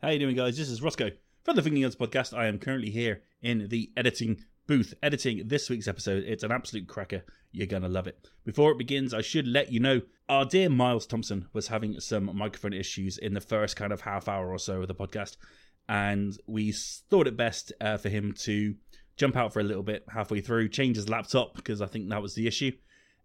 How you doing, guys? This is Rossko from the Finger Guns podcast. I am currently here in the editing booth, editing this week's episode. It's an absolute cracker. You're gonna love it. Before it begins, I should let you know our dear Miles Thompson was having some microphone issues in the first kind of half hour or so of the podcast, and we thought it best uh, for him to jump out for a little bit halfway through, change his laptop because I think that was the issue.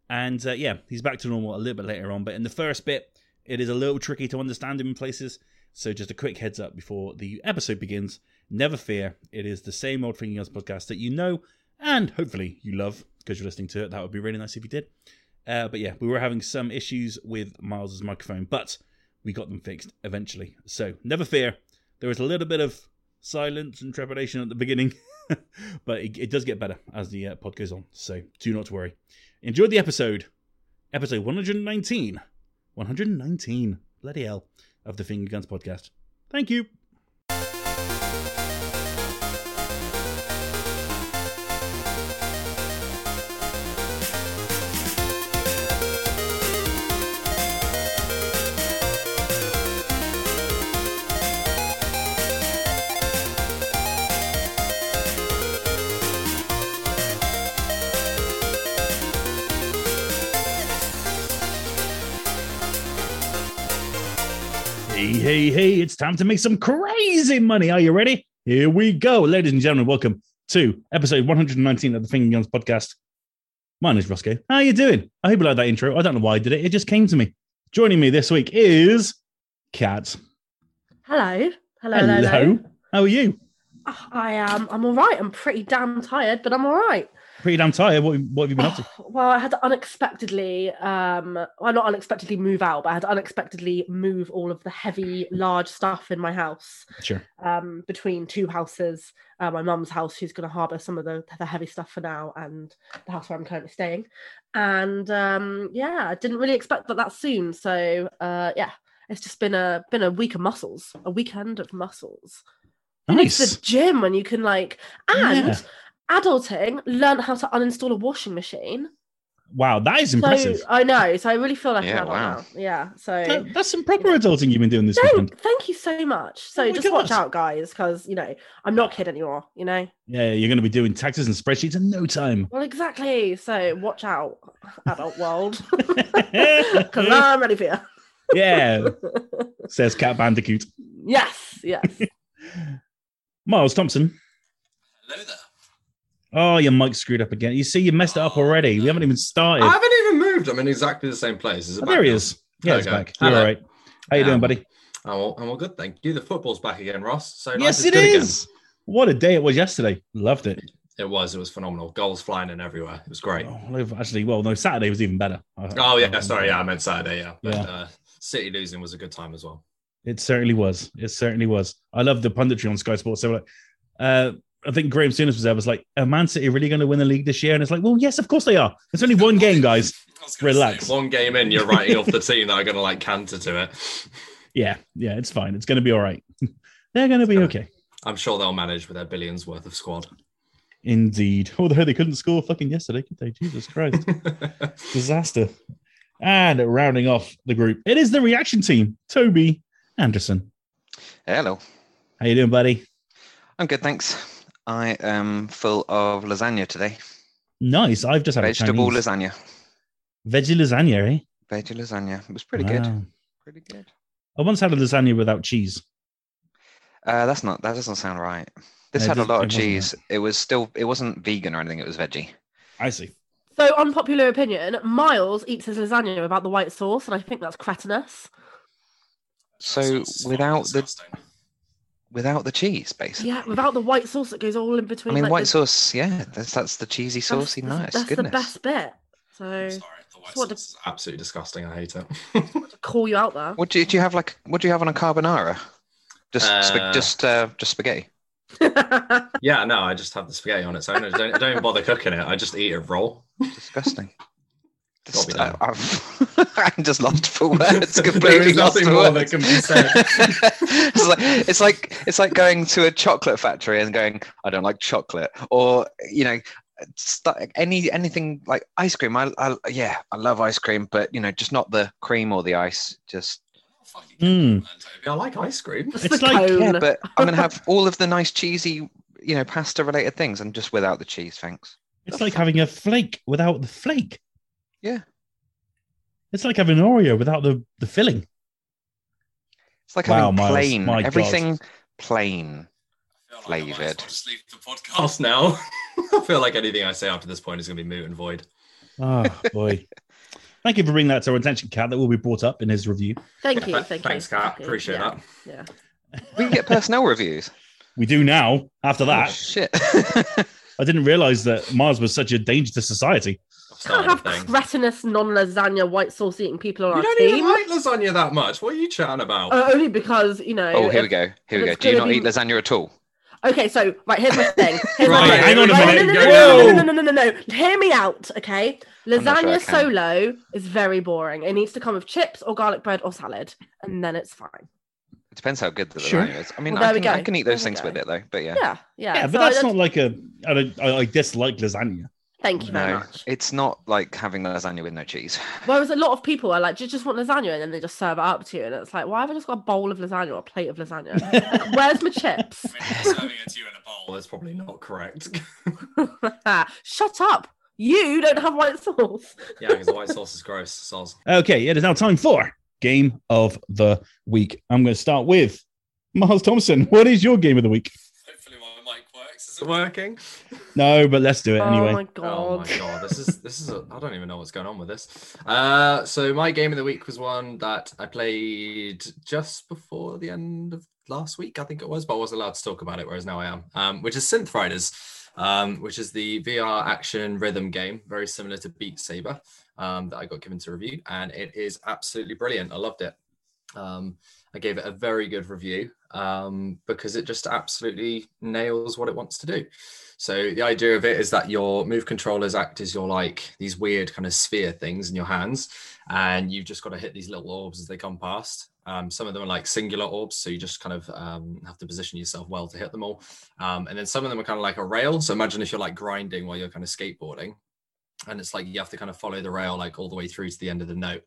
And uh, yeah, he's back to normal a little bit later on. But in the first bit, it is a little tricky to understand him in places. So just a quick heads up before the episode begins. Never fear, it is the same old Finger Guns podcast that you know and hopefully you love because you're listening to it. That would be really nice if you did. Uh, but yeah, we were having some issues with Miles's microphone, but we got them fixed eventually. So never fear. There was a little bit of silence and trepidation at the beginning, but it, it, does get better as the uh, pod goes on. So do not worry. Enjoy the episode, episode 119. 119. Bloody hell of the Finger Guns podcast. Thank you. Hey, hey, it's time to make some crazy money. Are you ready? Here we go. Ladies and gentlemen, welcome to episode 119 of the Finger Guns podcast. My name is Rossko. How are you doing? I hope you like that intro. I don't know why I did it. It just came to me. Joining me this week is Kat. Hello. Hello. Hello. hello. How are you? I am. I'm all right. I'm pretty damn tired, but I'm all right pretty damn tired. What, what have you been up to? Well, I had to unexpectedly, um, well, not unexpectedly move out, but I had to unexpectedly move all of the heavy, large stuff in my house. Sure. Um, between two houses, uh, my mum's house, she's going to harbour some of the, the heavy stuff for now, and the house where I'm currently staying. And um, yeah, I didn't really expect that that soon. So uh, yeah, it's just been a been a week of muscles, a weekend of muscles. Nice. It's the gym when you can like, and. Yeah adulting, learn how to uninstall a washing machine. Wow, that is impressive. So, I know. So I really feel like yeah, an adult wow. now. Yeah. So that, that's some proper adulting you've been doing this thank, weekend. Thank you so much. So oh just watch out, guys, because you know I'm not kid anymore. You know. Yeah, you're going to be doing taxes and spreadsheets in no time. Well, exactly. So watch out, adult world, because I'm ready for you. yeah, says Cat Bandicoot. Yes. Yes. Miles Thompson. Hello there. Oh, your mic screwed up again. You see, you messed it up already. We haven't even started. I haven't even moved. I'm in exactly the same place. Is it oh, there he is. Yeah, it's back. You're all right. How you um, doing, buddy? I'm all, I'm all good, thank you. The football's back again, Ross. So yes, nice it is. Again. What a day it was yesterday. Loved it. It was. It was phenomenal. Goals flying in everywhere. It was great. Oh, actually, well, no, Saturday was even better. Oh yeah, sorry. Yeah, I meant Saturday. Yeah, but, yeah. Uh, City losing was a good time as well. It certainly was. It certainly was. I love the punditry on Sky Sports. So like, uh, I think Graham Souness was there. Was like, "Are Man City really going to win the league this year?" And it's like, "Well, yes, of course they are. It's only one game, guys. Relax. Say, one game in, you're writing off the team that are going to like canter to it. Yeah, yeah, it's fine. It's going to be all right. They're going to be okay. I'm sure they'll manage with their billions worth of squad. Indeed. Although they couldn't score fucking yesterday, could they? Jesus Christ, disaster. And rounding off the group, it is the reaction team. Toby Andersen. Hello. How you doing, buddy? I'm good, thanks. I am full of lasagna today. Nice. I've just had vegetable lasagna. Veggie lasagna, eh? Veggie lasagna. It was pretty wow. good. Pretty good. I once had a lasagna without cheese. Uh, that's not. That doesn't sound right. This had a lot of cheese. It was still. It wasn't vegan or anything. It was veggie. I see. So, unpopular opinion: Miles eats his lasagna without the white sauce, and I think that's cretinous. So, without the without the cheese, basically. Yeah, without the white sauce that goes all in between. I mean, like white the... sauce, yeah, that's that's the cheesy saucy that's, nice. That's goodness. the best bit. So sorry, the white sauce to... is absolutely disgusting. I hate it. to call you out there. What do you, do you have like? What do you have on a carbonara? Just uh... sp- just uh, just spaghetti. yeah, no, I just have the spaghetti on its own. I don't, I don't even bother cooking it. I just eat it raw. Disgusting. Just, I, am just lost for words. Completely there is nothing more words. that can be said. it's like it's like it's like going to a chocolate factory and going, I don't like chocolate, or you know, any anything like ice cream. I, I yeah, I love ice cream, but you know, just not the cream or the ice. Just Fucking Mm. I like ice cream. Just It's like- cone. Yeah, but I'm gonna have all of the nice cheesy, you know, pasta related things, and just without the cheese, thanks. It's like having a flake without the flake. Yeah. It's like having an Oreo without the, the filling. It's like Wow, having Miles, plain, my God. everything plain. I feel like I might well Flavoured. Just leave the podcast now. I feel like anything I say after this point is going to be moot and void. Oh, boy. Thank you for bringing that to our attention, Kat. That will be brought up in his review. Thank you. Th- Thank Thanks, you. Kat. thank you. Appreciate yeah, that. Yeah. We get personnel reviews. We do now, after Oh, that. shit. I didn't realize that Mars was such a danger to society. I've Can't have a cretinous, non-lasagna, white sauce eating people on You our don't team. even like lasagna that much. What are you chatting about? Uh, only because you know. oh, here we go. Here we go. Do you not be- eat lasagna at all? Okay, so right here's my thing. Here's my Right, thing. hang on a Right, minute. No, no, Whoa. no, no, no, no, no, no, no. Hear me out, okay? I'm not sure I Lasagna can. solo is very boring. It needs to come with chips or garlic bread or salad, and then it's fine. It depends how good the Sure. lasagna is. I mean, Well, there I, we can, I go. can eat There those we things go. with it though. But yeah, Yeah, yeah. Yeah, So but that's I- not like a. I, don't- I, I dislike lasagna. Thank you very no, much. it's not like having lasagna with no cheese. Whereas a lot of people are like, do you just want lasagna? And then they just serve it up to you. And it's like, why have I just got a bowl of lasagna or a plate of lasagna? Like, Where's my chips? serving it to you in a bowl. That's probably not correct. Shut up. You don't have white sauce. yeah, because the white sauce is gross. Sauce. Okay, it is now time for game of the week. I'm going to start with Miles Thompson. What is your game of the week? Hopefully works. Is it working? No, but let's do it anyway. Oh anyway. my Oh my god, this is this is a, I don't even know what's going on with this. Uh, so my game of the week was one that I played just before the end of last week, I think it was, but I wasn't allowed to talk about it, whereas now I am. Um, which is Synth Riders, um, which is the VR action rhythm game, very similar to Beat Saber, um, that I got given to review, and it is absolutely brilliant. I loved it. Um, I gave it a very good review um, because it just absolutely nails what it wants to do. So the idea of it is that your move controllers act as your like these weird kind of sphere things in your hands, and you've just got to hit these little orbs as they come past. Um, some of them are like singular orbs, so you just kind of um, have to position yourself well to hit them all. Um, and then some of them are kind of like a rail. So imagine if you're like grinding while you're kind of skateboarding, and it's like you have to kind of follow the rail like all the way through to the end of the note.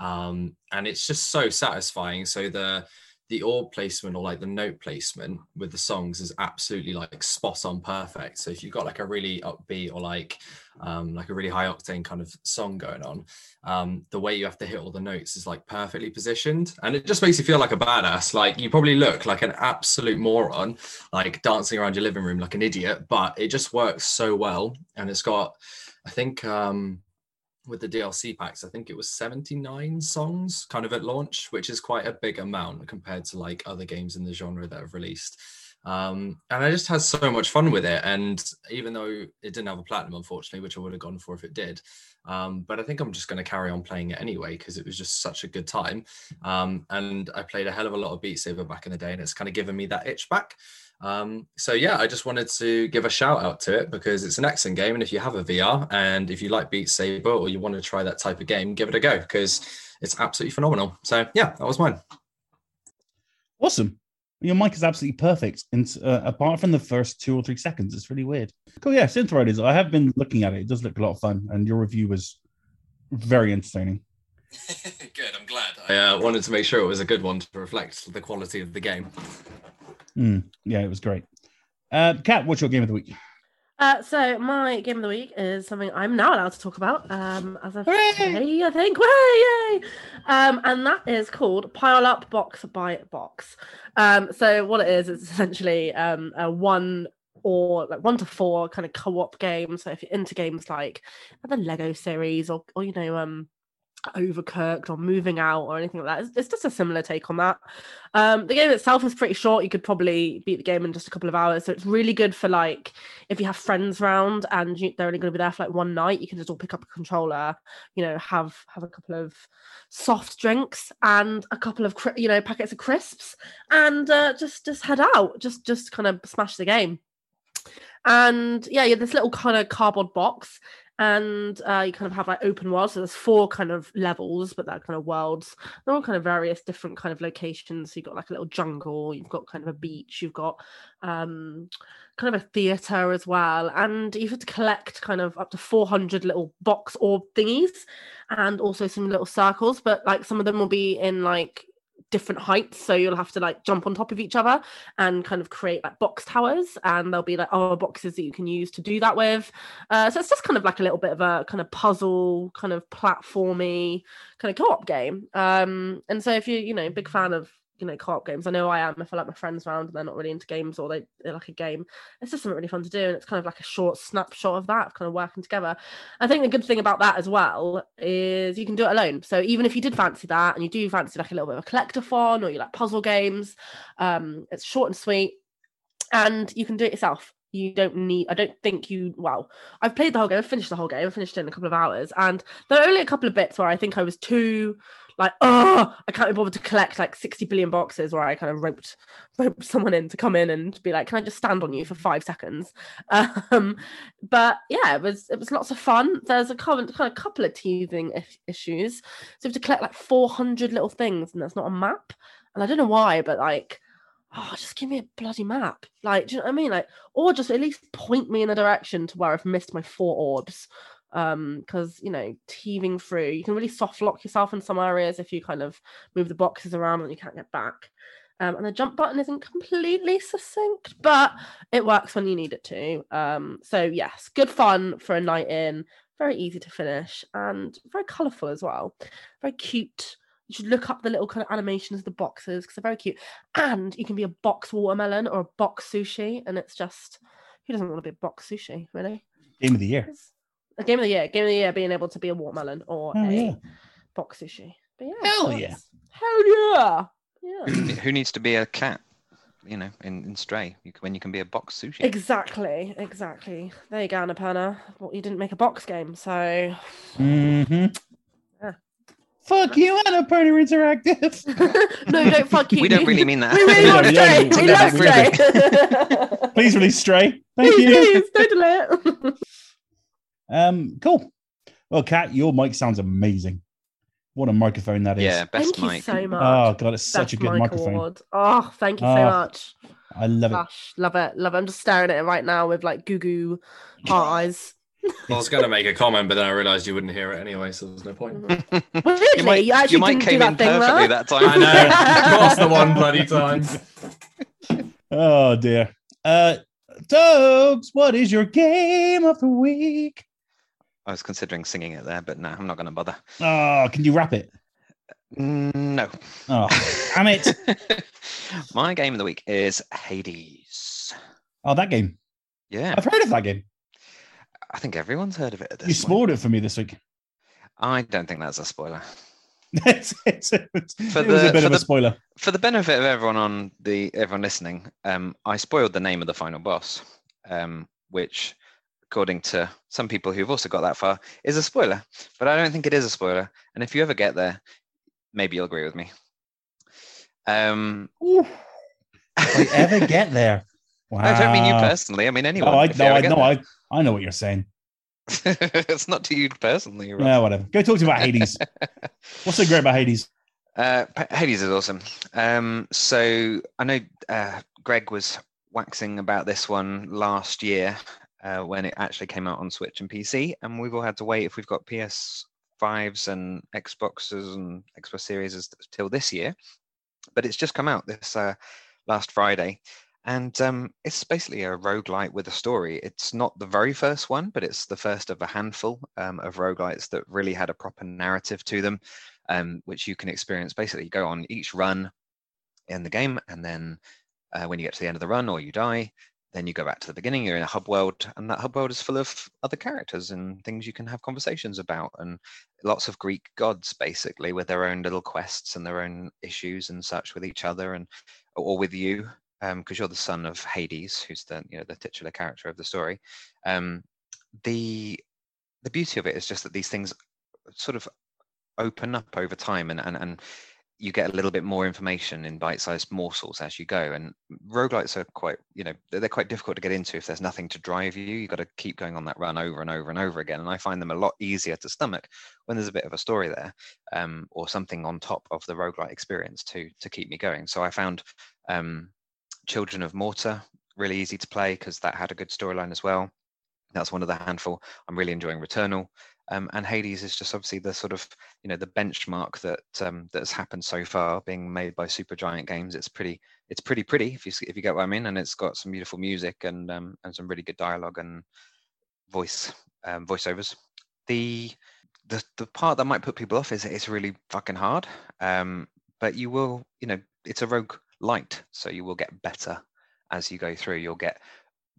Um, and it's just so satisfying. So the the orb placement or like the note placement with the songs is absolutely like spot on perfect. So if you've got like a really upbeat or like um, like a really high octane kind of song going on, um, the way you have to hit all the notes is like perfectly positioned, and it just makes you feel like a badass. Like you probably look like an absolute moron, like dancing around your living room like an idiot, but it just works so well, and it's got, I think. Um, with the DLC packs, I think it was 79 songs kind of at launch, which is quite a big amount compared to like other games in the genre that have released. Um, and I just had so much fun with it. And even though it didn't have a platinum, unfortunately, which I would have gone for if it did, um, but I think I'm just going to carry on playing it anyway because it was just such a good time. Um, and I played a hell of a lot of Beat Saber back in the day, and it's kind of given me that itch back. Um, so yeah, I just wanted to give a shout out to it because it's an excellent game, and if you have a VR and if you like Beat Saber or you want to try that type of game, give it a go because it's absolutely phenomenal. So yeah, that was mine. Awesome. Your mic is absolutely perfect. And uh, apart from the first two or three seconds, it's really weird. Cool. Yeah, Synth Riders. I have been looking at it. It does look a lot of fun. And your review was very entertaining. good, I'm glad. I uh, wanted to make sure it was a good one to reflect the quality of the game. Mm, yeah, it was great. Uh, Kat, what's your game of the week? Uh, so my game of the week is something I'm now allowed to talk about. Um, as of today, I think. Hooray! Yay! Um, and that is called Pile Up Box by Box. Um, so what it is is essentially um a one or like one to four kind of co-op game. So if you're into games like the Lego series or or you know um overcooked or moving out or anything like that. It's, it's just a similar take on that. Um the game itself is pretty short. You could probably beat the game in just a couple of hours. So it's really good for like if you have friends around and you, they're only going to be there for like one night you can just all pick up a controller you know have have a couple of soft drinks and a couple of you know packets of crisps and uh, just just head out. Just just kind of smash the game. And yeah you have this little kind of cardboard box and uh, you kind of have like open worlds. So there's four kind of levels, but they're kind of worlds. They're all kind of various different kind of locations. So you've got like a little jungle, you've got kind of a beach, you've got um, kind of a theatre as well, and you have to collect kind of up to 400 little box orb thingies, and also some little circles. But like some of them will be in like different heights so you'll have to like jump on top of each other and kind of create like box towers and there'll be like other boxes that you can use to do that with. Uh, so it's just kind of like a little bit of a kind of puzzle kind of platformy kind of co-op game. Um and so if you're you know big fan of you know co-op games. I know i am if i like my friends around and they're not really into games or they, they like a game. It's just something really fun to do and it's kind of like a short snapshot of that kind of working together. I think the good thing about that as well is you can do it alone. So even if you did fancy that and you do fancy like a little bit of a collectathon or you like puzzle games um it's short and sweet and you can do it yourself. You don't need i don't think you well i've played the whole game i've finished the whole game i finished it in a couple of hours and there are only a couple of bits where i think i was too like oh i can't be bothered to collect like 60 billion boxes where i kind of roped roped someone in to come in and be like can i just stand on you for five seconds um but yeah it was it was lots of fun there's a of, kind of couple of teething is- issues so you have to collect like 400 little things and that's not a map and i don't know why but like oh, just give me a bloody map. Like, do you know what I mean? Like, or just at least point me in the direction to where I've missed my four orbs. Um, because you know, teething through, you can really soft lock yourself in some areas if you kind of move the boxes around and you can't get back. Um, and the jump button isn't completely succinct, but it works when you need it to. Um, so yes, good fun for a night in, very easy to finish, and very colourful as well. Very cute you should look up the little kind of animations of the boxes because they're very cute. And you can be a box watermelon or a box sushi, and it's just who doesn't want to be a box sushi, really? Game of the year. It's a game of the year. Game of the year being able to be a watermelon or Oh, a yeah. box sushi. But yeah, Hell yeah. Hell yeah. Yeah. Who needs to be a cat? You know, in, in Stray, you, can- when you can be a box sushi. Exactly, exactly. There you go, Annapurna. Well, you didn't make a box game, so Mm-hmm. Yeah. Fuck you, Annapurna Interactive. no, don't fuck you. we don't really mean that. We really We love Stray. we don't- We we love Stray. Please release Stray. Thank Please, you. please, don't delay it. Um, cool. Well, Kat, your mic sounds amazing. What a microphone that is. yeah, best Thank you so much. Oh god, it's such a good mic microphone. award. Oh, thank you so Oh, much. I love it. Gosh, love it, love it. I'm just staring at it right now with like goo goo heart eyes. I was going to make a comment, but then I realised you wouldn't hear it anyway, so there's no point. Weirdly, you might, you actually you might didn't do came that in thing perfectly there. that time. I know. Of course, the one bloody time. Oh dear. Uh Dogs, what is your game of the week? I was considering singing it there, but no, I'm not going to bother. Oh, can you rap it? Mm, No. Oh, damn it. My game of the week is Hades. Oh, that game. Yeah, I've heard of that game. I think everyone's heard of it at this You point. spoiled it for me this week. I don't think that's a spoiler. it's, it's, it's, For it was a bit for of a the- spoiler. For the benefit of everyone on the everyone listening, um, I spoiled the name of the final boss, um, which, according to some people who've also got that far, is a spoiler. But I don't think it is a spoiler. And if you ever get there, maybe you'll agree with me. Um, if I ever get there. Wow. I don't mean you personally. I mean anyone. No, I, you no, I, no. I, I know what you're saying. it's not to you personally. Rob. Yeah, whatever. Go talk to me about Hades. What's so great about Hades? Uh, Hades is awesome. Um, so I know uh, Greg was waxing about this one last year uh, when it actually came out on Switch and PC, and we've all had to wait if we've got PS5s and Xboxes and Xbox Series till this year. But it's just come out this uh, last Friday. And um, it's basically a roguelite with a story. It's not the very first one, but it's the first of a handful um, of roguelites that really had a proper narrative to them um, which you can experience. Basically, you go on each run in the game, and then uh, when you get to the end of the run or you die, then you go back to the beginning. You're in a hub world, and that hub world is full of other characters and things you can have conversations about, and lots of Greek gods, basically, with their own little quests and their own issues and such with each other, and or with you, because you're the son of Hades, who's the you know the titular character of the story. Um, the the beauty of it is just that these things sort of open up over time and, and, and you get a little bit more information in bite-sized morsels as you go and roguelites are quite you know they're, quite difficult to get into if there's nothing to drive you you've got to keep going on that run over and over and over again and i find them a lot easier to stomach when there's a bit of a story there um, or something on top of the roguelite experience to to keep me going so i found um, Children of Morta really easy to play because that had a good storyline as well That's one of the handful. I'm really enjoying Returnal. Um, and Hades is just obviously the sort of you know the benchmark that um, that has happened so far, being made by Supergiant Games. It's pretty it's pretty pretty if you if you get what I mean, and it's got some beautiful music and um, and some really good dialogue and voice um, voiceovers. The the the part that might put people off is it's really fucking hard. Um, but you will you know it's a rogue light, so you will get better as you go through. You'll get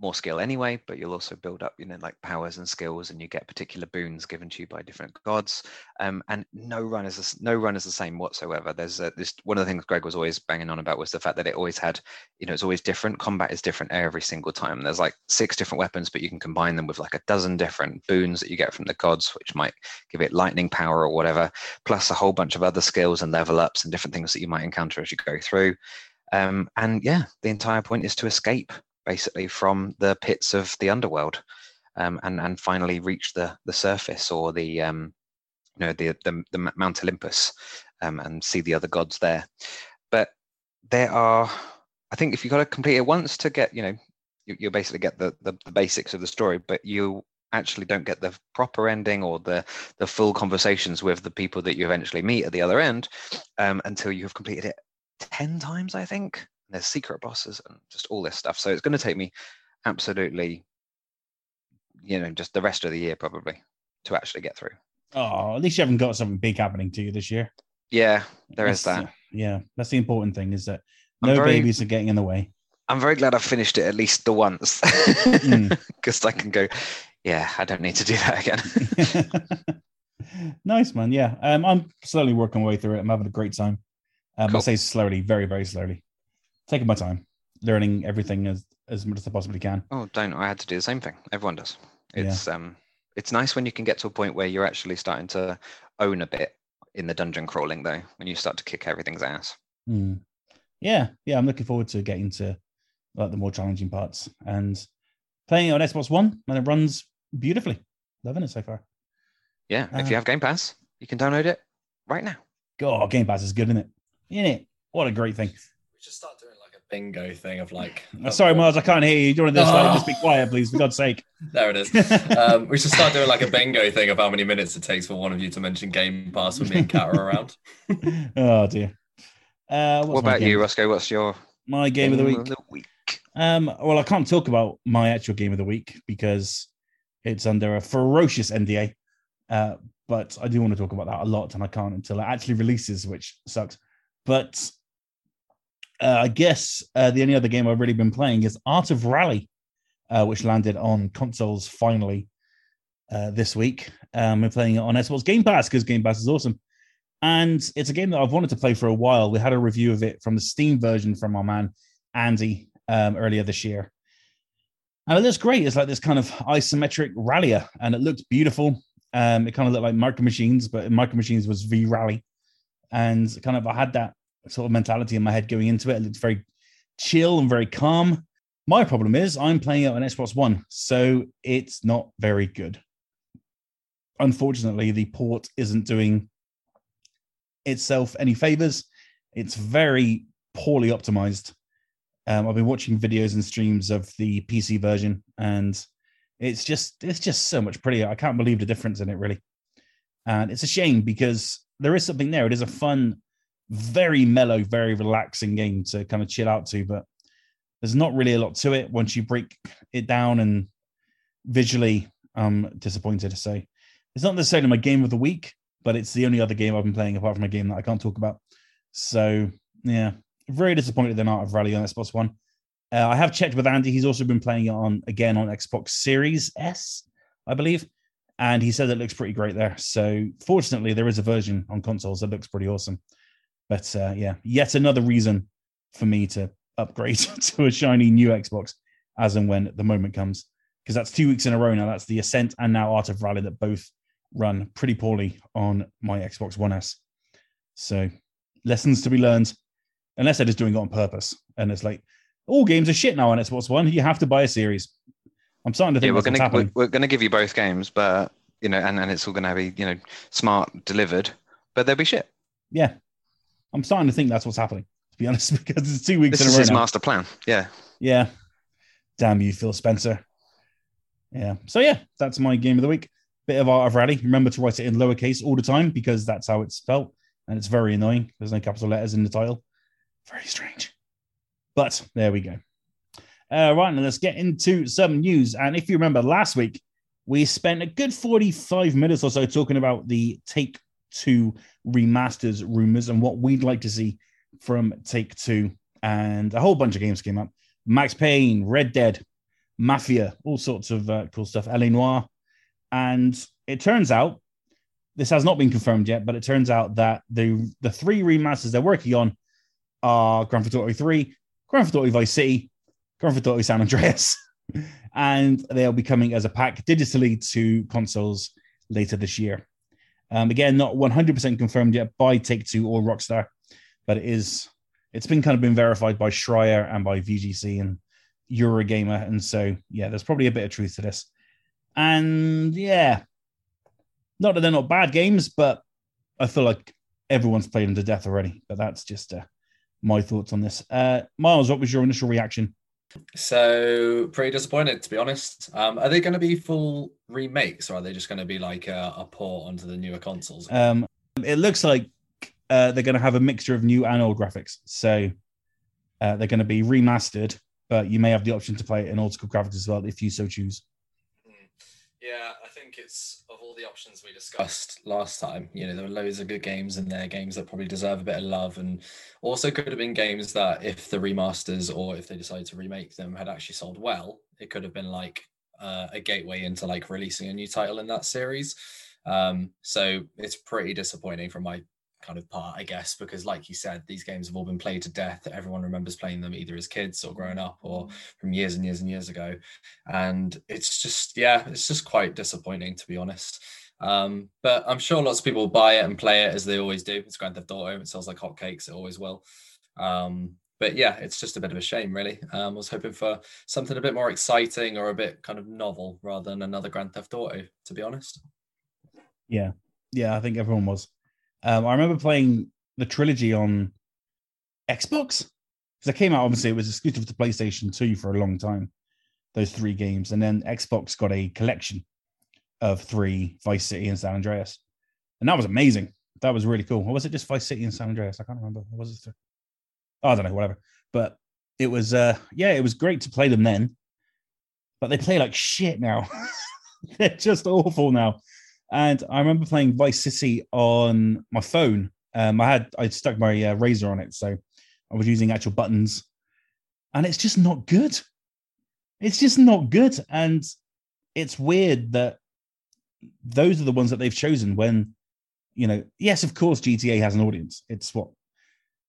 more skill anyway, but you'll also build up, you know, like powers and skills, and you get particular boons given to you by different gods. Um, and no run is no run is the same whatsoever. There's a, this one of the things Greg was always banging on about was the fact that it always had, you know, it's always different. Combat is different every single time. There's like six different weapons, but you can combine them with like a dozen different boons that you get from the gods, which might give it lightning power or whatever, plus a whole bunch of other skills and level ups and different things that you might encounter as you go through. Um, and yeah, the entire point is to escape basically from the pits of the underworld um, and and finally reach the the surface or the um, you know the the, the Mount Olympus um, and see the other gods there. But there are, I think, if you've got to complete it once to get, you know, you, you basically get the, the the basics of the story, but you actually don't get the proper ending or the the full conversations with the people that you eventually meet at the other end um, until you have completed it 10 times i think there's secret bosses and just all this stuff. So it's going to take me absolutely, you know, just the rest of the year probably to actually get through. Oh, at least you haven't got something big happening to you this year. Yeah, there that's, is that. Yeah, that's the important thing is that no very, babies are getting in the way. I'm very glad I finished it at least the once because mm. I can go, yeah, I don't need to do that again. nice, man. Yeah, um, I'm slowly working my way through it. I'm having a great time. Um, cool. I say slowly, very, very slowly taking my time, learning everything as as much as I possibly can. Oh, don't! I had to do the same thing. Everyone does. It's yeah. um, it's nice when you can get to a point where you're actually starting to own a bit in the dungeon crawling, though. When you start to kick everything's ass. Mm. Yeah, yeah. I'm looking forward to getting to like the more challenging parts and playing it on Xbox One, and it runs beautifully. Loving it so far. Yeah, uh, if you uh, have Game Pass, you can download it right now. God, Game Pass is good, isn't it? In it, what a great thing. We should start doing bingo thing of like. Oh, sorry, Miles, I can't hear you. Do you want to just, like, just be quiet, please, for God's sake? there it is. Um, we should start doing like a bingo thing of how many minutes it takes for one of you to mention Game Pass when me and Kat are around. oh dear. Uh, what about you, Rossko? What's your my game, game of the week? Of the week? Um, well, I can't talk about my actual game of the week because it's under a ferocious NDA. Uh, but I do want to talk about that a lot, and I can't until it actually releases, which sucks. But uh, I guess uh, the only other game I've really been playing is Art of Rally, uh, which landed on consoles finally uh, this week. Um, we're playing it on Xbox Game Pass because Game Pass is awesome. And it's a game that I've wanted to play for a while. We had a review of it from the Steam version from our man Andy um, earlier this year. And it looks great. It's like this kind of isometric rallier, and it looked beautiful. Um, it kind of looked like Micro Machines, but Micro Machines was V Rally. And kind of I had that sort of mentality in my head going into it. It looks very chill and very calm. My problem is I'm playing it on Xbox One, so it's not very good. Unfortunately, the port isn't doing itself any favors. It's very poorly optimized. Um, I've been watching videos and streams of the PC version, and it's just it's just so much prettier. I can't believe the difference in it, really. And it's a shame because there is something there. It is a fun very mellow, very relaxing game to kind of chill out to, but there's not really a lot to it once you break it down and visually I'm disappointed. So it's not necessarily my game of the week, but it's the only other game I've been playing apart from a game that I can't talk about. So yeah, very disappointed in Art of Rally on Xbox One. Uh, I have checked with Andy. He's also been playing it on again on Xbox Series S, I believe, and he said it looks pretty great there. So fortunately, there is a version on consoles that looks pretty awesome. But uh, yeah, yet another reason for me to upgrade to a shiny new Xbox as and when the moment comes. Because that's two weeks in a row now. That's the Ascent and now Art of Rally that both run pretty poorly on my Xbox One S. So lessons to be learned, unless they're just doing it on purpose. And it's like all games are shit now on Xbox One. You have to buy a series. I'm starting to think yeah, we're gonna we're, we're, gonna give you both games, but you know, and, and it's all gonna be you know smart delivered, but they'll be shit. Yeah, I'm starting to think that's what's happening. To be honest, because it's two weeks. In a row. This is his now. master plan. Yeah. Yeah. Damn you, Phil Spencer. Yeah. So yeah, that's my game of the week. Bit of Art of Rally. Remember to write it in lowercase all the time because that's how it's spelt, and it's very annoying. There's no capital letters in the title. Very strange. But there we go. Uh, right, now let's get into some news. And if you remember last week, we spent a good 45 minutes or so talking about the Take Two remasters rumors and what we'd like to see from Take Two. And a whole bunch of games came up Max Payne, Red Dead, Mafia, all sorts of uh, cool stuff, LA Noire. And it turns out, this has not been confirmed yet, but it turns out that the, the three remasters they're working on are Grand Theft Auto 3, Grand Theft Auto Vice City, Grand Theft Auto San Andreas. and they'll be coming as a pack digitally to consoles later this year. Um, again, not 100% confirmed yet by Take Two or Rockstar, but it is. It's been kind of been verified by Schreier and by VGC and Eurogamer, and so yeah, there's probably a bit of truth to this. And yeah, not that they're not bad games, but I feel like everyone's played them to death already. But that's just uh, my thoughts on this. Uh, Miles, what was your initial reaction? So pretty disappointed, to be honest. Um, are they going to be full remakes, or are they just going to be like a, a port onto the newer consoles? Um, it looks like uh, they're going to have a mixture of new and old graphics. So uh, they're going to be remastered, but you may have the option to play it in old school graphics as well if you so choose. Yeah, I think it's of all the options we discussed last time. You know, there were loads of good games in there, games that probably deserve a bit of love, and also could have been games that, if the remasters or if they decided to remake them, had actually sold well, it could have been like uh, a gateway into like releasing a new title in that series. Um, so it's pretty disappointing from my kind of part, I guess, because like you said, these games have all been played to death. Everyone remembers playing them either as kids or growing up or from years and years and years ago. And it's just, yeah, it's just quite disappointing to be honest. Um, but I'm sure lots of people buy it and play it as they always do. It's Grand Theft Auto. It sells like hotcakes. It always will. Um, but yeah, it's just a bit of a shame, really. Um, I was hoping for something a bit more exciting or a bit kind of novel rather than another Grand Theft Auto, to be honest. Yeah, yeah, I think everyone was. Um, I remember playing the trilogy on Xbox because it came out. Obviously, it was exclusive to PlayStation Two for a long time. Those three games, and then Xbox got a collection of three Vice City and San Andreas, and that was amazing. That was really cool. Or was it just Vice City and San Andreas? I can't remember. What was it? Oh, I don't know. Whatever. But it was, uh, yeah, it was great to play them then. But they play like shit now. They're just awful now. And I remember playing Vice City on my phone. Um, I had I stuck my uh, Razer on it, so I was using actual buttons, and it's just not good. It's just not good, and it's weird that those are the ones that they've chosen. When you know, yes, of course, GTA has an audience. It's what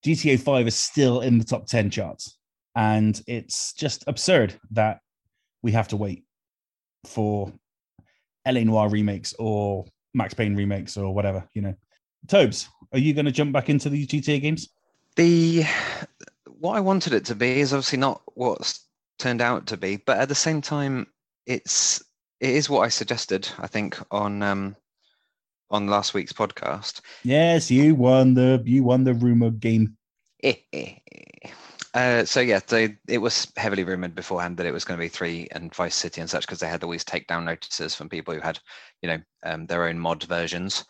GTA Five is still in the top ten charts, and it's just absurd that we have to wait for LA Noire remakes or Max Payne remakes or whatever, you know. Tobes, are you going to jump back into these GTA games? The what I wanted it to be is obviously not what's turned out to be, but at the same time, it's it is what I suggested. I think on um on last week's podcast. Yes, you won the you won the rumor game. Uh, so yeah, they, it was heavily rumored beforehand that it was going to be three and Vice City and such because they had always take down notices from people who had, you know, um, their own mod versions.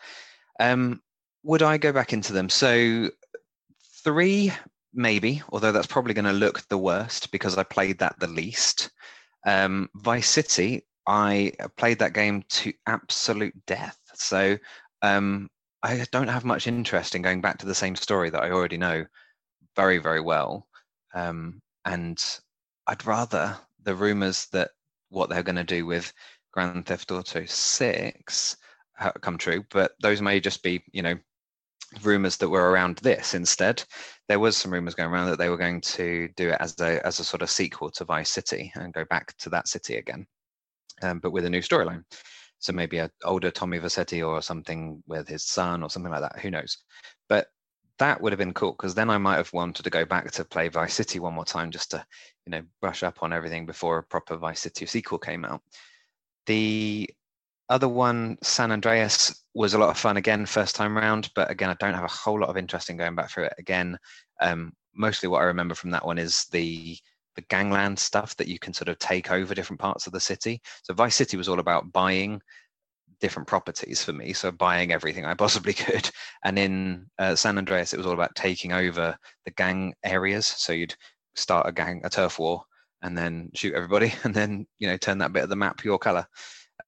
Um, would I go back into them? So three, maybe, although that's probably going to look the worst because I played that the least. Um, Vice City, I played that game to absolute death. So um, I don't have much interest in going back to the same story that I already know very, very well. Um, and I'd rather the rumors that what they're going to do with Grand Theft Auto 6 come true, but those may just be, you know, rumors that were around this instead. There was some rumors going around that they were going to do it as a as a sort of sequel to Vice City and go back to that city again, um, but with a new storyline. So maybe an older Tommy Vercetti or something with his son or something like that. Who knows? That would have been cool because then I might have wanted to go back to play Vice City one more time just to, you know, brush up on everything before a proper Vice City sequel came out. The other one, San Andreas, was a lot of fun again first time round, but again, I don't have a whole lot of interest in going back through it again. Um, mostly what I remember from that one is the the gangland stuff that you can sort of take over different parts of the city. So Vice City was all about buying different properties for me, so buying everything I possibly could. And in uh, San Andreas, it was all about taking over the gang areas. So you'd start a gang, a turf war, and then shoot everybody, and then you know turn that bit of the map your color.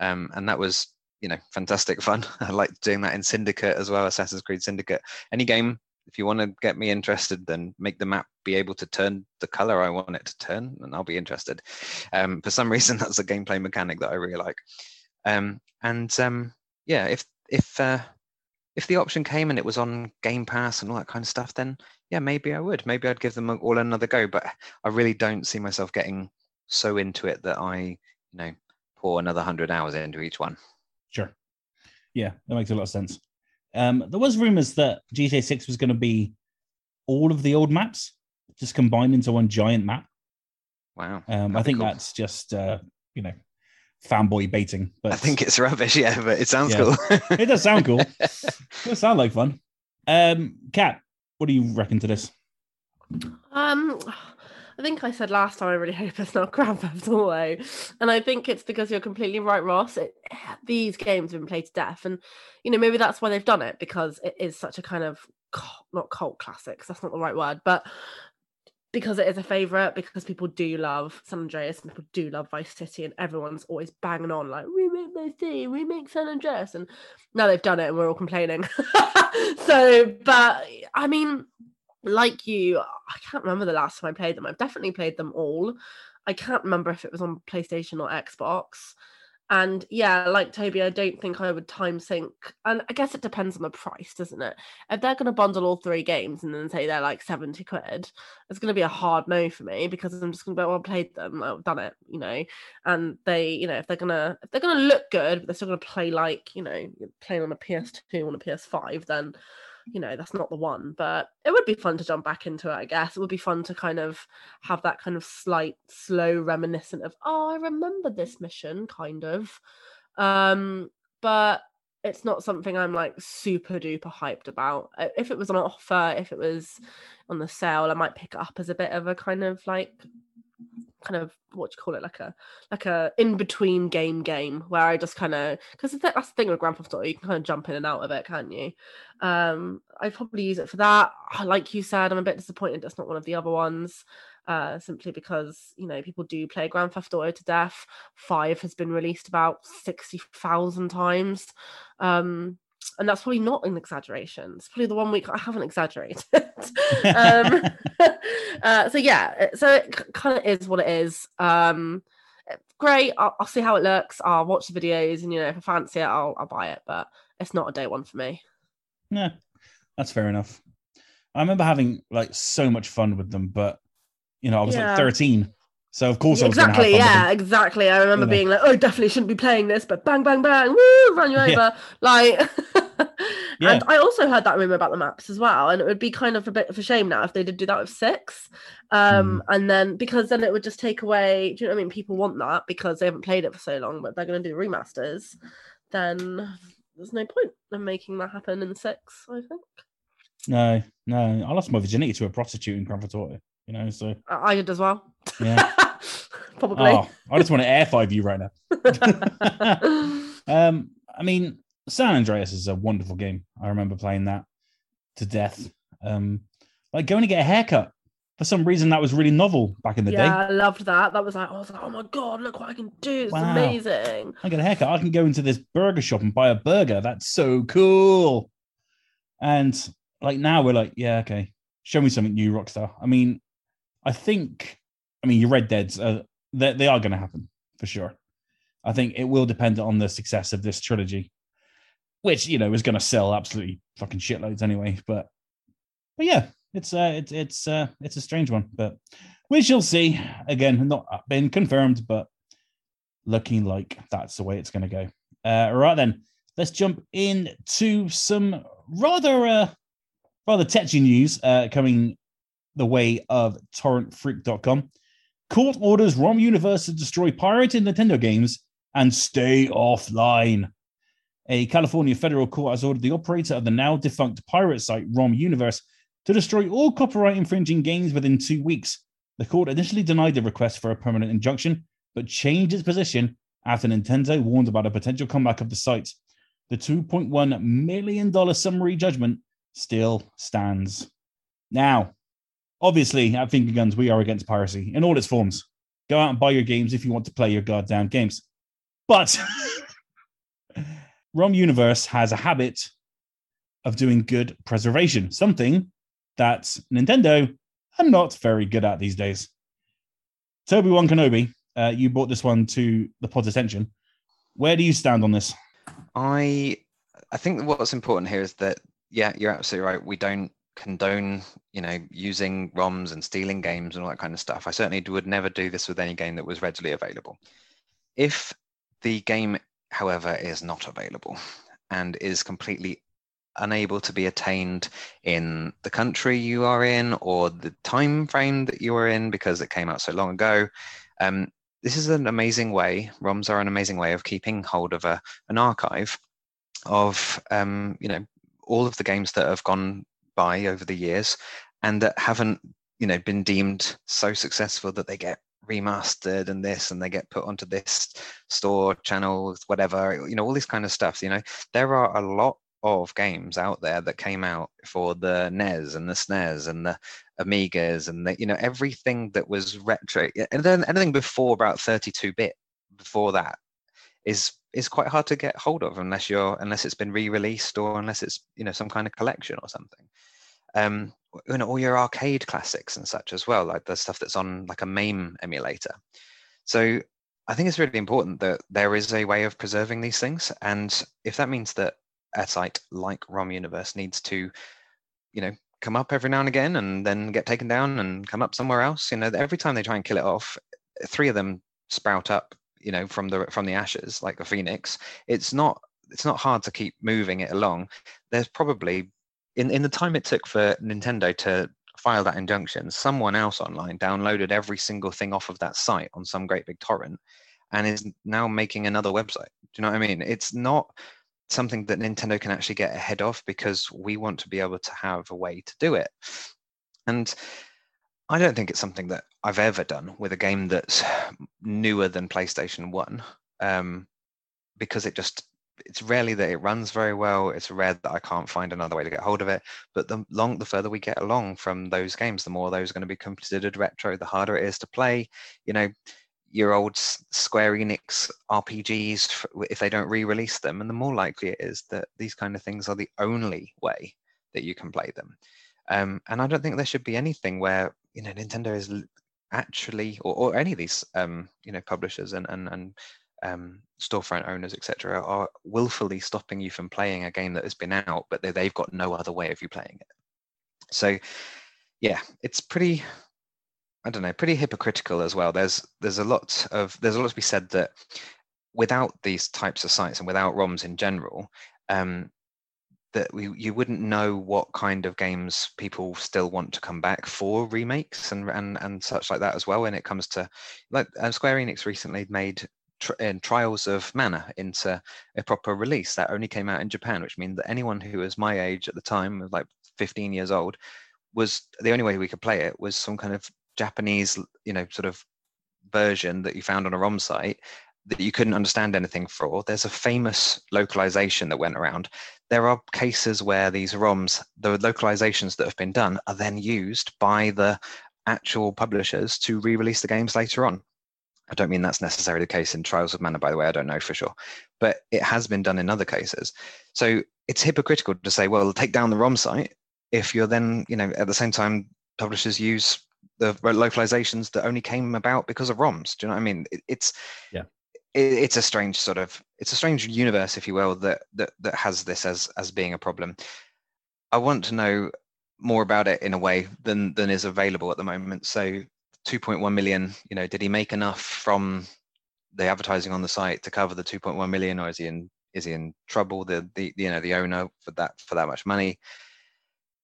Um, and that was you know fantastic fun. I liked doing that in Syndicate as well, Assassin's Creed Syndicate. Any game if you want to get me interested, then make the map be able to turn the color I want it to turn, and I'll be interested. Um, for some reason, that's a gameplay mechanic that I really like. Um, and um, yeah, if if uh, if the option came and it was on Game Pass and all that kind of stuff, then yeah, maybe I would. Maybe I'd give them all another go. But I really don't see myself getting so into it that I, you know, pour another hundred hours into each one. Sure. Yeah, that makes a lot of sense. Um, there was rumors that GTA 6 was going to be all of the old maps just combined into one giant map. Wow. Um, I think cool. that's just uh, you know fanboy baiting. But I think it's rubbish. Yeah, but it sounds yeah. cool. it does sound cool. it does sound like fun. Um, Kat, what do you reckon to this? Um, I think I said last time I really hope it's not Grand Theft Auto, and I think it's because you're completely right, Ross. It, these games have been played to death, and you know maybe that's why they've done it because it is such a kind of not cult classics. That's not the right word, but because it is a favorite, because people do love San Andreas and people do love Vice City, and everyone's always banging on like remake Vice City, remake San Andreas, and now they've done it and we're all complaining. so, but I mean, like you, I can't remember the last time I played them. I've definitely played them all. I can't remember if it was on PlayStation or Xbox. And yeah, like Toby, I don't think I would time sink. And I guess it depends on the price, doesn't it? If they're going to bundle all three games and then say they're like 70 quid, it's going to be a hard no for me because I'm just going to be, well, I played them, I've done it, you know. And they, you know, if they're going to, if they're going to look good, but they're still going to play like, you know, playing on a PS2, on a PS5, then you know that's not the one but it would be fun to jump back into it i guess. It would be fun to kind of have that kind of slight slow reminiscent of oh i remember this mission kind of. Um but it's not something i'm like super duper hyped about. If it was on offer if it was on the sale i might pick it up as a bit of a kind of like kind of what you call it? Like a like a in between game game where I just kind of because that's the thing with Grand Theft Auto you can kind of jump in and out of it can't you? Um I probably use it for that. Like you said I'm a bit disappointed it's not one of the other ones uh simply because you know people do play Grand Theft Auto to death. Five has been released about 60,000 times. Um and that's probably not an exaggeration. It's probably the one week I haven't exaggerated. um, uh, so yeah, so it kind of is what it is. Um, great. I'll, I'll, see how it looks. I'll watch the videos, and you know, if I fancy it, I'll, I'll buy it. But it's not a day one for me. Yeah, that's fair enough. I remember having like so much fun with them, but you know, I was yeah. like 13. So of course, I was. exactly, yeah, exactly. I remember you know. being like, "Oh, definitely shouldn't be playing this," but bang, bang, bang, woo, run you over, yeah. like. yeah. And I also heard that rumor about the maps as well, and it would be kind of a bit of a shame now if they did do that with six, um, mm. and then because then it would just take away. Do you know what I mean? People want that because they haven't played it for so long, but they're going to do remasters. Then there's no point in making that happen in six. I think. No, no, I lost my virginity to a prostitute in Grand Theft Auto. You know, so I did as well. Yeah. Probably. Oh, I just want to air five you right now. um, I mean, San Andreas is a wonderful game. I remember playing that to death. Um, like going to get a haircut. For some reason, that was really novel back in the yeah, day. Yeah, I loved that. That was like, I was like, oh my god, look what I can do! It's wow. amazing. I get a haircut. I can go into this burger shop and buy a burger. That's so cool. And like now, we're like, yeah, okay, show me something new, Rockstar. I mean, I think I mean, your Red Dead's uh, they, they are going to happen for sure. I think it will depend on the success of this trilogy, which you know is going to sell absolutely fucking shitloads anyway. But but yeah, it's uh it's it's uh it's a strange one, but we shall see. Again, not been confirmed, but looking like that's the way it's going to go. Uh, right then, let's jump into some rather uh rather tetchy news uh coming the way of torrentfreak.com. Court orders RomUniverse to destroy pirated Nintendo games and stay offline. A California federal court has ordered the operator of the now defunct pirate site RomUniverse to destroy all copyright infringing games within two weeks. The court initially denied the request for a permanent injunction, but changed its position after Nintendo warned about a potential comeback of the site. The $2.1 million summary judgment still stands. Now, obviously, at Finger Guns, we are against piracy in all its forms. Go out and buy your games if you want to play your goddamn games. But RomUniverse has a habit of doing good preservation, something that Nintendo are not very good at these days. Toby One Kenobi, uh, you brought this one to the pod's attention. Where do you stand on this? I I think what's important here is that yeah, you're absolutely right. We don't condone you know using ROMs and stealing games and all that kind of stuff. I certainly would never do this with any game that was readily available. If the game, however, is not available and is completely unable to be attained in the country you are in or the time frame that you are in because it came out so long ago. Um, this is an amazing way. ROMs are an amazing way of keeping hold of a an archive of um, you know all of the games that have gone by over the years and that haven't you know been deemed so successful that they get remastered and this and they get put onto this store channel whatever you know all this kind of stuff you know. There are a lot of games out there that came out for the NES and the SNES and the Amigas and the, you know everything that was retro and then anything before about 32 bit before that is is quite hard to get hold of unless you're unless it's been re-released or unless it's you know some kind of collection or something um you know all your arcade classics and such as well like the stuff that's on like a MAME emulator so I think it's really important that there is a way of preserving these things and if that means that a site like RomUniverse needs to, you know, come up every now and again and then get taken down and come up somewhere else. You know, every time they try and kill it off, three of them sprout up, you know, from the from the ashes like a phoenix. It's not it's not hard to keep moving it along. There's probably in in the time it took for Nintendo to file that injunction, someone else online downloaded every single thing off of that site on some great big torrent and is now making another website. Do you know what I mean? It's not something that Nintendo can actually get ahead of because we want to be able to have a way to do it. And I don't think it's something that I've ever done with a game that's newer than PlayStation 1 um, because it just it's rarely that it runs very well. It's rare that I can't find another way to get hold of it. But the long, the further we get along from those games, the more those are going to be considered retro. The harder it is to play. You know, your old Square Enix RPGs if they don't re-release them, and the more likely it is that these kind of things are the only way that you can play them. Um, and I don't think there should be anything where you know Nintendo is actually, or, or any of these um, you know publishers and and and um, storefront owners, etc., are willfully stopping you from playing a game that has been out, but they, they've got no other way of you playing it. So, yeah, it's pretty I don't know, pretty hypocritical as well. There's there's a lot of there's a lot to be said that without these types of sites and without ROMs in general, um, that we you wouldn't know what kind of games people still want to come back for remakes and and and such like that as well. When it comes to like uh, Square Enix recently made in Trials of Mana into a proper release that only came out in Japan, which means that anyone who was my age at the time, like 15 years old, was the only way we could play it was some kind of Japanese, you know, sort of version that you found on a ROM site that you couldn't understand anything for. There's a famous localization that went around. There are cases where these ROMs, the localizations that have been done, are then used by the actual publishers to re-release the games later on. I don't mean that's necessarily the case in Trials of Mana, by the way, I don't know for sure. But it has been done in other cases. So it's hypocritical to say, well, take down the ROM site if you're then, you know, at the same time, publishers use the localizations that only came about because of ROMs. Do you know what I mean? It's yeah. It, it's a strange sort of it's a strange universe, if you will, that that that has this as as being a problem. I want to know more about it in a way than than is available at the moment. So 2.1 million, you know, did he make enough from the advertising on the site to cover the 2.1 million, or is he in is he in trouble? The the you know the owner for that for that much money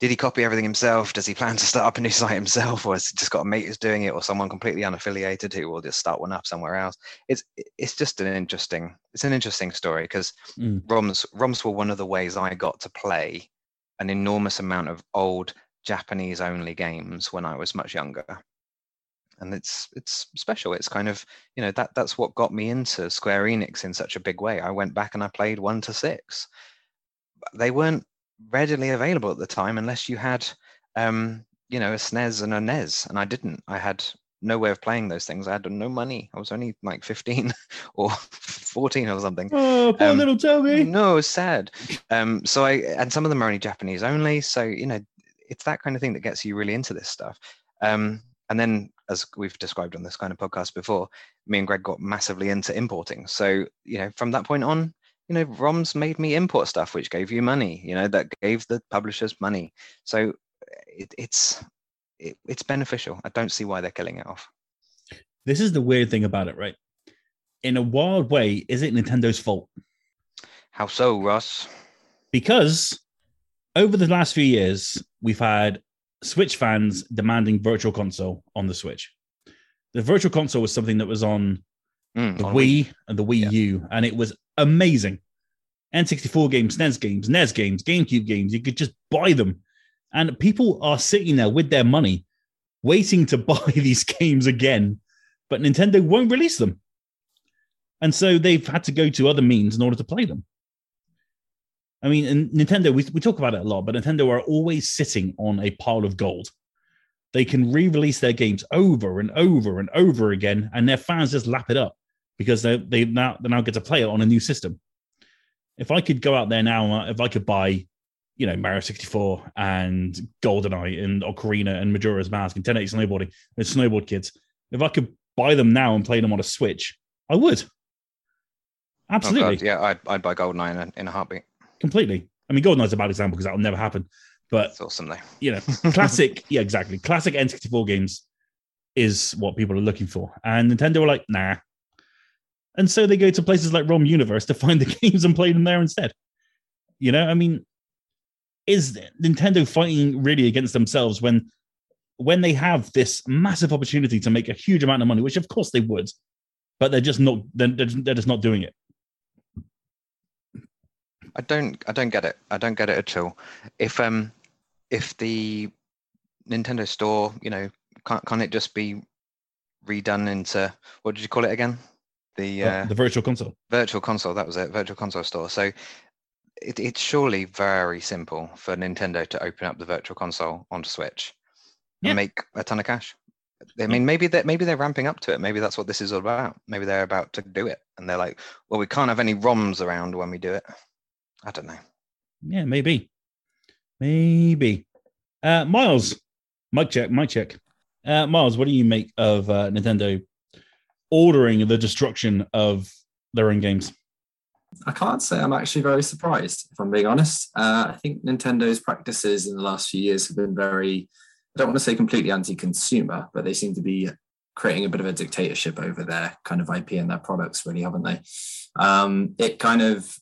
did he copy everything himself? Does he plan to start up a new site himself, or has he just got a mate who's doing it, or someone completely unaffiliated who will just start one up somewhere else? It's it's just an interesting it's an interesting story because mm. ROMs ROMs were one of the ways I got to play an enormous amount of old Japanese only games when I was much younger. and it's it's special. It's kind of you know that that's what got me into Square Enix in such a big way. I went back and I played one to six. They weren't readily available at the time unless you had um, you know a SNES and a NES, and I didn't. I had no way of playing those things. I had no money. I was only like 15 or 14 or something. Oh, poor Um, little Toby. No, sad. Um, so I and some of them are only Japanese only. So you know, it's that kind of thing that gets you really into this stuff. Um, and then, as we've described on this kind of podcast before, me and Greg got massively into importing. So you know, from that point on, you know, ROMs made me import stuff, which gave you money. You know, that gave the publishers money. So it, it's it, it's beneficial. I don't see why they're killing it off. This is the weird thing about it, right? In a wild way, is it Nintendo's fault? How so, Ross? Because over the last few years, we've had Switch fans demanding Virtual Console on the Switch. The Virtual Console was something that was on Mm, the on Wii and the Wii Yeah. U, and it was amazing. N64 games, NES games, NES games, GameCube games, you could just buy them. And people are sitting there with their money, waiting to buy these games again, but Nintendo won't release them. And so they've had to go to other means in order to play them. I mean, Nintendo, we, we talk about it a lot, but Nintendo are always sitting on a pile of gold. They can re release their games over and over and over again, and their fans just lap it up because they they now they now get to play it on a new system. If I could go out there now, uh, if I could buy, you know, Mario 64 and GoldenEye and Ocarina and Majora's Mask and 1080 snowboarding and Snowboard Kids, if I could buy them now and play them on a Switch, I would. Oh, Absolutely, God, yeah, I'd, I'd buy GoldenEye in a, in a heartbeat. completely. I mean, GoldenEye's a bad example because that will never happen. But It's awesome though. you know, classic, yeah, exactly. Classic N64 games is what people are looking for. And Nintendo were like, nah. And so they go to places like RomUniverse to find the games and play them there instead. You know, I mean, is Nintendo fighting really against themselves when when they have this massive opportunity to make a huge amount of money, which of course they would, but they're just not they're, they're just- not doing it. I don't I don't get it. I don't get it at all. If um if the Nintendo store, you know, can't can't it just be redone into what did you call it again? The uh, the virtual console. virtual console, that was it, virtual console store. So it, it's surely very simple for Nintendo to open up the virtual console onto Switch and make a ton of cash. I mean, maybe that maybe they're ramping up to it. Maybe that's what this is all about. Maybe they're about to do it, and they're like, "Well, we can't have any ROMs around when we do it." I don't know. Yeah, maybe. Maybe. Uh, Miles, mic check, mic check. Uh, Miles, what do you make of uh, Nintendo ordering the destruction of their own games? I can't say I'm actually very surprised, if I'm being honest. Uh, I think Nintendo's practices in the last few years have been very, I don't want to say completely anti consumer, but they seem to be creating a bit of a dictatorship over their kind of IP and their products, really, haven't they? Um, it kind of,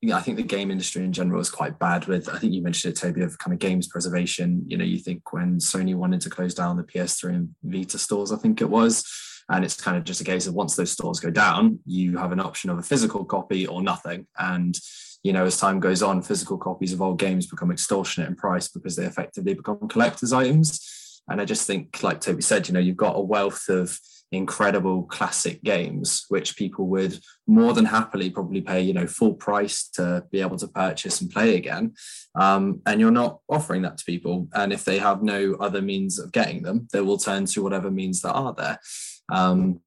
yeah, I think the game industry in general is quite bad with, I think you mentioned it, Toby, of kind of games preservation. You know, you think when Sony wanted to close down the PS3 and Vita stores, I think it was, and it's kind of just a case of once those stores go down, you have an option of a physical copy or nothing. And, you know, as time goes on, physical copies of old games become extortionate in price because they effectively become collector's items. And I just think, like Toby said, you know, you've got a wealth of incredible classic games, which people would more than happily probably pay, you know, full price to be able to purchase and play again. Um, and you're not offering that to people. And if they have no other means of getting them, they will turn to whatever means that are there. Um,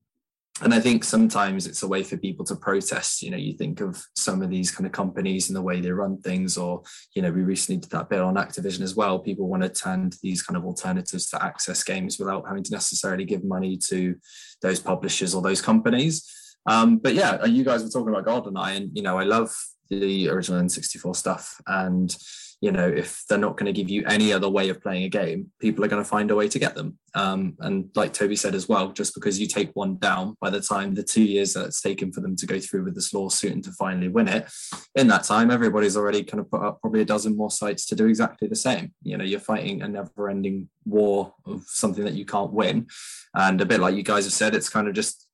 and I think sometimes it's a way for people to protest. You know, you think of some of these kind of companies and the way they run things, or, you know, we recently did that bit on Activision as well. People want to turn to these kind of alternatives to access games without having to necessarily give money to those publishers or those companies. Um, but yeah, you guys were talking about GoldenEye, and, you know, I love the original N64 stuff. And, you know, if they're not going to give you any other way of playing a game, people are going to find a way to get them. Um, and like Toby said as well, just because you take one down, by the time the two years that it's taken for them to go through with this lawsuit and to finally win it, in that time, everybody's already kind of put up probably a dozen more sites to do exactly the same. You know, you're fighting a never ending war of something that you can't win. And a bit like you guys have said, it's kind of just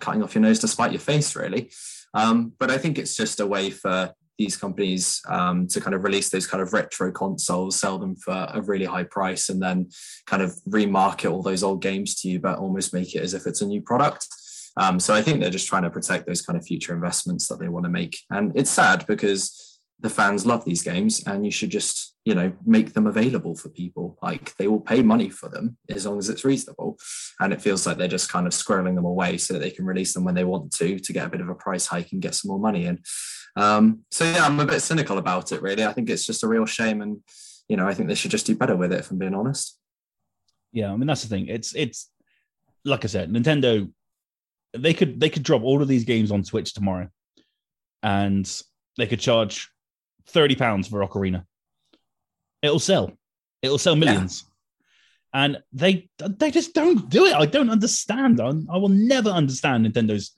cutting off your nose to spite your face, really. Um, but I think it's just a way for these companies um, to kind of release those kind of retro consoles, sell them for a really high price, and then kind of remarket all those old games to you, but almost make it as if it's a new product. Um, so I think they're just trying to protect those kind of future investments that they want to make. And it's sad because the fans love these games and you should just, you know, make them available for people. Like they will pay money for them as long as it's reasonable. And it feels like they're just kind of squirreling them away so that they can release them when they want to, to get a bit of a price hike and get some more money in. Um, so yeah, I'm a bit cynical about it really. I think it's just a real shame and, you know, I think they should just do better with it, if I'm being honest. Yeah, I mean that's the thing. It's it's like I said, Nintendo they could they could drop all of these games on Switch tomorrow, and they could charge thirty pounds for Ocarina. It'll sell. It'll sell millions. Yeah. And they they just don't do it. I don't understand. I, I will never understand Nintendo's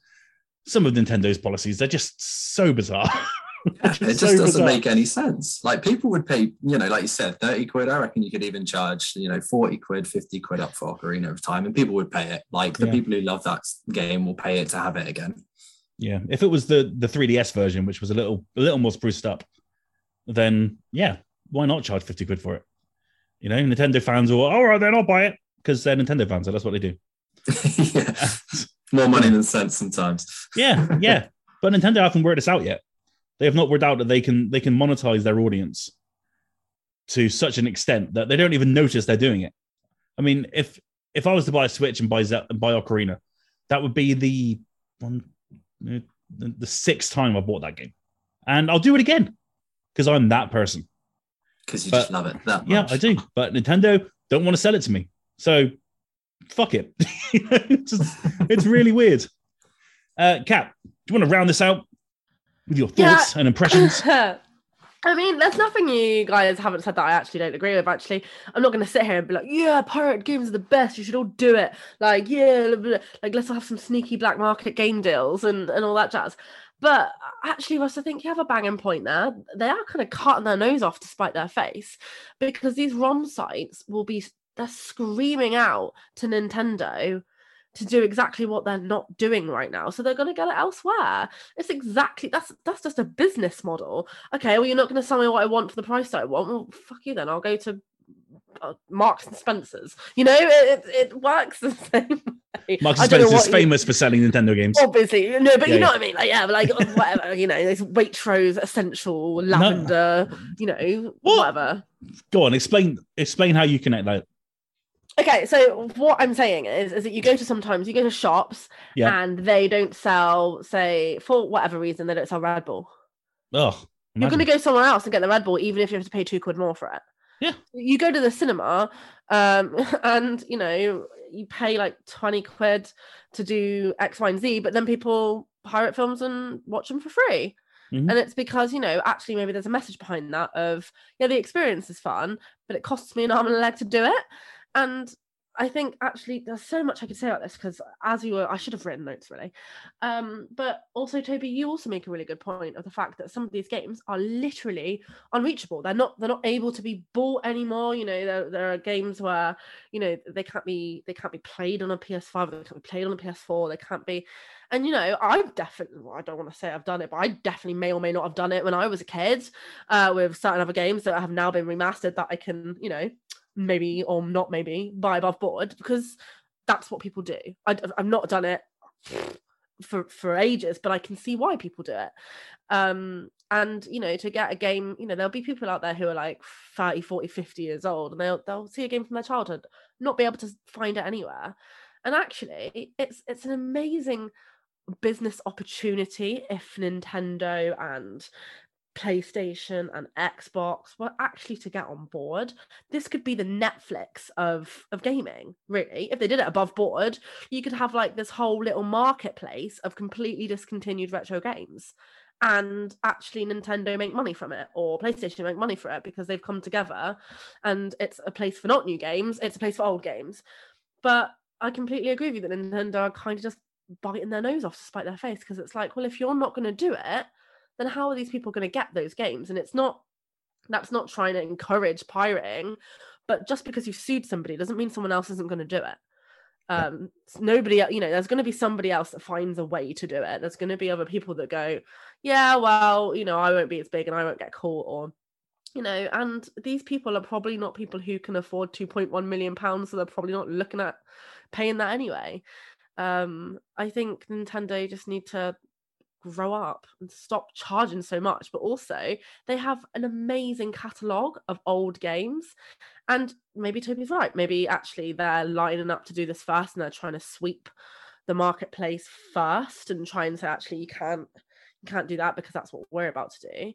some of Nintendo's policies. They're just so bizarre. Yeah, it just so doesn't bizarre. make any sense. Like people would pay, you know, like you said, 30 quid. I reckon you could even charge, you know, 40 quid, 50 quid up for Ocarina of Time, and people would pay it. Like the yeah. people who love that game will pay it to have it again. Yeah. If it was the the 3DS version, which was a little a little more spruced up, then yeah, why not charge 50 quid for it? You know, Nintendo fans will, all right, then I'll buy it because they're Nintendo fans, so that's what they do. yeah. More money than sense sometimes. yeah, yeah. But Nintendo haven't worked this out yet. They have not worked out that they can they can monetize their audience to such an extent that they don't even notice they're doing it. I mean, if if I was to buy a Switch and buy Z- and buy Ocarina, that would be the one the, the sixth time I bought that game, and I'll do it again because I'm that person. Because you but, just love it that much. Yeah, I do. But Nintendo don't want to sell it to me, so fuck it. it's, just, it's really weird. Uh, Kat, do you want to round this out? with your thoughts yeah. and impressions? I mean, there's nothing you guys haven't said that I actually don't agree with. Actually, I'm not going to sit here and be like, "Yeah, pirate games are the best. You should all do it." Like, yeah, like let's have some sneaky black market game deals and and all that jazz. But actually, Russ, I think you have a banging point there. They are kind of cutting their nose off to spite their face because these ROM sites will be they're screaming out to Nintendo to do exactly what they're not doing right now so they're going to get it elsewhere it's exactly that's that's just a business model okay well you're not going to sell me what i want for the price that i want well fuck you then i'll go to uh, marks and spencers you know it, it works the same way. marks and spencer's is famous you, for selling nintendo games obviously no but yeah, you know yeah. what i mean like yeah like whatever you know there's waitrose essential lavender no. you know what? whatever go on explain explain how you connect that Okay, so what I'm saying is, is that you go to sometimes you go to shops yeah. and they don't sell, say, for whatever reason, they don't sell Red Bull. Oh, you're going to go somewhere else and get the Red Bull, even if you have to pay two quid more for it. Yeah. You go to the cinema, um, and you know you pay like twenty quid to do X, Y, and Z, but then people pirate films and watch them for free. Mm-hmm. And it's because, you know, actually maybe there's a message behind that of, yeah, the experience is fun, but it costs me an arm and a leg to do it and I think actually there's so much I could say about this because as you were, I should have written notes really. Um, but also, Toby, you also make a really good point of the fact that some of these games are literally unreachable. They're not they're not able to be bought anymore. You know, there, there are games where you know they can't be they can't be played on a PS5, they can't be played on a PS4, they can't be. And you know, I've definitely well, I don't want to say I've done it, but I definitely may or may not have done it when I was a kid uh, with certain other games that have now been remastered that I can, you know, maybe or not maybe buy above board because that's what people do. I, have not done it for for ages, but I can see why people do it. Um, and you know, to get a game, you know, there'll be people out there who are like 30, 40, 50 years old, and they'll they'll see a game from their childhood, not be able to find it anywhere. And actually, it's it's an amazing business opportunity if Nintendo and PlayStation and Xbox were actually to get on board, this could be the Netflix of of gaming. Really, if they did it above board, you could have like this whole little marketplace of completely discontinued retro games, and actually Nintendo make money from it or PlayStation make money for it because they've come together, and it's a place for not new games, it's a place for old games. But I completely agree with you that Nintendo are kind of just biting their nose off to spite their face because it's like, well, if you're not going to do it then how are these people going to get those games? And it's not that's not trying to encourage pirating, but just because you've sued somebody doesn't mean someone else isn't going to do it. Um, nobody, you know, there's going to be somebody else that finds a way to do it. There's going to be other people that go, yeah, well, you know, I won't be as big and I won't get caught, or you know, and these people are probably not people who can afford 2.1 million pounds, so they're probably not looking at paying that anyway. Um, I think Nintendo just need to grow up and stop charging so much but also they have an amazing catalogue of old games and maybe toby's right maybe actually they're lining up to do this first and they're trying to sweep the marketplace first and trying to actually you can't you can't do that because that's what we're about to do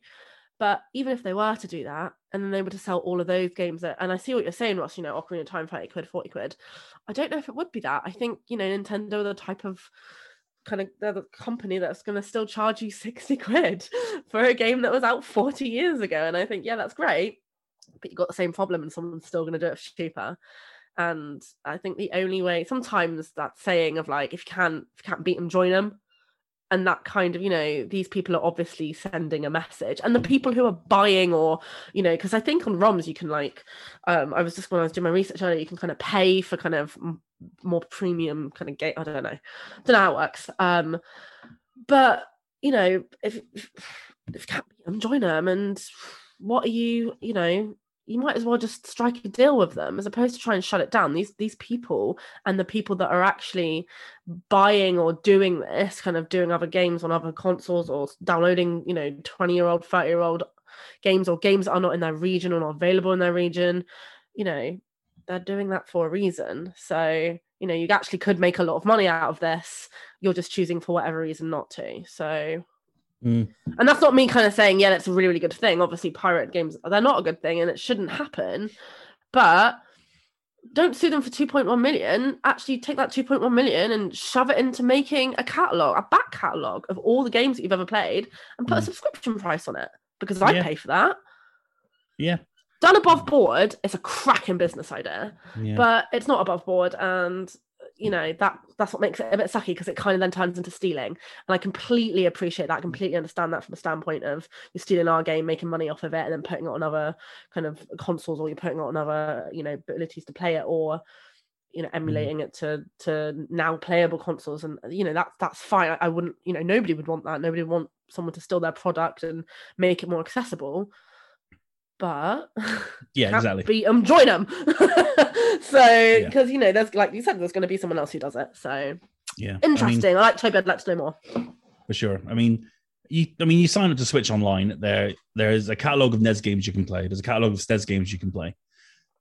but even if they were to do that and then they were to sell all of those games that, and I see what you're saying, Ross, you know, Ocarina of Time, 30 quid, 40 quid. I don't know if it would be that. I think, you know, Nintendo the type of kind of they're the company that's going to still charge you 60 quid for a game that was out 40 years ago. And i think yeah that's great but you've got the same problem and someone's still going to do it cheaper. And i think the only way sometimes that saying of like if you can't if you can't beat them join them and that kind of you know these people are obviously sending a message. And the people who are buying or you know because i think on roms you can like um i was just when i was doing my research earlier you can kind of pay for kind of more premium kind of gate i don't know I don't know how it works. Um but you know if if, if can't join them and what are you you know you might as well just strike a deal with them as opposed to try and shut it down. These these people and the people that are actually buying or doing this, kind of doing other games on other consoles or downloading, you know, 20 year old, 30 year old games or games that are not in their region or not available in their region, you know, they're doing that for a reason. So, you know, you actually could make a lot of money out of this. You're just choosing for whatever reason not to. So Mm. And that's not me kind of saying, yeah, that's a really, really good thing. Obviously, pirate games, they're not a good thing and it shouldn't happen. But don't sue them for 2.1 million. Actually, take that 2.1 million and shove it into making a catalog, a back catalog of all the games that you've ever played and put Mm. a subscription price on it because I'd Yeah. pay for that. Yeah. Done above board, it's a cracking business idea, Yeah. but it's not above board. And you know that that's what makes it a bit sucky because it kind of then turns into stealing. And i completely appreciate that. Mm. Completely understand that from a standpoint of you're stealing our game making money off of it and then putting it on other kind of consoles or you're putting it on other you know abilities to play it or you know mm-hmm. emulating it to to now playable consoles. And you know that's that's fine. I, I wouldn't you know nobody would want that. Nobody would want someone to steal their product and make it more accessible but yeah, can't exactly. beat them, um, join them. so, because you know, there's like you said, there's going to be someone else who does it. So Yeah. I mean, interesting. I, like Toby. I'd like to know more. for sure. I mean, you, I mean, you sign up to Switch Online. There, there is a catalog of NES games you can play. There's a catalog of SNES games you can play,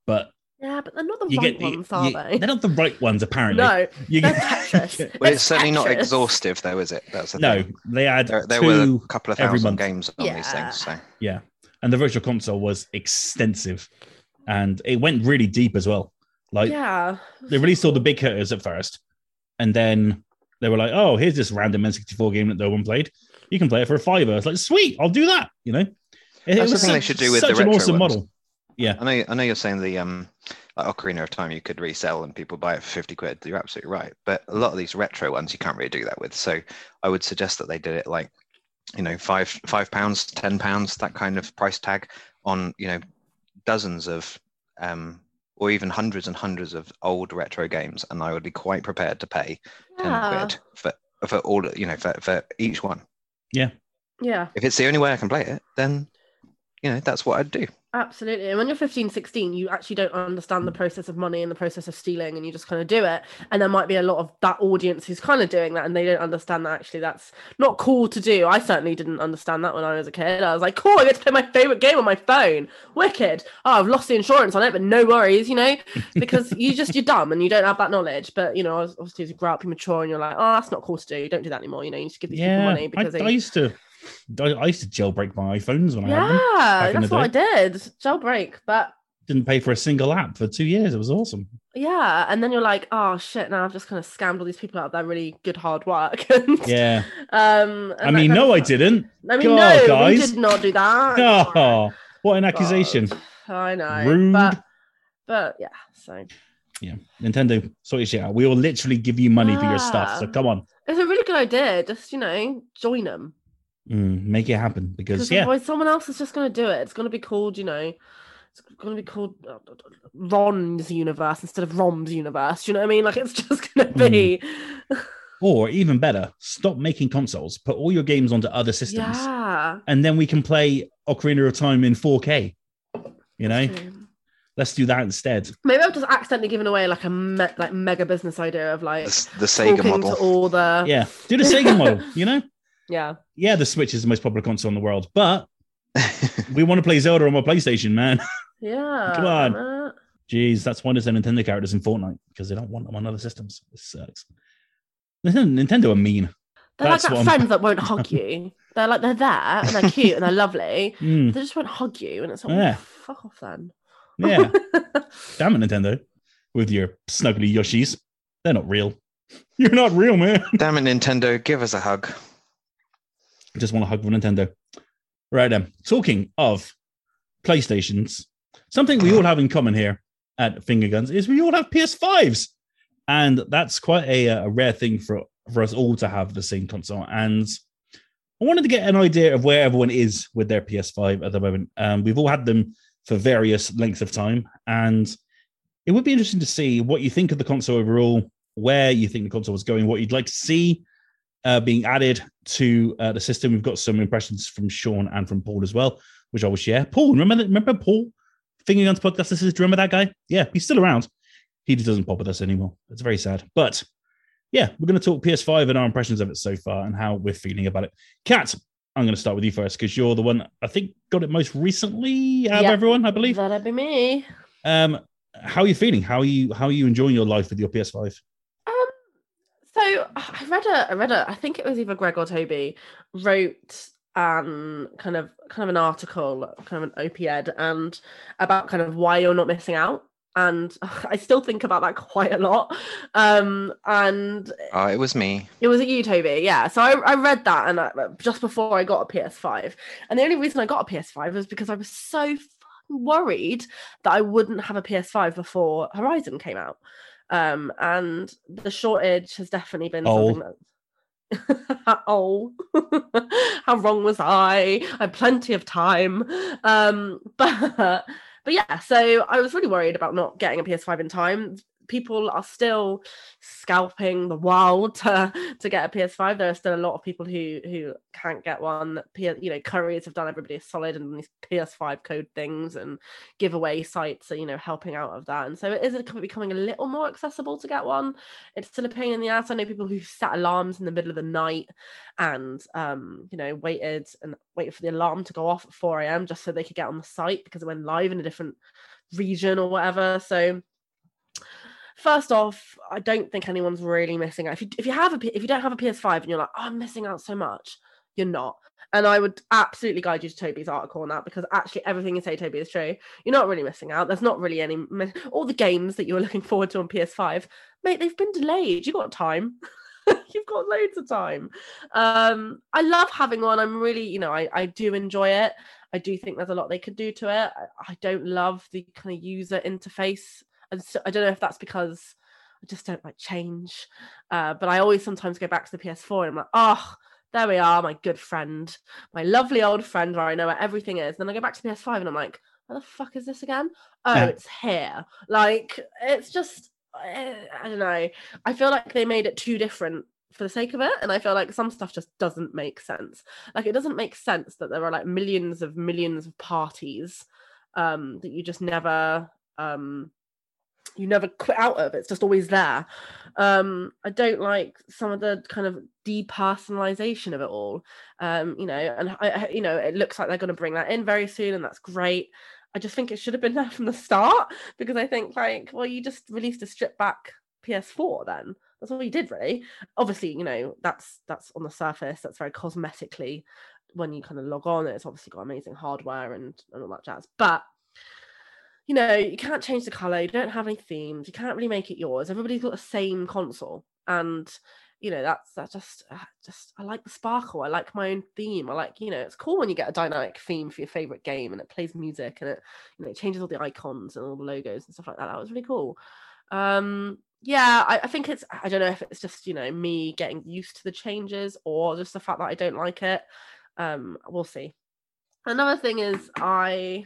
but Yeah, but they're not the you right get you- ones, are you- they? They're not the right ones, apparently. No, you get- Tetris. Well, it's certainly not exhaustive, though, is it? That's the no, thing. they add There, there two, were a couple of every thousand month. games on these things. So yeah, and the Virtual Console was extensive, and it went really deep as well. Like Yeah, they released all the big hitters at first, and then they were like, "Oh, here's this random N64 game that no one played. You can play it for a fiver." It's like, "Sweet, I'll do that." You know, it, That's was the thing they should do with the such an retro awesome ones. model. Yeah, I know, I know you're saying the um, like Ocarina of Time you could resell and people buy it for fifty quid. You're absolutely right, but a lot of these retro ones you can't really do that with. So I would suggest that they did it like, you know, five five pounds, ten pounds, that kind of price tag on you know dozens of um, or even hundreds and hundreds of old retro games, and I would be quite prepared to pay ten quid for for all you know for, for each one. Yeah. Yeah. If it's the only way I can play it, then you know that's what I'd do. Absolutely. And when you're 15, 16, you actually don't understand the process of money and the process of stealing, and you just kind of do it. And there might be a lot of that audience who's kind of doing that, and they don't understand that actually that's not cool to do. I certainly didn't understand that when I was a kid. I was like, cool, I get to play my favorite game on my phone. Wicked. Oh, I've lost the insurance on it, but no worries, you know, because you just, you're dumb and you don't have that knowledge. But, you know, obviously, as you grow up, you're mature and you're like, oh, that's not cool to do. Don't do that anymore. You know, you just give these people money I, because I they. used to, I, I used to jailbreak my iPhones when I had them. Yeah, that's what I did. Jailbreak. But Didn't pay for a single app for two years. It was awesome. Yeah, and then you're like, oh shit! Now I've just kind of scammed all these people out of their really good hard work. and, Yeah. Um. I mean, no, I didn't. I mean, God, no, guys. we did not do that. Oh, what an accusation. God, I know. Rude. But, but yeah. So Yeah. Nintendo, sort your shit out. We will literally give you money for your stuff. So come on, it's a really good idea. Just you know, join them Mm, make it happen. Because, because yeah, otherwise someone else is just going to do it. It's going to be called, you know, it's going to be called uh, Ron's universe instead of Rom's universe. Do you know what I mean? Like it's just going to be. Or even better, stop making consoles, put all your games onto other systems, yeah. and then we can play Ocarina of Time in 4K. You know, let's do that instead. Maybe I've just accidentally given away like a me- like mega business idea of like s- the Sega model. to all the Yeah, do the Sega model. You know, yeah. yeah, the Switch is the most popular console in the world, but we want to play Zelda on my PlayStation, man. Yeah. Come on. damn it. Jeez, that's why there's no Nintendo characters in Fortnite because they don't want them on other systems. This sucks. Nintendo Nintendo are mean. They're That's like what that I'm- friend that won't hug you. They're like they're there and they're cute and they're lovely. Mm, They just won't hug you, and it's like, Yeah. "Oh, fuck off then. yeah, damn it, Nintendo, with your snuggly Yoshis. They're not real. You're not real, man. Damn it, Nintendo, give us a hug. Just want to hug for Nintendo. Right then, talking of PlayStations, something we all have in common here at Finger Guns is we all have PS5s, and that's quite a, uh, a rare thing for for us all to have the same console. And I wanted to get an idea of where everyone is with their PS5 at the moment. Um, we've all had them for various lengths of time, and it would be interesting to see what you think of the console overall, where you think the console is going, what you'd like to see uh, being added to uh, the system. We've got some impressions from Sean and from Paul as well, which I will share. Paul, remember that, remember Paul? Finger Guns Podcast. This is, do you remember that guy? Yeah, he's still around. He just doesn't pop with us anymore. It's very sad. But yeah, we're going to talk PS5 and our impressions of it so far and how we're feeling about it. Kat, I'm going to start with you first because you're the one I think got it most recently out of everyone, I believe. That'd be me. Um, how are you feeling? How are you? How are you enjoying your life with your PS5? So I read a, I read a, I think it was either Greg or Toby wrote um kind of kind of an article, kind of an op-ed, and about kind of why you're not missing out. And I still think about that quite a lot. Um, and Oh, it was me. it was at you, Toby. Yeah. So I, I read that and I, just before I got a PS5. And the only reason I got a PS5 was because I was so worried that I wouldn't have a PS5 before Horizon came out. Um, and the shortage has definitely been Oh. something that. oh, how wrong was I? I had plenty of time. Um, but but yeah, so I was really worried about not getting a PS5 in time. People are still scalping the wild to, to get a PS5. There are still a lot of people who who can't get one. P- you know, couriers have done everybody a solid and these PS5 code things and giveaway sites are you know helping out of that. And so it is becoming a little more accessible to get one. It's still a pain in the ass. I know people who set alarms in the middle of the night and um, you know waited and waited for the alarm to go off at 4 a.m. just so they could get on the site because it went live in a different region or whatever. So first off, I don't think anyone's really missing out. If you if you have a if you don't have a PS5 and you're like, oh, I'm missing out so much, you're not. And I would absolutely guide you to Toby's article on that because actually everything you say, Toby, is true. You're not really missing out. There's not really any all the games that you were looking forward to on PS5, mate. They've been delayed. You've got time. You've got loads of time. Um, I love having one. I'm really, you know, I, I do enjoy it. I do think there's a lot they could do to it. I, I don't love the kind of user interface. And so, I don't know if that's because I just don't like change. Uh, but I always sometimes go back to the PS4 and I'm like, oh, there we are, my good friend, my lovely old friend where I know where everything is. And Then I go back to the PS5 and I'm like, where the fuck is this again? Oh, Yeah. it's here. Like, it's just, eh, I don't know. I feel like they made it too different for the sake of it. And I feel like some stuff just doesn't make sense. Like, it doesn't make sense that there are like millions of millions of parties um, that you just never. Um, you never quit out of it's just always there. Um i don't like some of the kind of depersonalization of it all. Um you know and I, you know it looks like they're going to bring that in very soon and that's great. I just think it should have been there from the start because i think like well you just released a stripped back ps4 then. That's all you did really. Obviously you know that's that's on the surface that's very cosmetically when you kind of log on it's obviously got amazing hardware and, and all that jazz. But you know, you can't change the color. You don't have any themes. You can't really make it yours. Everybody's got the same console, and you know that's that just uh, just I like the sparkle. I like my own theme. I like you know it's cool when you get a dynamic theme for your favorite game and it plays music and it you know it changes all the icons and all the logos and stuff like that. That was really cool. Um, yeah, I, I think it's I don't know if it's just you know me getting used to the changes or just the fact that I don't like it. Um, we'll see. Another thing is I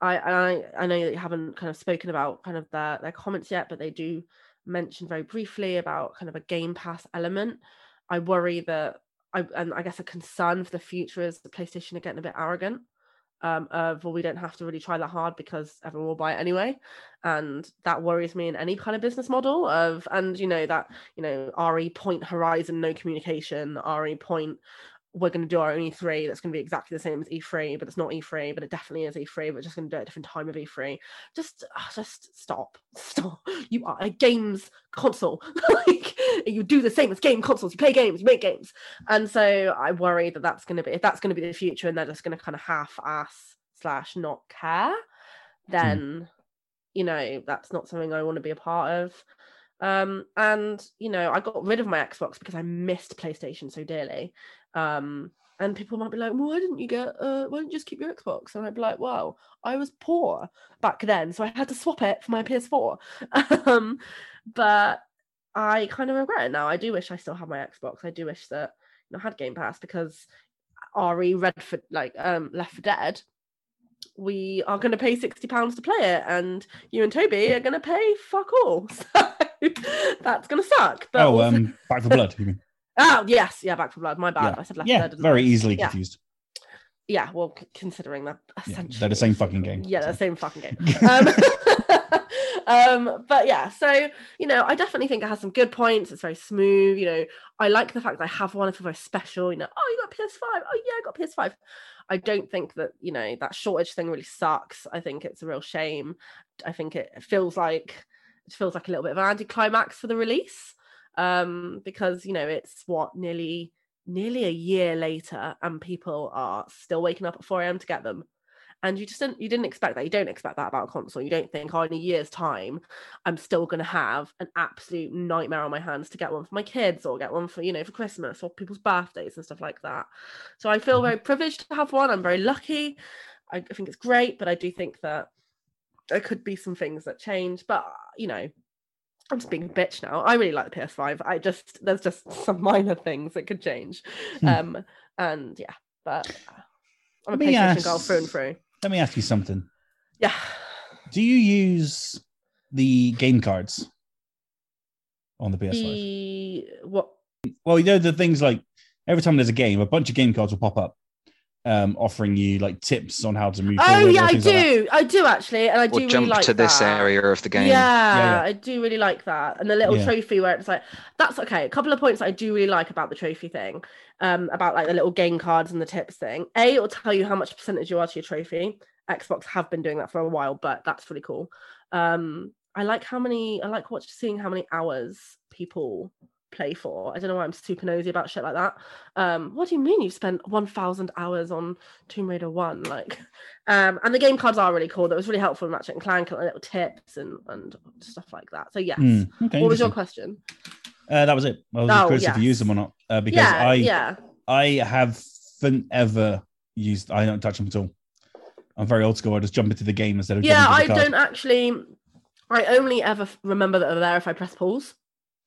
I I I know that you haven't kind of spoken about kind of their their comments yet, but they do mention very briefly about kind of a Game Pass element. I worry that I and I guess a concern for the future is the PlayStation are getting a bit arrogant. Um, of well, we don't have to really try that hard because everyone will buy it anyway, and that worries me in any kind of business model. Of and you know that you know RE point horizon no communication, RE point we're going to do our own E3 that's going to be exactly the same as E3, but it's not E3, but it definitely is E3. We're just going to do it at a different time of E3. Just, uh, just stop, stop. You are a games console. like you do the same as game consoles. You play games, you make games, and so I worry that that's going to be if that's going to be the future, and they're just going to kind of half-ass slash not care, then mm. you know that's not something I want to be a part of. Um, and you know, I got rid of my Xbox because I missed PlayStation so dearly. Um, and people might be like, well, why didn't you get, uh, why didn't you just keep your Xbox? And I'd be like, well, I was poor back then, so I had to swap it for my PS4. um, but I kind of regret it now. I do wish I still had my Xbox. I do wish that you know, I had Game Pass because RE Red for like um Left 4 Dead, we are going to pay sixty pounds to play it, and you and Toby are going to pay fuck all. So that's going to suck. But oh, also... um, Back 4 Blood. You mean? Oh yes, yeah, Back 4 Blood. My bad. Yeah. I said Left yeah, very easily yeah. confused. Yeah, well, c- considering that essentially yeah, they're the same fucking game. Yeah, they're the same fucking game. um, um, but yeah, so you know, I definitely think it has some good points. It's very smooth. You know, I like the fact that I have one. I feel very special. You know, oh, you got PS5. Oh yeah, I got PS5. I don't think that you know that shortage thing really sucks. I think it's a real shame. I think it feels like it feels like a little bit of an anticlimax for the release um, because you know it's what nearly nearly a year later, and people are still waking up at 4 a.m. to get them. And you just didn't you didn't expect that. You don't expect that about a console. You don't think, oh, in a year's time, I'm still gonna have an absolute nightmare on my hands to get one for my kids or get one for, you know, for Christmas or people's birthdays and stuff like that. So I feel mm-hmm. very privileged to have one. I'm very lucky. I think it's great, but I do think that there could be some things that change. But you know, I'm just being a bitch now. I really like the PS5. I just there's just some minor things that could change. Hmm. Um and yeah, but I'm a PlayStation ask, girl through and through. Let me ask you something. Yeah. Do you use the game cards on the PS5? The what? Well, you know the things like every time there's a game, a bunch of game cards will pop up um, offering you like tips on how to move. Oh yeah, I do. Like I do actually, and I do or jump really like to that. this area of the game. Yeah, yeah, yeah, I do really like that, and the little yeah. trophy where it's like that's okay. A couple of points I do really like about the trophy thing, um, about like the little game cards and the tips thing. A, it will tell you how much percentage you are to your trophy. Xbox have been doing that for a while, but that's really cool. Um, I like how many. I like watching seeing how many hours people play for. I don't know why I'm super nosy about shit like that. Um, what do you mean you've spent 1,000 hours on Tomb Raider 1? Like, um, and the game cards are really cool. That was really helpful in Ratchet and Clank and little tips and, and stuff like that. So, yes. Mm, okay, what was your question? Uh, that was it. I was oh, curious yes. if you use them or not. Uh, because yeah, I, yeah. I haven't ever used, I don't touch them at all. I'm very old school. I just jump into the game instead of yeah. I don't actually. I only ever remember that they're there if I press pause.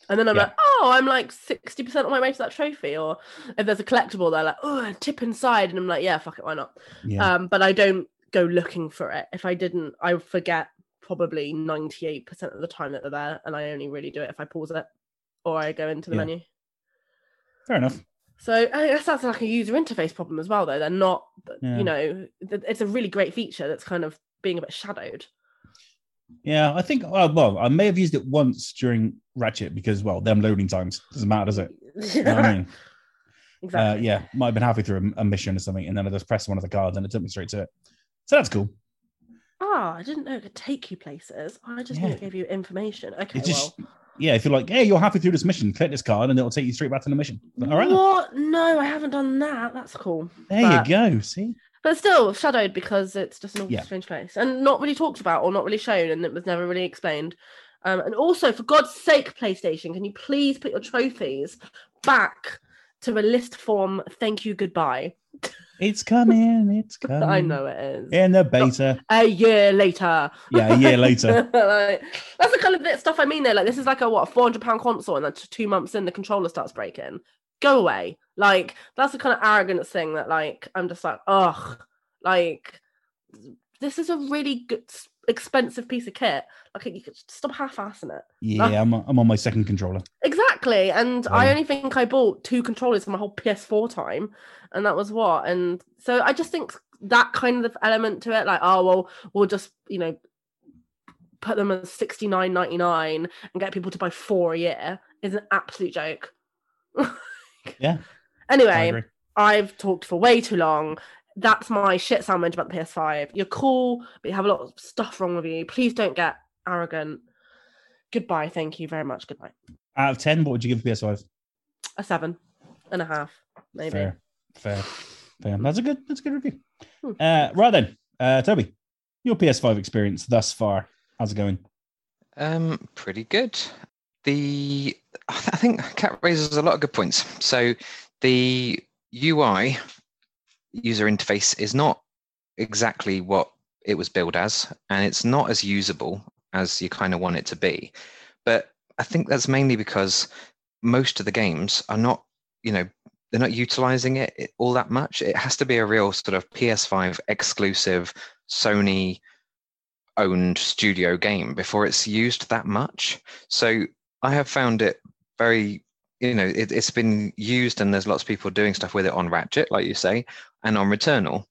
And then I'm yeah. like, oh, I'm like 60% on my way to that trophy. Or if there's a collectible, they're like, oh, tip inside. And I'm like, yeah, fuck it, why not? Yeah. Um, but I don't go looking for it. If I didn't, I forget probably 98% of the time that they're there. And I only really do it if I pause it or I go into the yeah. menu. Fair enough. So I guess that's like a user interface problem as well, though. They're not, you know, it's a really great feature that's kind of being a bit shadowed. Yeah, I think. Uh, well, I may have used it once during Ratchet because, well, them loading times doesn't matter, does it? You know I mean? exactly. Uh, yeah, might have been halfway through a, a, mission or something, and then I just pressed one of the cards and it took me straight to it. So that's cool. Ah, I didn't know it could take you places. I just yeah. gave you information. Okay, just, well. Yeah, if you're like, hey, you're happy through this mission, click this card and it'll take you straight back to the mission. All right. What? No, I haven't done that. That's cool. There but... you go. See? But still shadowed because it's just an awful yeah. strange place and not really talked about or not really shown and it was never really explained. Um, and also for god's sake playstation can you please put your trophies back to a list form? Thank you goodbye. It's coming it's coming. i know it is. In the beta. A year later. Yeah a year later. Like, that's the kind of stuff i mean there. Like this is like a what 400 pound console and then two months in the controller starts breaking. Go away. Like that's the kind of arrogant thing that like I'm just like, ugh, like this is a really good, expensive piece of kit. Like you could stop half-assing it. Yeah, I'm, I'm on my second controller. Exactly. And I only think I bought two controllers for my whole PS4 time. And that was what. And so I just think that kind of element to it, like, oh well, we'll just, you know, put them as sixty nine ninety nine and get people to buy four a year is an absolute joke. Yeah, Anyway. I've talked for way too long. That's my shit sandwich about the PS5. You're cool, but you have a lot of stuff wrong with you. Please don't get arrogant. Goodbye. Thank you very much. Good night. Out of 10, what would you give the PS5? A seven and a half, maybe. Fair, fair, fair. That's a good. That's a good review. Hmm. Uh, right then, uh, Toby, your PS5 experience thus far. How's it going? Um, pretty good. The I think Kat raises a lot of good points. So the UI user interface is not exactly what it was built as, and it's not as usable as you kind of want it to be. But I think that's mainly because most of the games are not, you know, they're not utilizing it- all that much. It has to be a real sort of PS5 exclusive Sony owned studio game before it's used that much. So I have found it very, you know, it, it's been used and there's lots of people doing stuff with it on Ratchet, like you say, and on Returnal.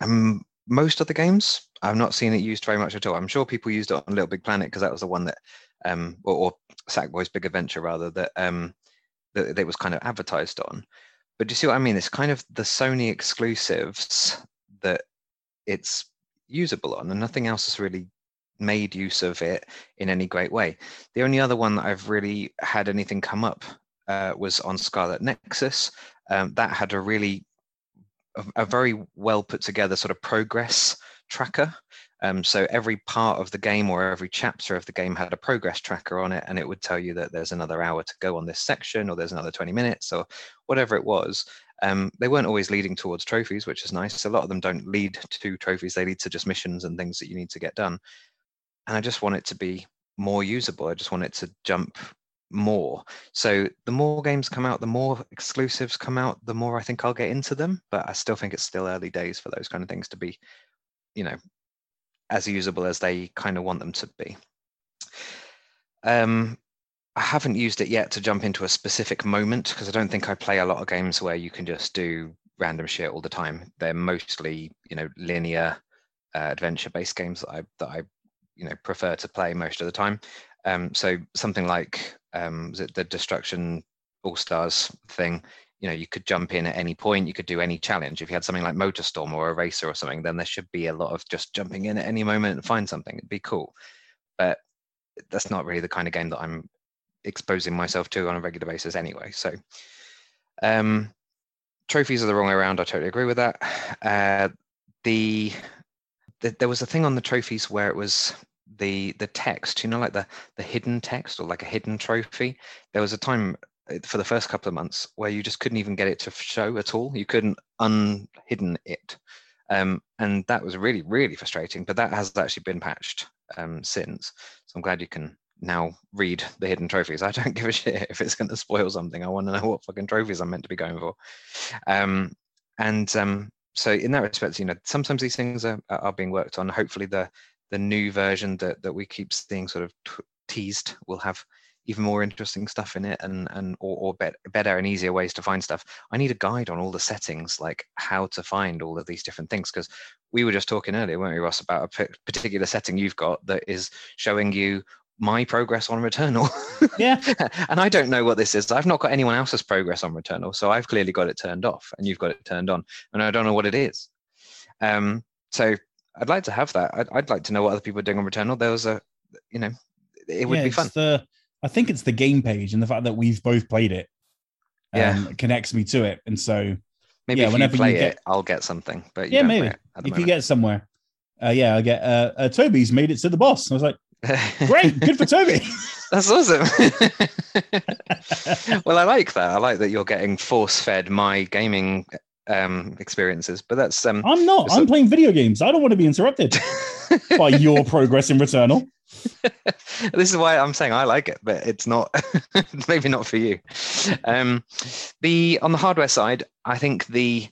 Um, most of the games, I've not seen it used very much at all. I'm sure people used it on Little Big Planet because that was the one that, um, or, or Sackboy's Big Adventure rather, that um, that, that it was kind of advertised on. But do you see what I mean? It's kind of the Sony exclusives that it's usable on, and nothing else has really made use of it in any great way. The only other one that I've really had anything come up uh, was on Scarlet Nexus. Um, that had a really, a, a very well put together sort of progress tracker. Um, so every part of the game or every chapter of the game had a progress tracker on it, and it would tell you that there's another hour to go on this section, or there's another 20 minutes, or whatever it was. Um, they weren't always leading towards trophies, which is nice. A lot of them don't lead to trophies; they lead to just missions and things that you need to get done. And I just want it to be more usable. I just want it to jump more. So the more games come out, the more exclusives come out, the more I think I'll get into them. But I still think it's still early days for those kind of things to be, you know, as usable as they kind of want them to be. Um, I haven't used it yet to jump into a specific moment because I don't think I play a lot of games where you can just do random shit all the time. They're mostly, you know, linear uh, adventure-based games that I that I, you know, prefer to play most of the time. Um, so something like um, was it the Destruction All Stars thing, you know, you could jump in at any point, you could do any challenge. If you had something like Motorstorm or a racer or something, then there should be a lot of just jumping in at any moment and find something. It'd be cool. But that's not really the kind of game that I'm exposing myself to on a regular basis anyway. So um trophies are the wrong way around. I totally agree with that. Uh the, the there was a thing on the trophies where it was the the text, you know, like the the hidden text or like a hidden trophy. There was a time uh, for the first couple of months where you just couldn't even get it to show at all. You couldn't unhidden it. Um, and that was really, really frustrating. But that has actually been patched um, since. So I'm glad you can now read the hidden trophies. I don't give a shit if it's going to spoil something. I want to know what fucking trophies I'm meant to be going for. Um, and um, so in that respect, you know, sometimes these things are, are being worked on. Hopefully, the the new version that that we keep seeing sort of t- teased will have even more interesting stuff in it and and or, or bet, better and easier ways to find stuff. I need a guide on all the settings like how to find all of these different things because we were just talking earlier weren't we ross about a p- particular setting you've got that is showing you my progress on returnal. Yeah. and i don't know what this is. I've not got anyone else's progress on returnal so i've clearly got it turned off and you've got it turned on and i don't know what it is. Um so i'd like to have that i'd, I'd like to know what other people are doing on returnal there was a you know it would Yeah, be fun The, I think it's the game page and the fact that we've both played it. Yeah. Um, connects me to it, and so maybe yeah, if whenever you you get- it i'll get something but yeah, maybe it at the if you get somewhere, uh, yeah, I get uh, uh, Toby's made it to the boss. I was like, great, good for Toby. That's awesome. well, I like that. I like that you're getting force fed my gaming um, experiences, but that's um, I'm not. I'm a- playing video games. I don't want to be interrupted by your progress in Returnal. this is why I'm saying I like it, but it's not maybe not for you. Um, the on the hardware side, I think the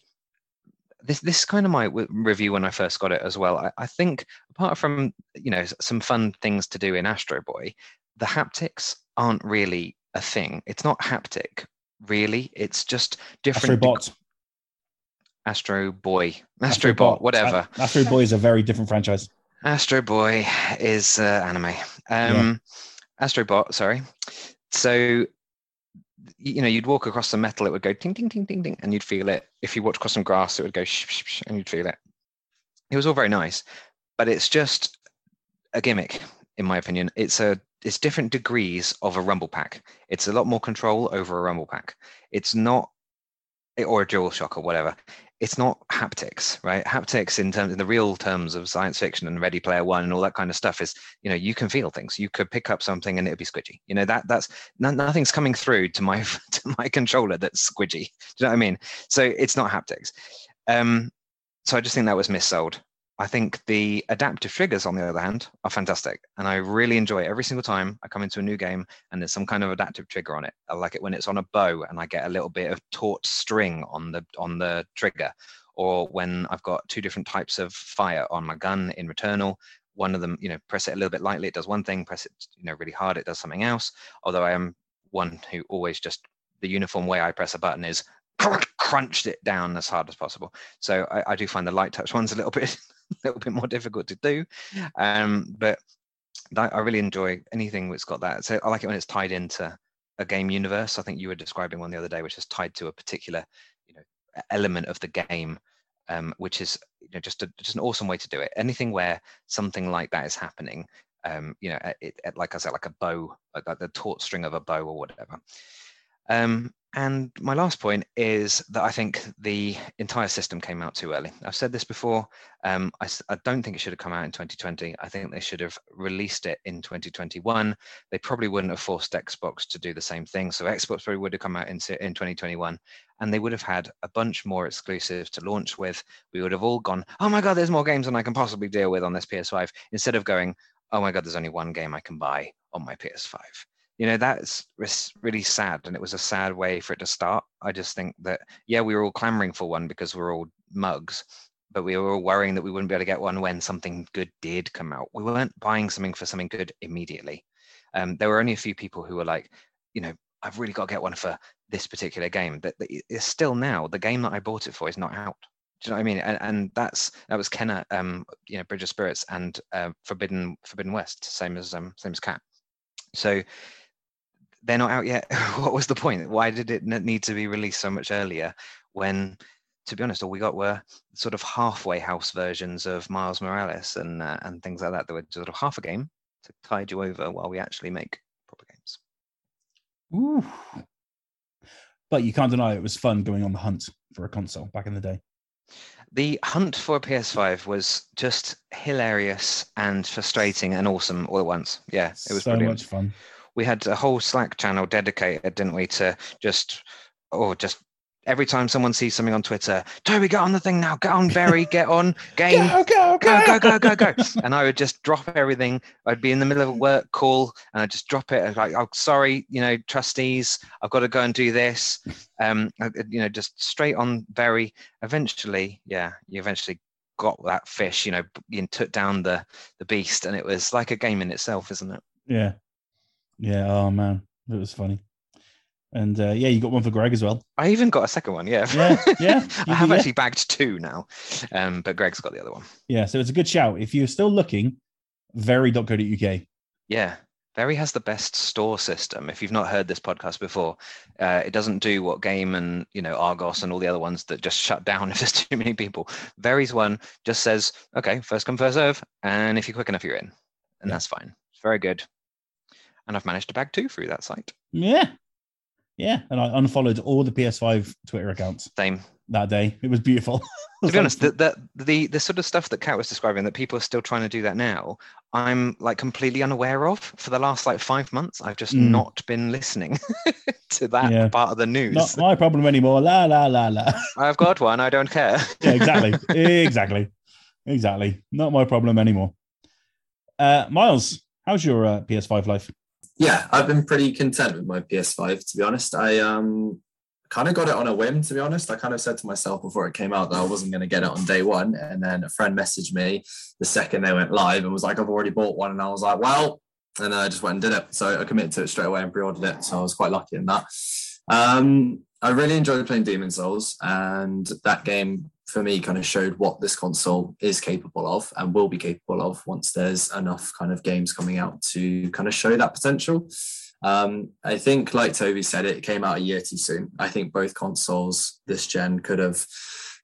this this is kind of my review when I first got it as well. I, I think apart from you know some fun things to do in Astro Boy, the haptics aren't really a thing. It's not haptic really. It's just different. Astrobot. Astro Boy, Astro Bot, whatever. Astro Boy is a very different franchise. Astro Boy is uh, anime. Um, Astro Bot, sorry. So, you know, you'd walk across some metal, it would go ting, ting, ting, ting, ting, and you'd feel it. If you walked across some grass, it would go sh, sh, sh, and you'd feel it. It was all very nice, but it's just a gimmick, in my opinion. It's a it's different degrees of a rumble pack. It's a lot more control over a rumble pack. It's not or a dual shock or whatever it's not haptics right? Haptics in terms in the real terms of science fiction and ready player one and all that kind of stuff is you know you can feel things. You could pick up something and it'd be squidgy. You know that that's no, nothing's coming through to my to my controller that's squidgy. Do you know what i mean? So it's not haptics. Um so i just think that was missold i think the adaptive triggers on the other hand are fantastic and i really enjoy it. Every single time i come into a new game and there's some kind of adaptive trigger on it i like it when it's on a bow and i get a little bit of taut string on the on the trigger or when i've got two different types of fire on my gun in returnal one of them you know press it a little bit lightly it does one thing press it you know really hard it does something else although i am one who always just the uniform way i press a button is crunched it down as hard as possible. So i, I do find the light touch ones a little bit a little bit more difficult to do. Um but i really enjoy anything that's got that. So i like it when it's tied into a game universe. I think you were describing one the other day which is tied to a particular you know element of the game um, which is you know just a, just an awesome way to do it. Anything where something like that is happening um, you know it, it, like i said like a bow like, like the taut string of a bow or whatever. Um, and my last point is that I think the entire system came out too early. I've said this before. Um, I, I don't think it should have come out in 2020. I think they should have released it in 2021. They probably wouldn't have forced Xbox to do the same thing. So Xbox probably would have come out in, in 2021 and they would have had a bunch more exclusives to launch with. We would have all gone, oh my God, there's more games than I can possibly deal with on this PS5, instead of going, oh my God, there's only one game I can buy on my PS5 you know that's really sad and it was a sad way for it to start i just think that yeah we were all clamoring for one because we're all mugs but we were all worrying that we wouldn't be able to get one when something good did come out we weren't buying something for something good immediately um, there were only a few people who were like you know i've really got to get one for this particular game but but still now the game that i bought it for is not out do you know what I mean? And, and that's that was Kena, um, you know, Bridge of Spirits and uh, Forbidden Forbidden West, same as um, same as Kat. So they're not out yet. what was the point? Why did it need to be released so much earlier? When, to be honest, all we got were sort of halfway house versions of Miles Morales and uh, and things like that. That were sort of half a game to tide you over while we actually make proper games. Ooh. But you can't deny it was fun going on the hunt for a console back in the day. The hunt for a PS5 was just hilarious and frustrating and awesome all at once. Yeah, it was so brilliant. much fun. We had a whole Slack channel dedicated, didn't we, to just or just every time someone sees something on Twitter, Toby, get on the thing now, get on Very, get on game, Go, go, go, go, go, go, go. And I would just drop everything. I'd be in the middle of a work call and I'd just drop it. I'd like, oh, sorry, you know, trustees, I've got to go and do this. Um, I- I- you know, just straight on Very. Eventually, yeah, you eventually got that fish, you know, you took down the the beast, and it was like a game in itself, isn't it? Yeah. Yeah. Oh, man. It was funny. And uh, yeah, you got one for Greg as well. I even got a second one, yeah. Yeah, yeah, I have yeah. actually bagged two now, um, but Greg's got the other one. Yeah. So it's a good shout. If you're still looking, very.co.uk. Yeah, Very has the best store system. If you've not heard this podcast before, uh, it doesn't do what Game and you know Argos and all the other ones that just shut down if there's too many people. Very's one just says, okay, first come first serve, and if you're quick enough, you're in, and Yeah. that's fine. It's very good. And I've managed to bag two through that site. Yeah. Yeah. And I unfollowed all the PS5 Twitter accounts Same. that day. It was beautiful. to be honest, the, the the the sort of stuff that Kat was describing that people are still trying to do that now, I'm like completely unaware of. For the last like five months, I've just Mm. not been listening to that Yeah. part of the news. Not my problem anymore. La la la la. I've got one. I don't care. Yeah, exactly. exactly. Exactly. Not my problem anymore. Uh, Miles, how's your uh, PS5 life? Yeah, I've been pretty content with my PS5 to be honest. I um kind of got it on a whim, to be honest. I kind of said to myself before it came out that I wasn't going to get it on day one. And then a friend messaged me the second they went live and was like, I've already bought one. And I was like, well, and I just went and did it. So I committed to it straight away and pre ordered it. So I was quite lucky in that. Um, I really enjoyed playing Demon Souls, and that game for me kind of showed what this console is capable of and will be capable of once there's enough kind of games coming out to kind of show that potential. Um, I think, like Toby said, it came out a year too soon. I think both consoles this gen could have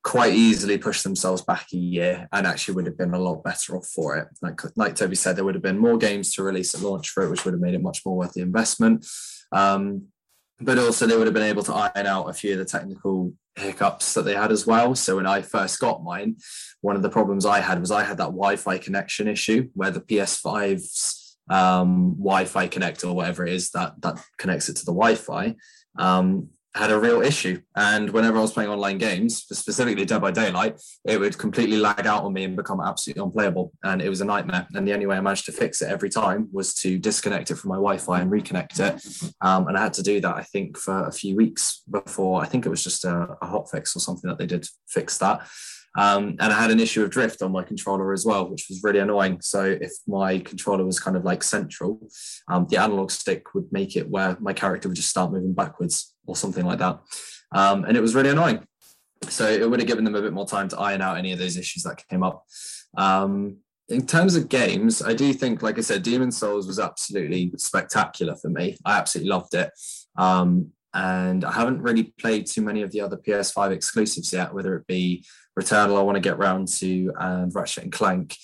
quite easily pushed themselves back a year and actually would have been a lot better off for it. Like, like Toby said, there would have been more games to release at launch for it, which would have made it much more worth the investment. Um, but also, they would have been able to iron out a few of the technical hiccups that they had as well. So when I first got mine, one of the problems I had was I had that Wi-Fi connection issue where the PS5's um, Wi-Fi connector or whatever it is that that connects it to the Wi-Fi um, had a real issue. And whenever I was playing online games, specifically Dead by Daylight, it would completely lag out on me and become absolutely unplayable. And it was a nightmare. And the only way I managed to fix it every time was to disconnect it from my Wi-Fi and reconnect it. Um, and I had to do that, I think, for a few weeks before. I think it was just a, a hot fix or something that they did fix that. Um, and I had an issue of drift on my controller as well, which was really annoying. So if my controller was kind of like central, um, the analog stick would make it where my character would just start moving backwards or something like that. Um, and it was really annoying. So it would have given them a bit more time to iron out any of those issues that came up. Um, in terms of games, I do think, like I said, Demon Souls was absolutely spectacular for me. I absolutely loved it. Um, and I haven't really played too many of the other PS5 exclusives yet, whether it be Returnal, I want to get round to, and Ratchet and Clank.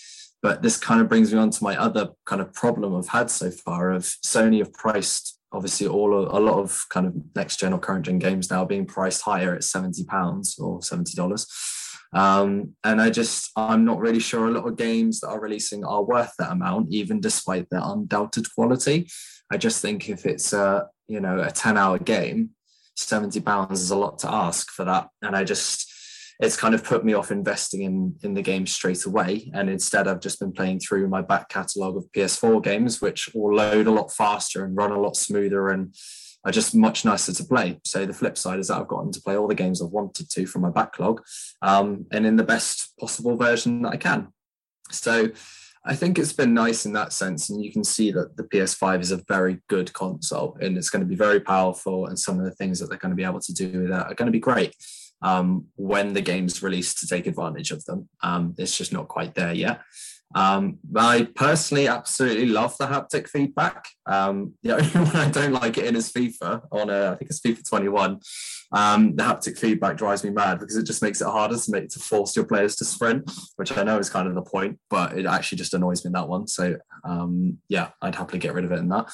But this kind of brings me on to my other kind of problem I've had so far of Sony have priced obviously all a lot of kind of next gen or current gen games now being priced higher at 70 pounds or 70 dollars. Um, and i just i'm not really sure a lot of games that are releasing are worth that amount even despite their undoubted quality. I just think if it's a you know a 10 hour game 70 pounds is a lot to ask for that. And i just it's kind of put me off investing in in the game straight away. And instead i've just been playing through my back catalogue of ps4 games which will load a lot faster and run a lot smoother and are just much nicer to play. So the flip side is that i've gotten to play all the games i've wanted to from my backlog um, and in the best possible version that i can. So I think it's been nice in that sense, and you can see that the PS5 is a very good console, and it's going to be very powerful. And some of the things that they're going to be able to do with that are going to be great um, when the game's released to take advantage of them. Um, it's just not quite there yet. Um, I personally absolutely love the haptic feedback. Um, the only one I don't like it in is FIFA on a, I think it's FIFA 21. Um, the haptic feedback drives me mad because it just makes it harder to make to force your players to sprint, which I know is kind of the point, but it actually just annoys me in that one. So um, yeah, I'd happily get rid of it in that.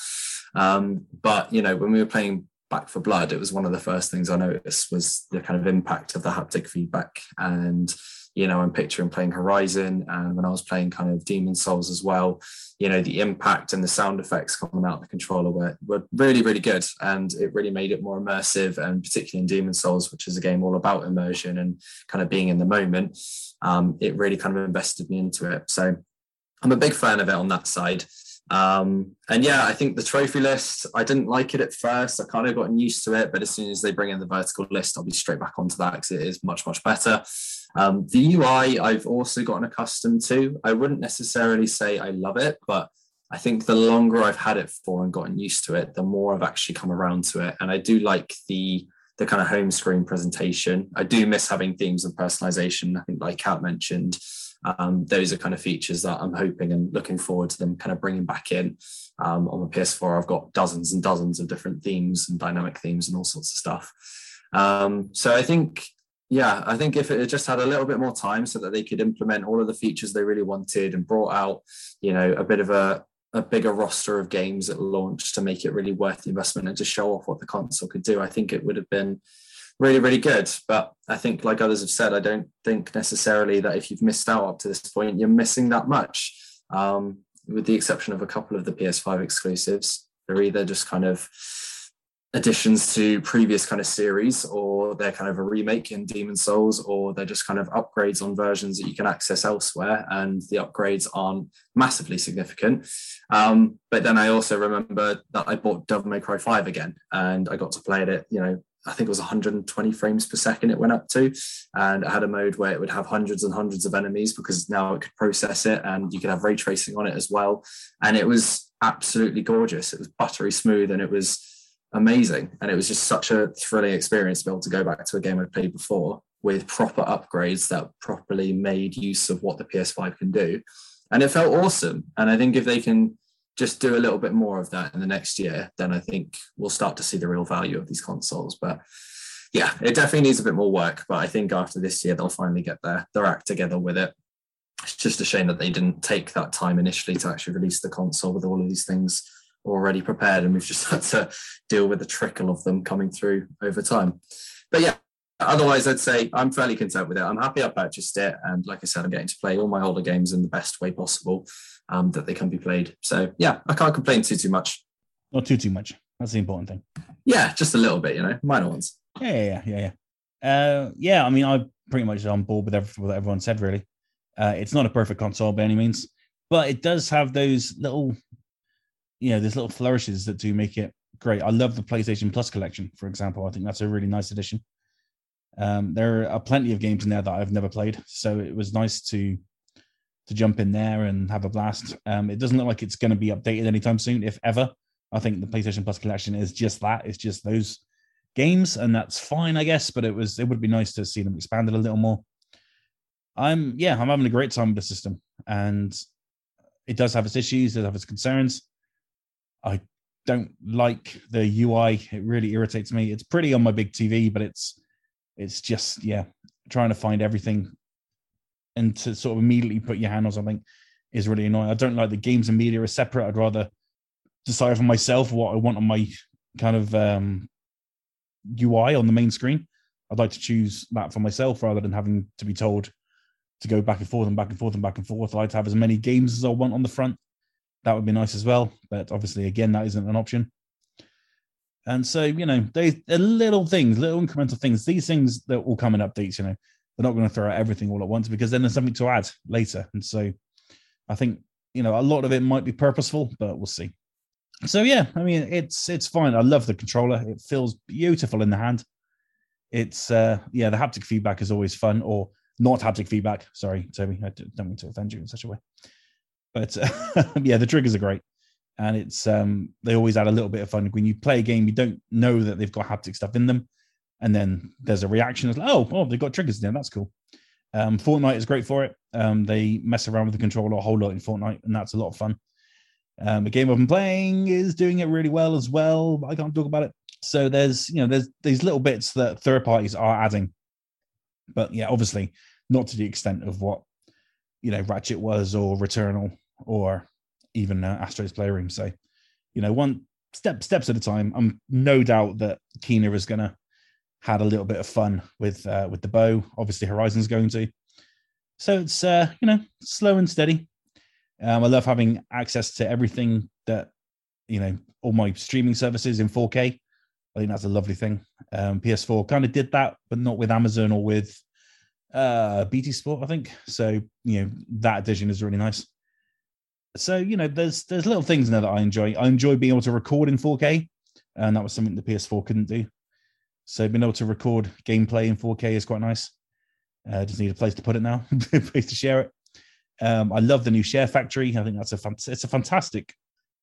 Um, but you know, when we were playing Back 4 Blood, it was one of the first things I noticed was the kind of impact of the haptic feedback. And, you know, I'm picturing playing Horizon and when I was playing kind of Demon Souls as well, you know, the impact and the sound effects coming out of the controller were, were really, really good. And it really made it more immersive. And particularly in Demon Souls, which is a game all about immersion and kind of being in the moment, um, it really kind of invested me into it. So I'm a big fan of it on that side. Um, and yeah, I think the trophy list, I didn't like it at first. I kind of gotten used to it, but as soon as they bring in the vertical list, I'll be straight back onto that because it is much, much better. Um, the UI, I've also gotten accustomed to. I wouldn't necessarily say I love it, but I think the longer I've had it for and gotten used to it, the more I've actually come around to it. And I do like the the kind of home screen presentation. I do miss having themes and personalization. I think, like Kat mentioned, um, those are kind of features that I'm hoping and looking forward to them kind of bringing back in. Um, on the PS4, I've got dozens and dozens of different themes and dynamic themes and all sorts of stuff. Um, so I think, yeah, I think if it just had a little bit more time so that they could implement all of the features they really wanted and brought out, you know, a bit of a, a bigger roster of games at launch to make it really worth the investment and to show off what the console could do, I think it would have been really, really good. But I think, like others have said, I don't think necessarily that if you've missed out up to this point, you're missing that much. Um, with the exception of a couple of the PS5 exclusives, they're either just kind of additions to previous kind of series, or they're kind of a remake in Demon Souls, or they're just kind of upgrades on versions that you can access elsewhere, and the upgrades aren't massively significant. Um, but then I also remember that I bought Devil May Cry 5 again, and I got to play it, you know, I think it was 120 frames per second it went up to. And it had a mode where it would have hundreds and hundreds of enemies because now it could process it and you could have ray tracing on it as well. And it was absolutely gorgeous. It was buttery smooth and it was amazing. And it was just such a thrilling experience to be able to go back to a game I'd played before with proper upgrades that properly made use of what the PS5 can do. And it felt awesome. And I think if they can just do a little bit more of that in the next year, then I think we'll start to see the real value of these consoles. But yeah, it definitely needs a bit more work. But I think after this year, they'll finally get their, their act together with it. It's just a shame that they didn't take that time initially to actually release the console with all of these things already prepared. And we've just had to deal with the trickle of them coming through over time. But yeah, otherwise, I'd say I'm fairly content with it. I'm happy I purchased it. And like I said, I'm getting to play all my older games in the best way possible um, that they can be played. So yeah, I can't complain too too much. Not too too much. That's the important thing. Yeah, just a little bit, you know, minor ones. Yeah, yeah, yeah, yeah. Uh, yeah, I mean, I'm pretty much on board with everything what everyone said. Really, uh, it's not a perfect console by any means, but it does have those little, you know, there's little flourishes that do make it great. I love the PlayStation Plus collection, for example. I think that's a really nice addition. Um, there are plenty of games in there that I've never played, so it was nice to to jump in there and have a blast. Um, it doesn't look like it's going to be updated anytime soon, if ever. I think the PlayStation Plus collection is just that. It's just those games, and that's fine, I guess. But it was it would be nice to see them expanded a little more. I'm yeah, I'm having a great time with the system, and it does have its issues, it have its concerns. I don't like the UI; it really irritates me. It's pretty on my big TV, but it's it's just yeah, trying to find everything and to sort of immediately put your hand on something is really annoying. I don't like the games and media are separate. I'd rather decide for myself what I want on my kind of um, UI on the main screen. I'd like to choose that for myself rather than having to be told to go back and forth and back and forth and back and forth. I'd like to have as many games as I want on the front. That would be nice as well. But obviously, again, that isn't an option. And so, you know, they are little things, little incremental things. These things that will come in updates, you know, they're not going to throw out everything all at once because then there's something to add later. And so I think, you know, a lot of it might be purposeful, but we'll see. So yeah, I mean, it's it's fine. I love the controller. It feels beautiful in the hand. It's uh yeah, the haptic feedback is always fun, or not haptic feedback. Sorry, Toby, I don't mean to offend you in such a way. But uh, yeah, the triggers are great, and it's um they always add a little bit of fun when you play a game. You don't know that they've got haptic stuff in them, and then there's a reaction. It's like, oh, oh, they've got triggers there. That's cool. Um, Fortnite is great for it. Um, they mess around with the controller a whole lot in Fortnite, and that's a lot of fun. Um, the game I've been playing is doing it really well as well, but I can't talk about it. So there's you know there's these little bits that third parties are adding, but yeah, obviously not to the extent of what you know Ratchet was or Returnal or even uh, Astro's Playroom. So you know one step steps at a time. I'm no doubt that Kena is gonna had a little bit of fun with uh, with the bow. Obviously, Horizon's going to. So it's uh, you know slow and steady. Um, I love having access to everything that you know all my streaming services in 4K. I think that's a lovely thing. Um, PS4 kind of did that, but not with Amazon or with uh, BT Sport, I think. So you know that addition is really nice. So you know there's there's little things now that I enjoy. I enjoy being able to record in 4K, and that was something the PS4 couldn't do. So being able to record gameplay in 4K is quite nice. Uh, just need a place to put it now, a place to share it. Um, I love the new Share Factory. I think that's a it's a fantastic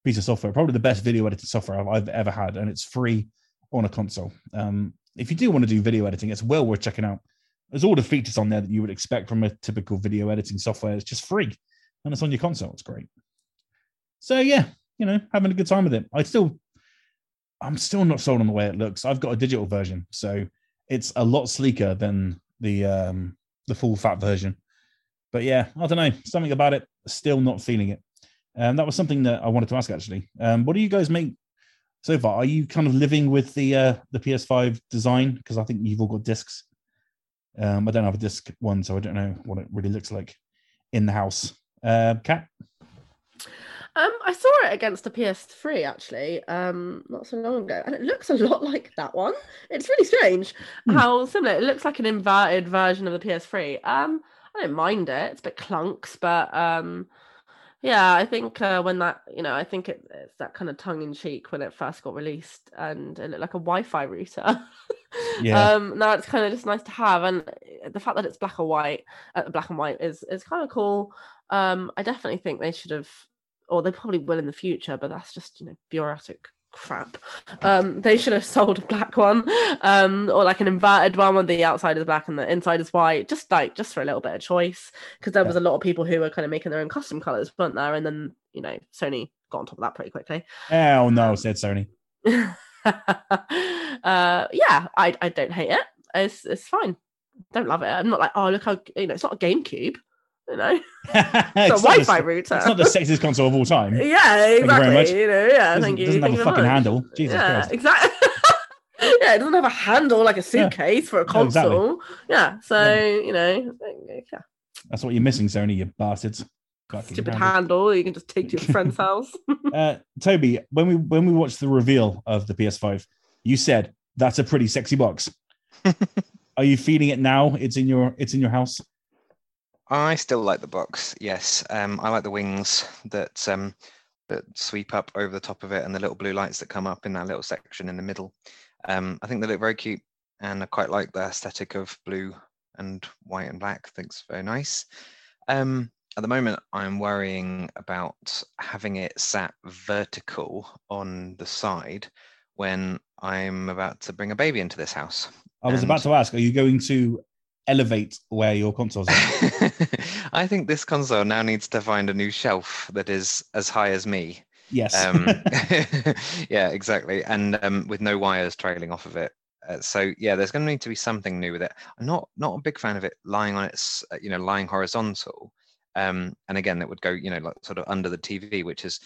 piece of software, probably the best video editing software I've, I've ever had, and it's free on a console. Um, if you do want to do video editing, it's well worth checking out. There's all the features on there that you would expect from a typical video editing software. It's just free, and it's on your console. It's great. So yeah, you know, having a good time with it. I still I'm still not sold on the way it looks. I've got a digital version, so it's a lot sleeker than the um, the full fat version. But yeah, I don't know. Something about it, still not feeling it. Um, that was something that I wanted to ask actually. Um, what do you guys make so far? Are you kind of living with the uh, the PS5 design? Because I think you've all got discs. Um, I don't have a disc one, so I don't know what it really looks like in the house. Uh, Kat? Um, I saw it against the PS3 actually, um, not so long ago, and it looks a lot like that one. It's really strange mm. how similar. It looks like an inverted version of the PS3. Um, I don't mind it. It's a bit clunks, but um, yeah, I think uh, when that, you know, I think it, it's that kind of tongue in cheek when it first got released, and it looked like a Wi-Fi router. Yeah. Um, no, it's kind of just nice to have, and the fact that it's black or white, uh, black and white is is kind of cool. Um, I definitely think they should have, or they probably will in the future, but that's just you know bureaucratic crap. Um, they should have sold a black one, um, or like an inverted one where the outside is black and the inside is white, just like just for a little bit of choice. Because there was a lot of people who were kind of making their own custom colors, weren't there? And then you know Sony got on top of that pretty quickly. Oh no, said Sony. uh, yeah, I I don't hate it. It's it's fine. Don't love it. I'm not like oh look how you know it's not a GameCube. You know, it's, it's a Wi-Fi the, router. it's not the sexiest console of all time. yeah, you very exactly. much. You, know, yeah, Doesn't- thank you. It doesn't have thank a fucking much. handle. Jesus yeah, Christ. exactly. yeah, it doesn't have a handle like a suitcase for a No, exactly. console. Yeah, so No. you know, yeah, That's what you're missing, Sony, you bastards. Fucking stupid handle. handle you can just take to your friend's house. Uh, Toby, when we when we watched the reveal of the PS5, you said that's a pretty sexy box. Are you feeling it now? It's in your it's in your house. I still like the box. Yes, um, I like the wings that um, that sweep up over the top of it, and the little blue lights that come up in that little section in the middle. Um, I think they look very cute, and I quite like the aesthetic of blue and white and black. I think it's very nice. Um, at the moment, I'm worrying about having it sat vertical on the side when I'm about to bring a baby into this house. I was And- about to ask, are you going to elevate where your consoles are? I think this console now needs to find a new shelf that is as high as me. yes. Um, yeah, exactly, and um, with no wires trailing off of it. Uh, so yeah, there's going to need to be something new with it. I'm not not a big fan of it lying on its, uh, you know, lying horizontal. Um, and again, it would go, you know, like sort of under the TV, which is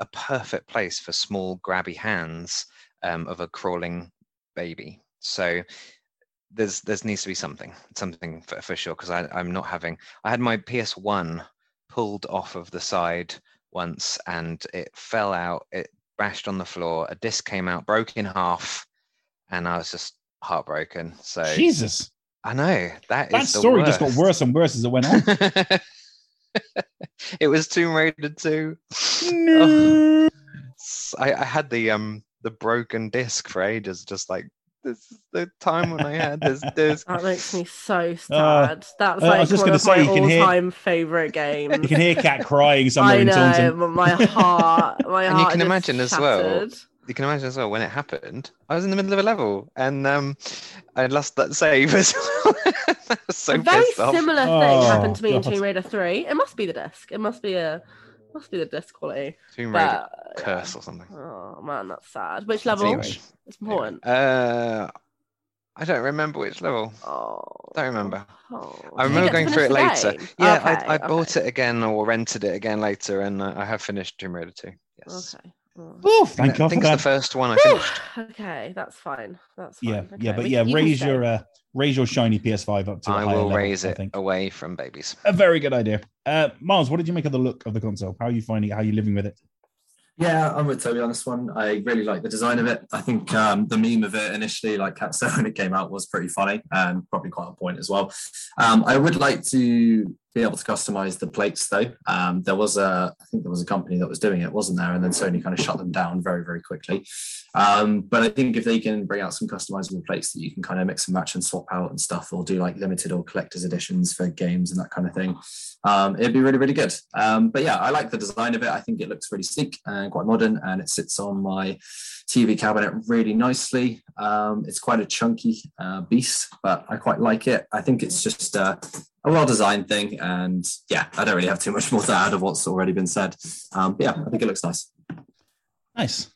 a perfect place for small grabby hands um, of a crawling baby. So there's there's needs to be something something for, for sure because i'm not having i had my ps1 pulled off of the side once and it fell out it bashed on the floor a disc came out broke in half and i was just heartbroken so Jesus. i know that That is the story just got worse and worse as it went on. it was tomb raider 2 No. S- I, I had the um the broken disc for ages just like this is the time when i had this disc That makes me so sad. Uh, That's I was just one gonna of say, my you can hear- all-time favorite games. You can hear Kat crying somewhere I in know, Taunton. but my heart, my And you can just imagine as well, you can imagine as well when it happened. I was in the middle of a level and um, I lost that save as well. I so a very pissed off. similar thing Oh, happened to me in God. Tomb Raider 3. It must be the disc. It must be a must be the disc quality. Tomb Raider But curse or something. oh man, that's sad. Which level? Anyway, It's important. Uh, I don't remember which level. Oh, Don't remember. oh. I remember going through it later. game? Yeah, Okay, I, I bought it again or rented it again later, and uh, I have finished Tomb Raider 2. Yes. Okay. Oh. Thank I God for think it's the first one I finished. okay, that's fine. That's fine. Yeah, Okay, yeah, but we- yeah, you raise your uh, raise your shiny PS5 up to. a I higher will level, raise it away from babies. A very good idea. Uh, Miles, what did you make of the look of the console? How are you finding it? How are you living with it? Yeah, I'm with Toby on this one. I really like the design of it. I think um, the meme of it initially, like Kat said when it came out, was pretty funny and probably quite on point as well. Um, I would like to be able to customize the plates though. Um, there was a, I think there was a company that was doing it, wasn't there? And then Sony kind of shut them down very, very quickly. Um, but I think if they can bring out some customizable plates that you can kind of mix and match and swap out and stuff, or do like limited or collector's editions for games and that kind of thing, um, it'd be really, really good. Um, but yeah, I like the design of it. I think it looks really sleek and quite modern, and it sits on my TV cabinet really nicely. Um, it's quite a chunky uh, beast, but I quite like it. I think it's just uh, a well designed thing, and yeah, I don't really have too much more to add of what's already been said. Um, but yeah, I think it looks nice. Nice.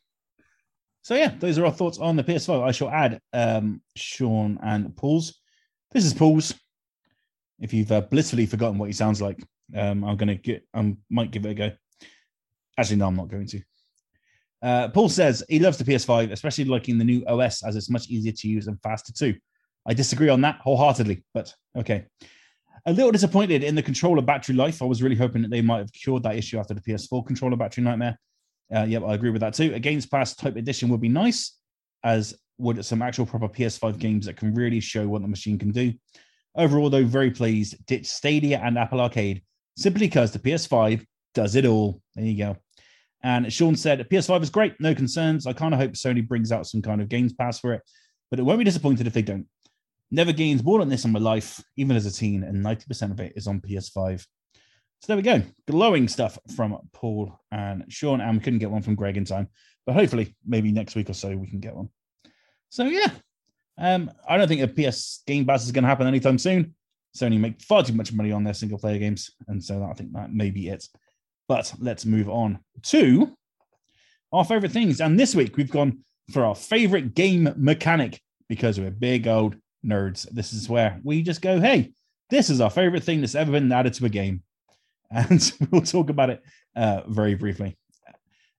So yeah, those are our thoughts on the PS5. I shall add um, Sean and Paul's. This is Paul's. If you've uh, blissfully forgotten what he sounds like, um, I'm gonna get. I might give it a go. Actually, no, I'm not going to. Uh, Paul says he loves the PS5, especially liking the new OS as it's much easier to use and faster too. I disagree on that wholeheartedly, but okay. A little disappointed in the controller battery life. I was really hoping that they might have cured that issue after the PS4 controller battery nightmare. Uh, yep, I agree with that too. A Games Pass type edition would be nice, as would some actual proper PS5 games that can really show what the machine can do. Overall, though, very pleased. Ditch Stadia and Apple Arcade simply because the PS5 does it all. There you go. And Sean said, PS5 is great, no concerns. I kind of hope Sony brings out some kind of Games Pass for it. but it won't be disappointed if they don't. Never gained more than this in my life, even as a teen, and 90% of it is on PS5. So there we go. Glowing stuff from Paul and Sean. And we couldn't get one from Greg in time, but hopefully, maybe next week or so, we can get one. So yeah, um, I don't think a PS Game Pass is going to happen anytime soon. Sony make far too much money on their single player games, and so I think that may be it. But let's move on to our favorite things. And this week we've gone for our favorite game mechanic because we're big old nerds. This is where we just go, hey, this is our favorite thing that's ever been added to a game. And we'll talk about it uh, very briefly.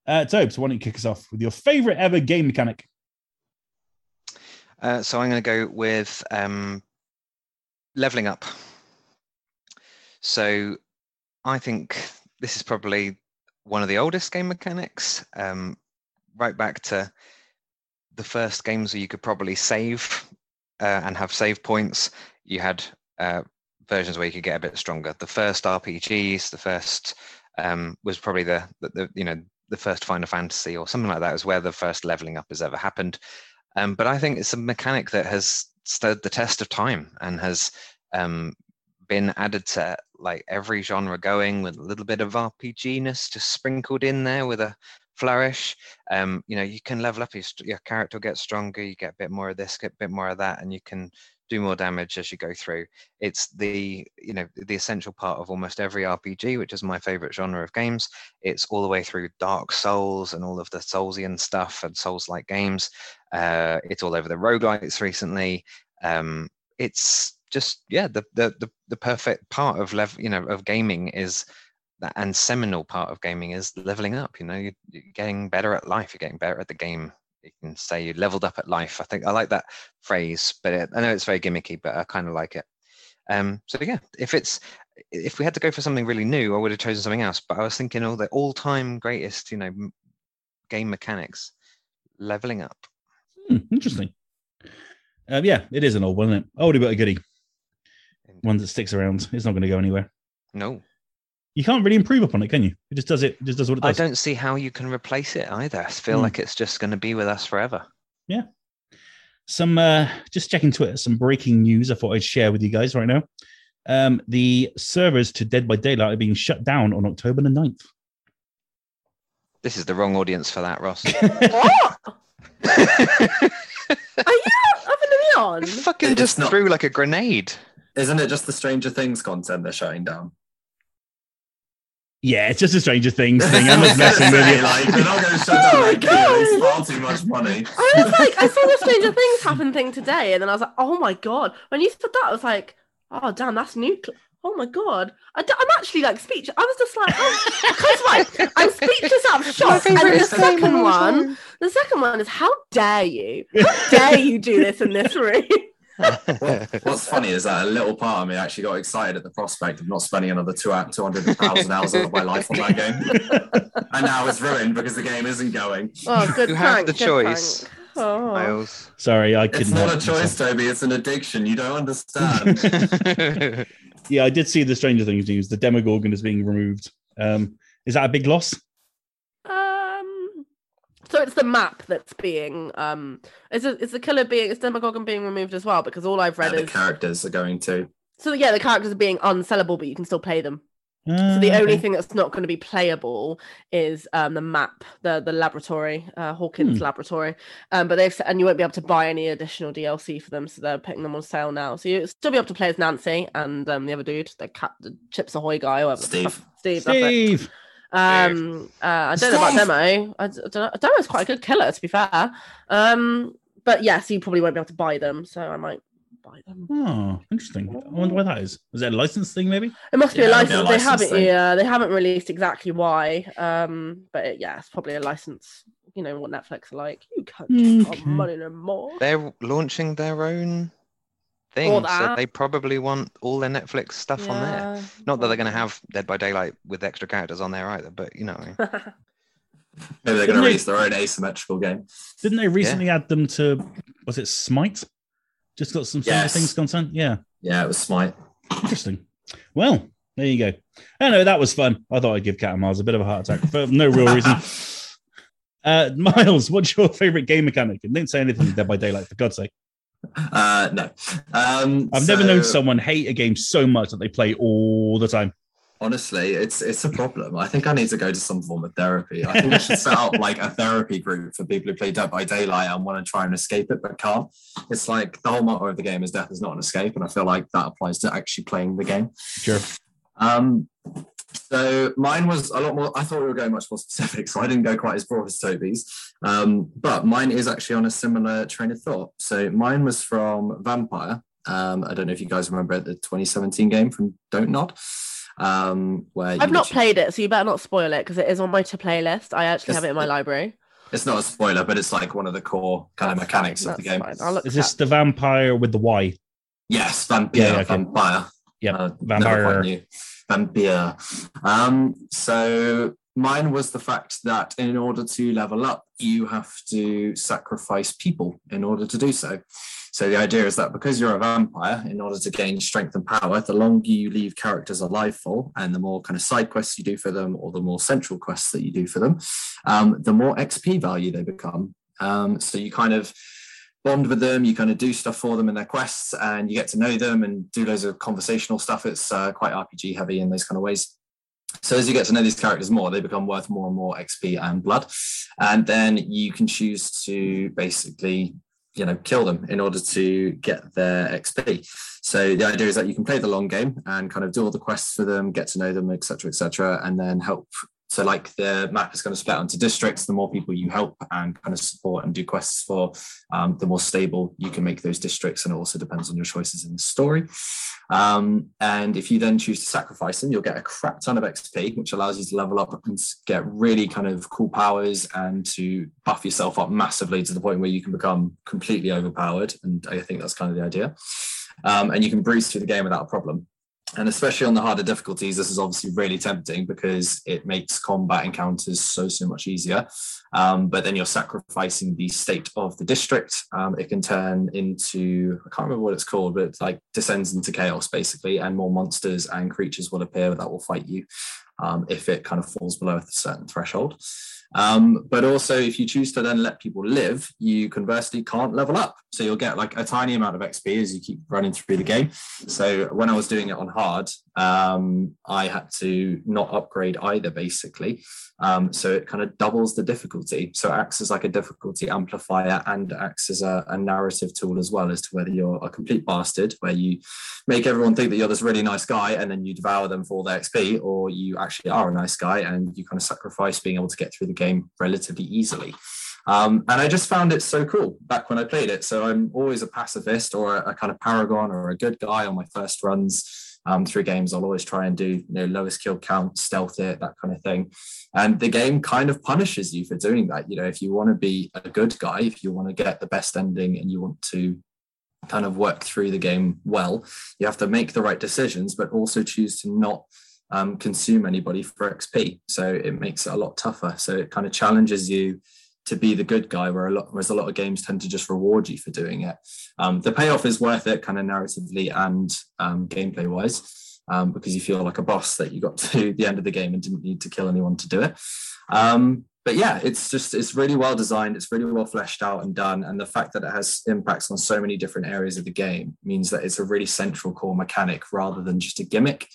Uh, Tobes, why don't you kick us off with your favorite ever game mechanic? Uh, so I'm going to go with um, leveling up. So I think this is probably one of the oldest game mechanics, um, right back to the first games where you could probably save uh, and have save points. You had uh, versions where you could get a bit stronger. The first RPGs, the first um, was probably the, the, the, you know the first Final Fantasy or something like that is where the first leveling up has ever happened. Um, but I think it's a mechanic that has stood the test of time and has um, been added to like every genre going with a little bit of RPGness just sprinkled in there with a flourish. Um, you know, you can level up your, your character, get stronger, you get a bit more of this, get a bit more of that, and you can do more damage as you go through. It's the you know the essential part of almost every RPG, which is my favorite genre of games. It's all the way through Dark Souls and all of the Soulsian stuff and Souls-like games. Uh, it's all over the roguelites recently. Um, it's just yeah, the, the the the perfect part of level you know of gaming is and seminal part of gaming is leveling up. You know, you're, you're getting better at life. You're getting better at the game you can say you leveled up at life. I think I like that phrase, but it, I know it's very gimmicky, but I kind of like it. Um, so yeah, if it's if we had to go for something really new, I would have chosen something else. But I was thinking all the all-time greatest, you know, game mechanics, leveling up. Hmm, interesting. Um, yeah, it is an old one, isn't it? Oldie but a goodie. One that sticks around. It's not going to go anywhere. No you can't really improve upon it, can you? It just does it. it just does what it does. I don't see how you can replace it either. I feel mm. like it's just going to be with us forever. Yeah. Some uh, just checking Twitter. Some breaking news. I thought I'd share with you guys right now. Um, the servers to Dead by Daylight are being shut down on October the 9th. This is the wrong audience for that, Ross. what? are you having me on? fucking just not... threw like a grenade. Isn't it just the Stranger Things content they're shutting down? Yeah, it's just a Stranger Things thing. I'm just messing with you. Like, they're not going to shut down oh that game. It's far too much money. I was like, I saw the Stranger Things happen thing today, and then I was like, oh my god. When you said that, I was like, oh damn, that's nuclear. Oh my god! I am actually like speech. I was just like, oh, like I'm speechless out of shock. And the second one, the second one is, how dare you? How dare you do this in this room? What's funny is that a little part of me actually got excited at the prospect of not spending another two two hundred thousand hours of my life on that game, and now it's ruined because the game isn't going. Oh, good. You have the choice. Oh. Miles. Sorry, I couldn't. It's not a choice, myself. Toby. It's an addiction. You don't understand. yeah, I did see the Stranger Things news. The Demogorgon is being removed. Um, is that a big loss? So it's the map that's being um is it is the killer being is Demogorgon being removed as well? Because all I've read yeah, is the characters are going to. So yeah, the characters are being unsellable, but you can still play them. So the only thing that's not going to be playable is um, the map, the the laboratory, uh, Hawkins hmm. laboratory. Um, but they've and you won't be able to buy any additional DLC for them, so they're putting them on sale now. So you still be able to play as Nancy and um, the other dude, the cat, the Chips Ahoy guy, whatever. Steve. Steve. Steve. Um, uh, I don't know about demo. I, don't know. Demo is quite a good killer, to be fair. Um, but yes, you probably won't be able to buy them, so I might buy them. Oh, interesting. I wonder why that is. Is that a license thing? Maybe it must be a license. A license they haven't. Thing. Yeah, they haven't released exactly why. Um, but it, yeah, it's probably a license. You know what Netflix are like. You can't okay. money no more. They're launching their own thing. So they probably want all their Netflix stuff yeah. on there. Not that they're going to have Dead by Daylight with extra characters on there either, but you know. Maybe they're going to release their own asymmetrical game. Didn't they recently yeah. add them to? Was it Smite? Just got some yes. things content. Yeah. Yeah, it was Smite. Interesting. Well, there you go. I know that was fun. I thought I'd give Kat and Mars a bit of a heart attack for no real reason. uh, Miles, what's your favorite game mechanic? And didn't say anything Dead by Daylight, for God's sake. Uh, no. Um, I've never known someone hate a game so much that they play all the time. Honestly, it's it's a problem. I think I need to go to some form of therapy. I think I should set up like a therapy group for people who play Dead by Daylight and want to try and escape it but can't. It's like the whole motto of the game is death is not an escape, and I feel like that applies to actually playing the game. Sure. Um, so mine was a lot more. I thought we were going much more specific, so I didn't go quite as broad as Toby's. Um, but mine is actually on a similar train of thought. So mine was from Vampyr. Um, I don't know if you guys remember the 2017 game from Don't Nod. Um, where I've not played it, so you better not spoil it because it is on my to play list. I actually Yes, have it in my library. It's not a spoiler, but it's like one of the core kind of mechanics fine, of the game. fine. I'll look Is at this the vampire with the Y? Yes, vampire, Yeah, yeah, okay. vampire. Yep, Uh, vampire. Vampyr. Um, so mine was the fact that in order to level up, you have to sacrifice people in order to do so. So the idea is that because you're a vampire, in order to gain strength and power, the longer you leave characters alive for, and the more kind of side quests you do for them, or the more central quests that you do for them, um, the more XP value they become. Um, so you kind of bond with them, you kind of do stuff for them in their quests, and you get to know them and do loads of conversational stuff. It's uh, quite RPG heavy in those kind of ways. So as you get to know these characters more, they become worth more and more XP and blood, and then you can choose to basically, you know, kill them in order to get their XP. So the idea is that you can play the long game and kind of do all the quests for them, get to know them, etc., etc., and then help. So like the map is going to split onto districts. The more people you help and kind of support and do quests for, um, the more stable you can make those districts, and it also depends on your choices in the story. Um, and if you then choose to sacrifice them, you'll get a crap ton of XP, which allows you to level up and get really kind of cool powers and to buff yourself up massively to the point where you can become completely overpowered. And I think that's kind of the idea. Um, and you can breeze through the game without a problem. And especially on the harder difficulties, this is obviously really tempting because it makes combat encounters so, so much easier. Um, but then you're sacrificing the state of the district. Um, it can turn into, I can't remember what it's called, but it's like descends into chaos basically, and more monsters and creatures will appear that will fight you um, if it kind of falls below a certain threshold. Um, but also, if you choose to then let people live, you conversely can't level up. So you'll get like a tiny amount of XP as you keep running through the game. So when I was doing it on hard, um, I had to not upgrade either, basically. Um, so it kind of doubles the difficulty. So it acts as like a difficulty amplifier and acts as a, a narrative tool as well as to whether you're a complete bastard, where you make everyone think that you're this really nice guy and then you devour them for their XP, or you actually are a nice guy and you kind of sacrifice being able to get through the game relatively easily. Um, and I just found it so cool back when I played it. So I'm always a pacifist or a, a kind of paragon or a good guy on my first runs um, through games. I'll always try and do you know lowest kill count, stealth it, that kind of thing. And the game kind of punishes you for doing that. You know, if you want to be a good guy, if you want to get the best ending, and you want to kind of work through the game well, you have to make the right decisions, but also choose to not um, consume anybody for XP. So it makes it a lot tougher. So it kind of challenges you to be the good guy, where a lot, whereas a lot of games tend to just reward you for doing it. Um, the payoff is worth it, kind of narratively and um, gameplay wise, um, because you feel like a boss that you got to the end of the game and didn't need to kill anyone to do it. Um, but yeah, it's just it's really well designed. It's really well fleshed out and done, and the fact that it has impacts on so many different areas of the game means that it's a really central core mechanic rather than just a gimmick.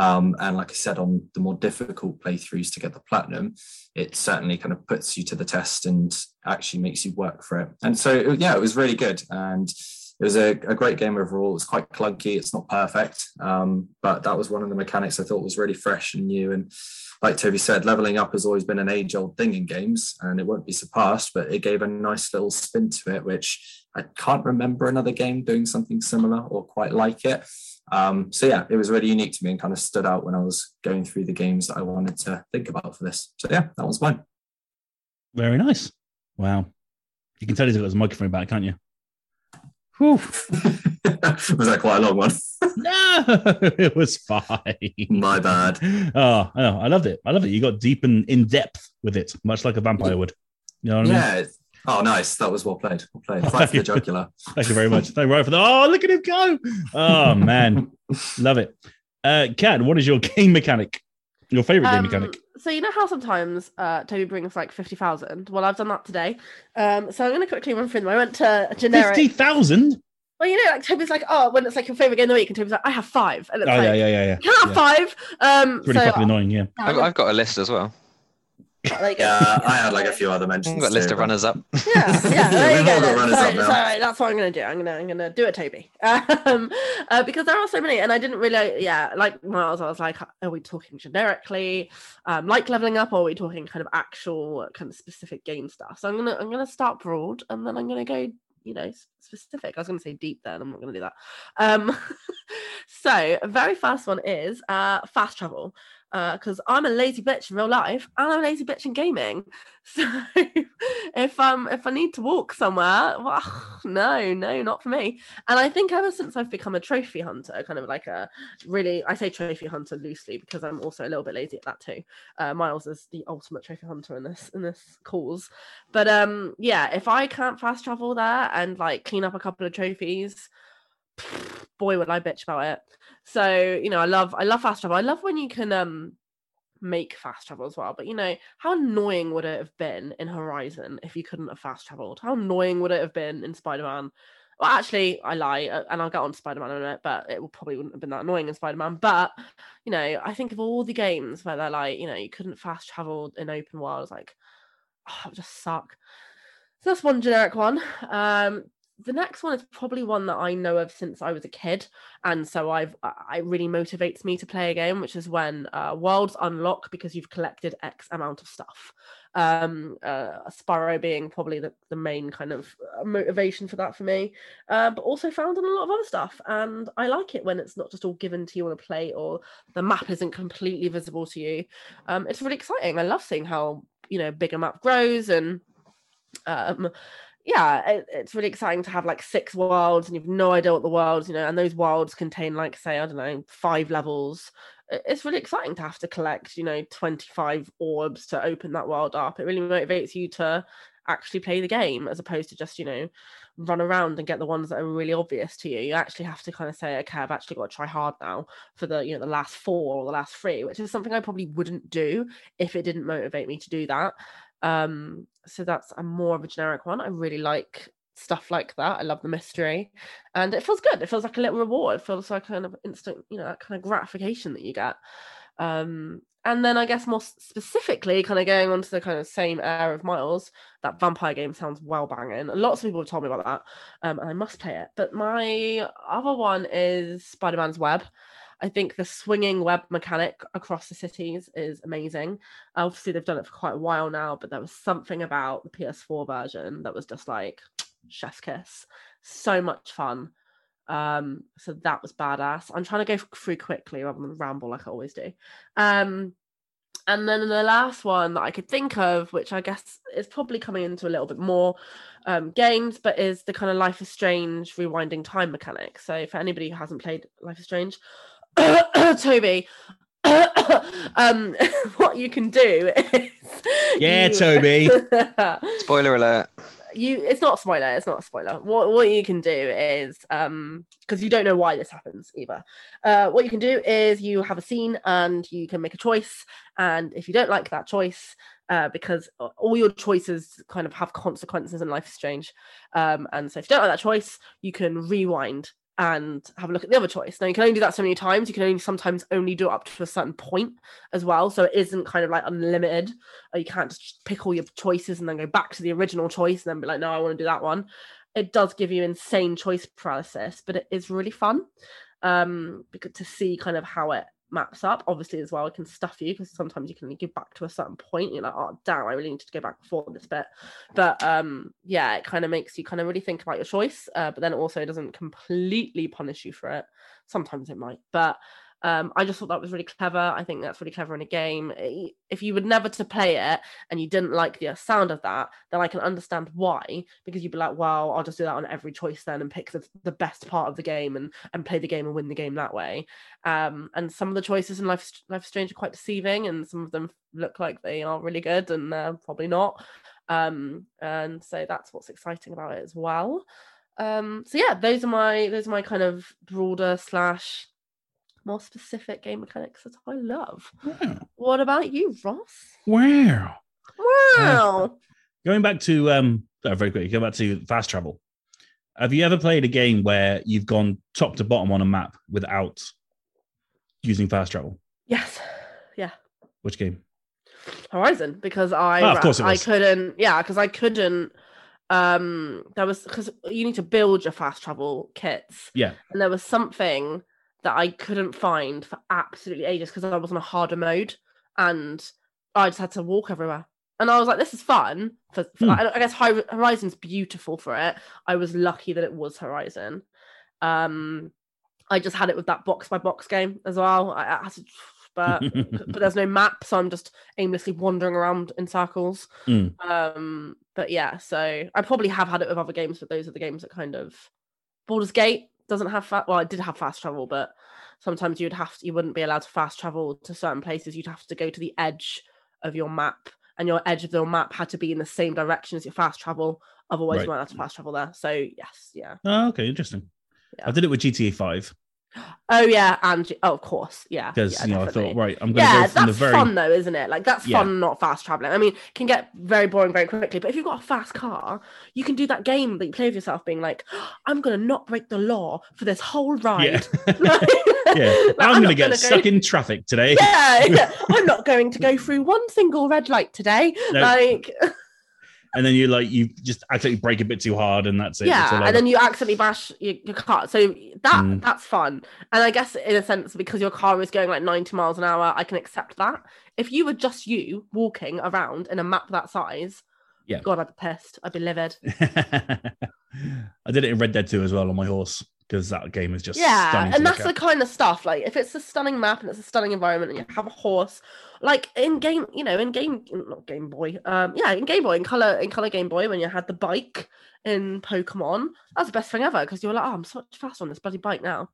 Um, and like I said, on the more difficult playthroughs to get the platinum, it certainly kind of puts you to the test and actually makes you work for it. And so, yeah, it was really good. And it was a, a great game overall. It's quite clunky. It's not perfect. Um, but that was one of the mechanics I thought was really fresh and new. And like Toby said, leveling up has always been an age old thing in games and it won't be surpassed, but it gave a nice little spin to it, which I can't remember another game doing something similar or quite like it. Um, so yeah, it was really unique to me and kind of stood out when I was going through the games that I wanted to think about for this. So yeah, that was mine. Very nice. Wow. You can tell he's got his microphone back, can't you? Whew. was that quite a long one? No, it was fine. My bad. Oh, I know. I loved it. I loved it. You got deep and in depth with it, much like a vampire would. You know what I mean? Yeah. Oh, nice. That was well played. Well played. Right for the jugular. Thank you very much. Thank you right for the. Oh, look at him go! Oh man, love it. Uh, Kat, what is your game mechanic? Your favorite game Um, mechanic? So you know how sometimes uh, Toby brings like fifty thousand. Well, I've done that today. Um, so I'm going to quickly run through them. I went to a generic. Fifty thousand. Well, you know, like Toby's like, oh, when it's like your favorite game of the week, and Toby's like, I have five, and Oh like, yeah, yeah, yeah, yeah. can I have Yeah. five? Um, It's really so fucking annoying. Yeah. yeah, I've, I've got a list as well. There you go. Yeah, I had like a few other mentions. I've got a list too, of runners up. yeah, yeah, there you go. all got then. up now. that's what I'm gonna do. I'm gonna, I'm gonna do it, Toby, um, uh, because there are so many, and I didn't really, yeah, like Miles. I was like, are we talking generically, um, like leveling up, or are we talking kind of actual, kind of specific game stuff? So I'm gonna, I'm gonna start broad, and then I'm gonna go, you know, specific. I was gonna say deep, then I'm not gonna do that. Um, so very first one is uh, fast travel because I'm a lazy bitch in real life and I'm a lazy bitch in gaming. So if um if I need to walk somewhere, well, no, no, not for me. And I think ever since I've become a trophy hunter, kind of like a really, I say trophy hunter loosely because I'm also a little bit lazy at that too. Uh, Miles is the ultimate trophy hunter in this in this cause. But um yeah, if I can't fast travel there and like clean up a couple of trophies, boy would I bitch about it. So you know, I love I love fast travel. I love when you can um make fast travel as well. But you know, how annoying would it have been in Horizon if you couldn't have fast traveled? How annoying would it have been in Spider Man? Well, actually, I lie, uh, and I'll get on Spider Man in a minute, but it probably wouldn't have been that annoying in Spider Man. But you know, I think of all the games where they're like, you know, you couldn't fast travel in open world, It's like, oh, it would just suck. So that's one generic one. Um, the next one is probably one that I know of since I was a kid, and so I've it really motivates me to play a game, which is when uh, worlds unlock because you've collected X amount of stuff. Um, uh, Spyro being probably the, the main kind of uh, motivation for that for me, uh, but also found in a lot of other stuff. And I like it when it's not just all given to you on a plate or the map isn't completely visible to you. Um, it's really exciting. I love seeing how you know big a map grows and um yeah it, it's really exciting to have like six worlds and you've no idea what the worlds you know and those worlds contain like say i don't know five levels. It's really exciting to have to collect you know 25 orbs to open that world up. It really motivates you to actually play the game as opposed to just you know run around and get the ones that are really obvious to you. You actually have to kind of say okay i've actually got to try hard now for the you know the last four or the last three which is something i probably wouldn't do if it didn't motivate me to do that um so that's a more of a generic one. I really like stuff like that. I love the mystery. And it feels good. It feels like a little reward. It feels like kind of instant you know that kind of gratification that you get. Um and then i guess more specifically kind of going on to the kind of same air of miles that vampire game sounds well banging. Lots of people have told me about that. Um and i must play it. But my other one is spider-man's web I think the swinging web mechanic across the cities is amazing. Obviously, they've done it for quite a while now, but there was something about the PS4 version that was just like chef's kiss. So much fun. Um, so that was badass. I'm trying to go through quickly rather than ramble like I always do. Um, and then the last one that I could think of, which I guess is probably coming into a little bit more um, games, but is the kind of Life is Strange rewinding time mechanic. So for anybody who hasn't played Life is Strange, Toby, um, what you can do is Yeah, you- Toby. Spoiler alert. you it's not a spoiler it's not a spoiler what what you can do is um because you don't know why this happens either uh what you can do is you have a scene and you can make a choice and if you don't like that choice uh, because all your choices kind of have consequences in life is strange um and so if you don't like that choice you can rewind and have a look at the other choice. Now you can only do that so many times. You can only sometimes only do it up to a certain point as well. So it isn't kind of like unlimited. You can't just pick all your choices and then go back to the original choice and then be like, no, I want to do that one. It does give you insane choice paralysis, but it is really fun. Um, because to see kind of how it maps up. Obviously, as well, it can stuff you because sometimes you can only get back to a certain point. You're like, oh damn, I really need to go back before this bit. But um, yeah, it kind of makes you kind of really think about your choice. Uh, but then also it doesn't completely punish you for it. Sometimes it might, but um, I just thought that was really clever. I think that's really clever in a game. If you would never to play it and you didn't like the sound of that, then I can understand why. Because you'd be like, well, I'll just do that on every choice then and pick the, the best part of the game and and play the game and win the game that way. Um, and some of the choices in Life Life Strange are quite deceiving, and some of them look like they are really good, and they're probably not. Um, and so that's what's exciting about it as well. Um, so yeah, those are my those are my kind of broader slash more specific game mechanics that I love. Wow. What about you, Ross? Wow. Wow. Going back to um oh, very quickly, going back to fast travel. Have you ever played a game where you've gone top to bottom on a map without using fast travel? Yes. Yeah. Which game? Horizon because I Ah, of course I couldn't yeah because I couldn't um there was because you need to build your fast travel kits Yeah. and there was something that I couldn't find for absolutely ages because I was on a harder mode and I just had to walk everywhere and I was like this is fun for, for Hmm. I, I guess Horizon's beautiful for it I was lucky that it was Horizon um I just had it with that box by box game as well I, I had to, but but there's no map, so I'm just aimlessly wandering around in circles. Mm. Um, but yeah, so I probably have had it with other games, but those are the games that kind of Baldur's Gate doesn't have fast. Well, it did have fast travel, but sometimes you'd have to, you wouldn't be allowed to fast travel to certain places. You'd have to go to the edge of your map, and your edge of your map had to be in the same direction as your fast travel. Otherwise, Right. you weren't allowed to fast travel there. So yes, yeah. oh, okay, interesting. Yeah. I did it with GTA 5 Oh yeah, and oh, of course, yeah. because yeah, you know I thought right, I'm going to yeah, go from the very fun though, isn't it? Like that's Yeah. fun, not fast traveling. I mean, it can get very boring very quickly, but if you've got a fast car, you can do that game that you play with yourself, being like, oh, "I'm gonna not break the law for this whole ride." yeah. Like- yeah. like, I'm, going to get stuck in traffic today. Yeah, yeah. I'm not going to go through one single red light today. No. Like, And then you like you just accidentally break a bit too hard, and that's it. Yeah, and then you accidentally bash your, your car. So that Mm. that's fun. And I guess in a sense, because your car is going like 90 miles an hour, I can accept that. If you were just you walking around in a map that size, Yeah. God, I'd be pissed. I'd be livid. I did it in Red Dead 2 as well on my horse because that game is just yeah, and that's the kind of stuff. Like, if it's a stunning map and it's a stunning environment, and you have a horse, like in game, you know, in game, not Game Boy, um, yeah, in Game Boy, in color, in color Game Boy, when you had the bike in Pokemon, that's the best thing ever because you were like, oh, I'm so much faster on this bloody bike now.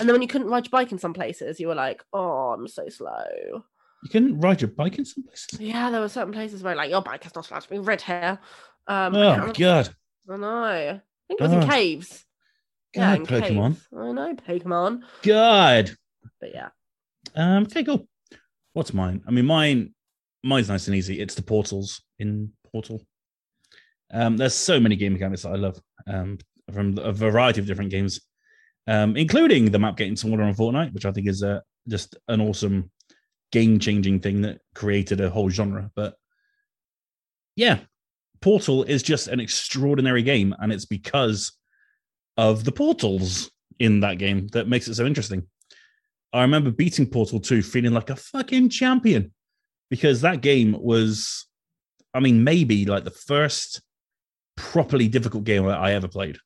And then when you couldn't ride your bike in some places, you were like, oh, I'm so slow. You can ride your bike in some places. Yeah, there were certain places where like your bike is not allowed to be red hair. Um, Oh my god! I know. I think it was in Oh. caves. God, in Pokemon. caves. I know Pokemon, God. but yeah. Um. Okay. Cool. What's mine? I mean, mine. Mine's nice and easy. It's the portals in Portal. Um. There's so many game mechanics that I love. Um. From a variety of different games, um, including the map getting smaller on Fortnite, which I think is uh, just an awesome game-changing thing that created a whole genre. But yeah, Portal is just an extraordinary game, and it's because of the portals in that game that makes it so interesting. I remember beating Portal 2 feeling like a fucking champion because that game was, I mean, maybe like the first properly difficult game that I ever played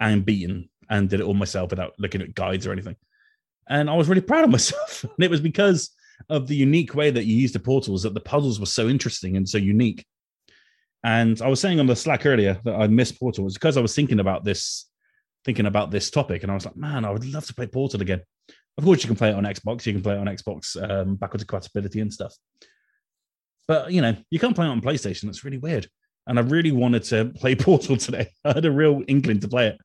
and beaten and did it all myself without looking at guides or anything. And I was really proud of myself. and it was because of the unique way that you used the portals that the puzzles were so interesting and so unique. And I was saying on the Slack earlier that I missed Portal. It's because I was thinking about this, thinking about this topic, and I was like, man, I would love to play Portal again. Of course, you can play it on Xbox. You can play it on Xbox um, backwards compatibility and stuff. But you know, you can't play it on PlayStation. It's really weird. And I really wanted to play Portal today. I had a real inkling to play it,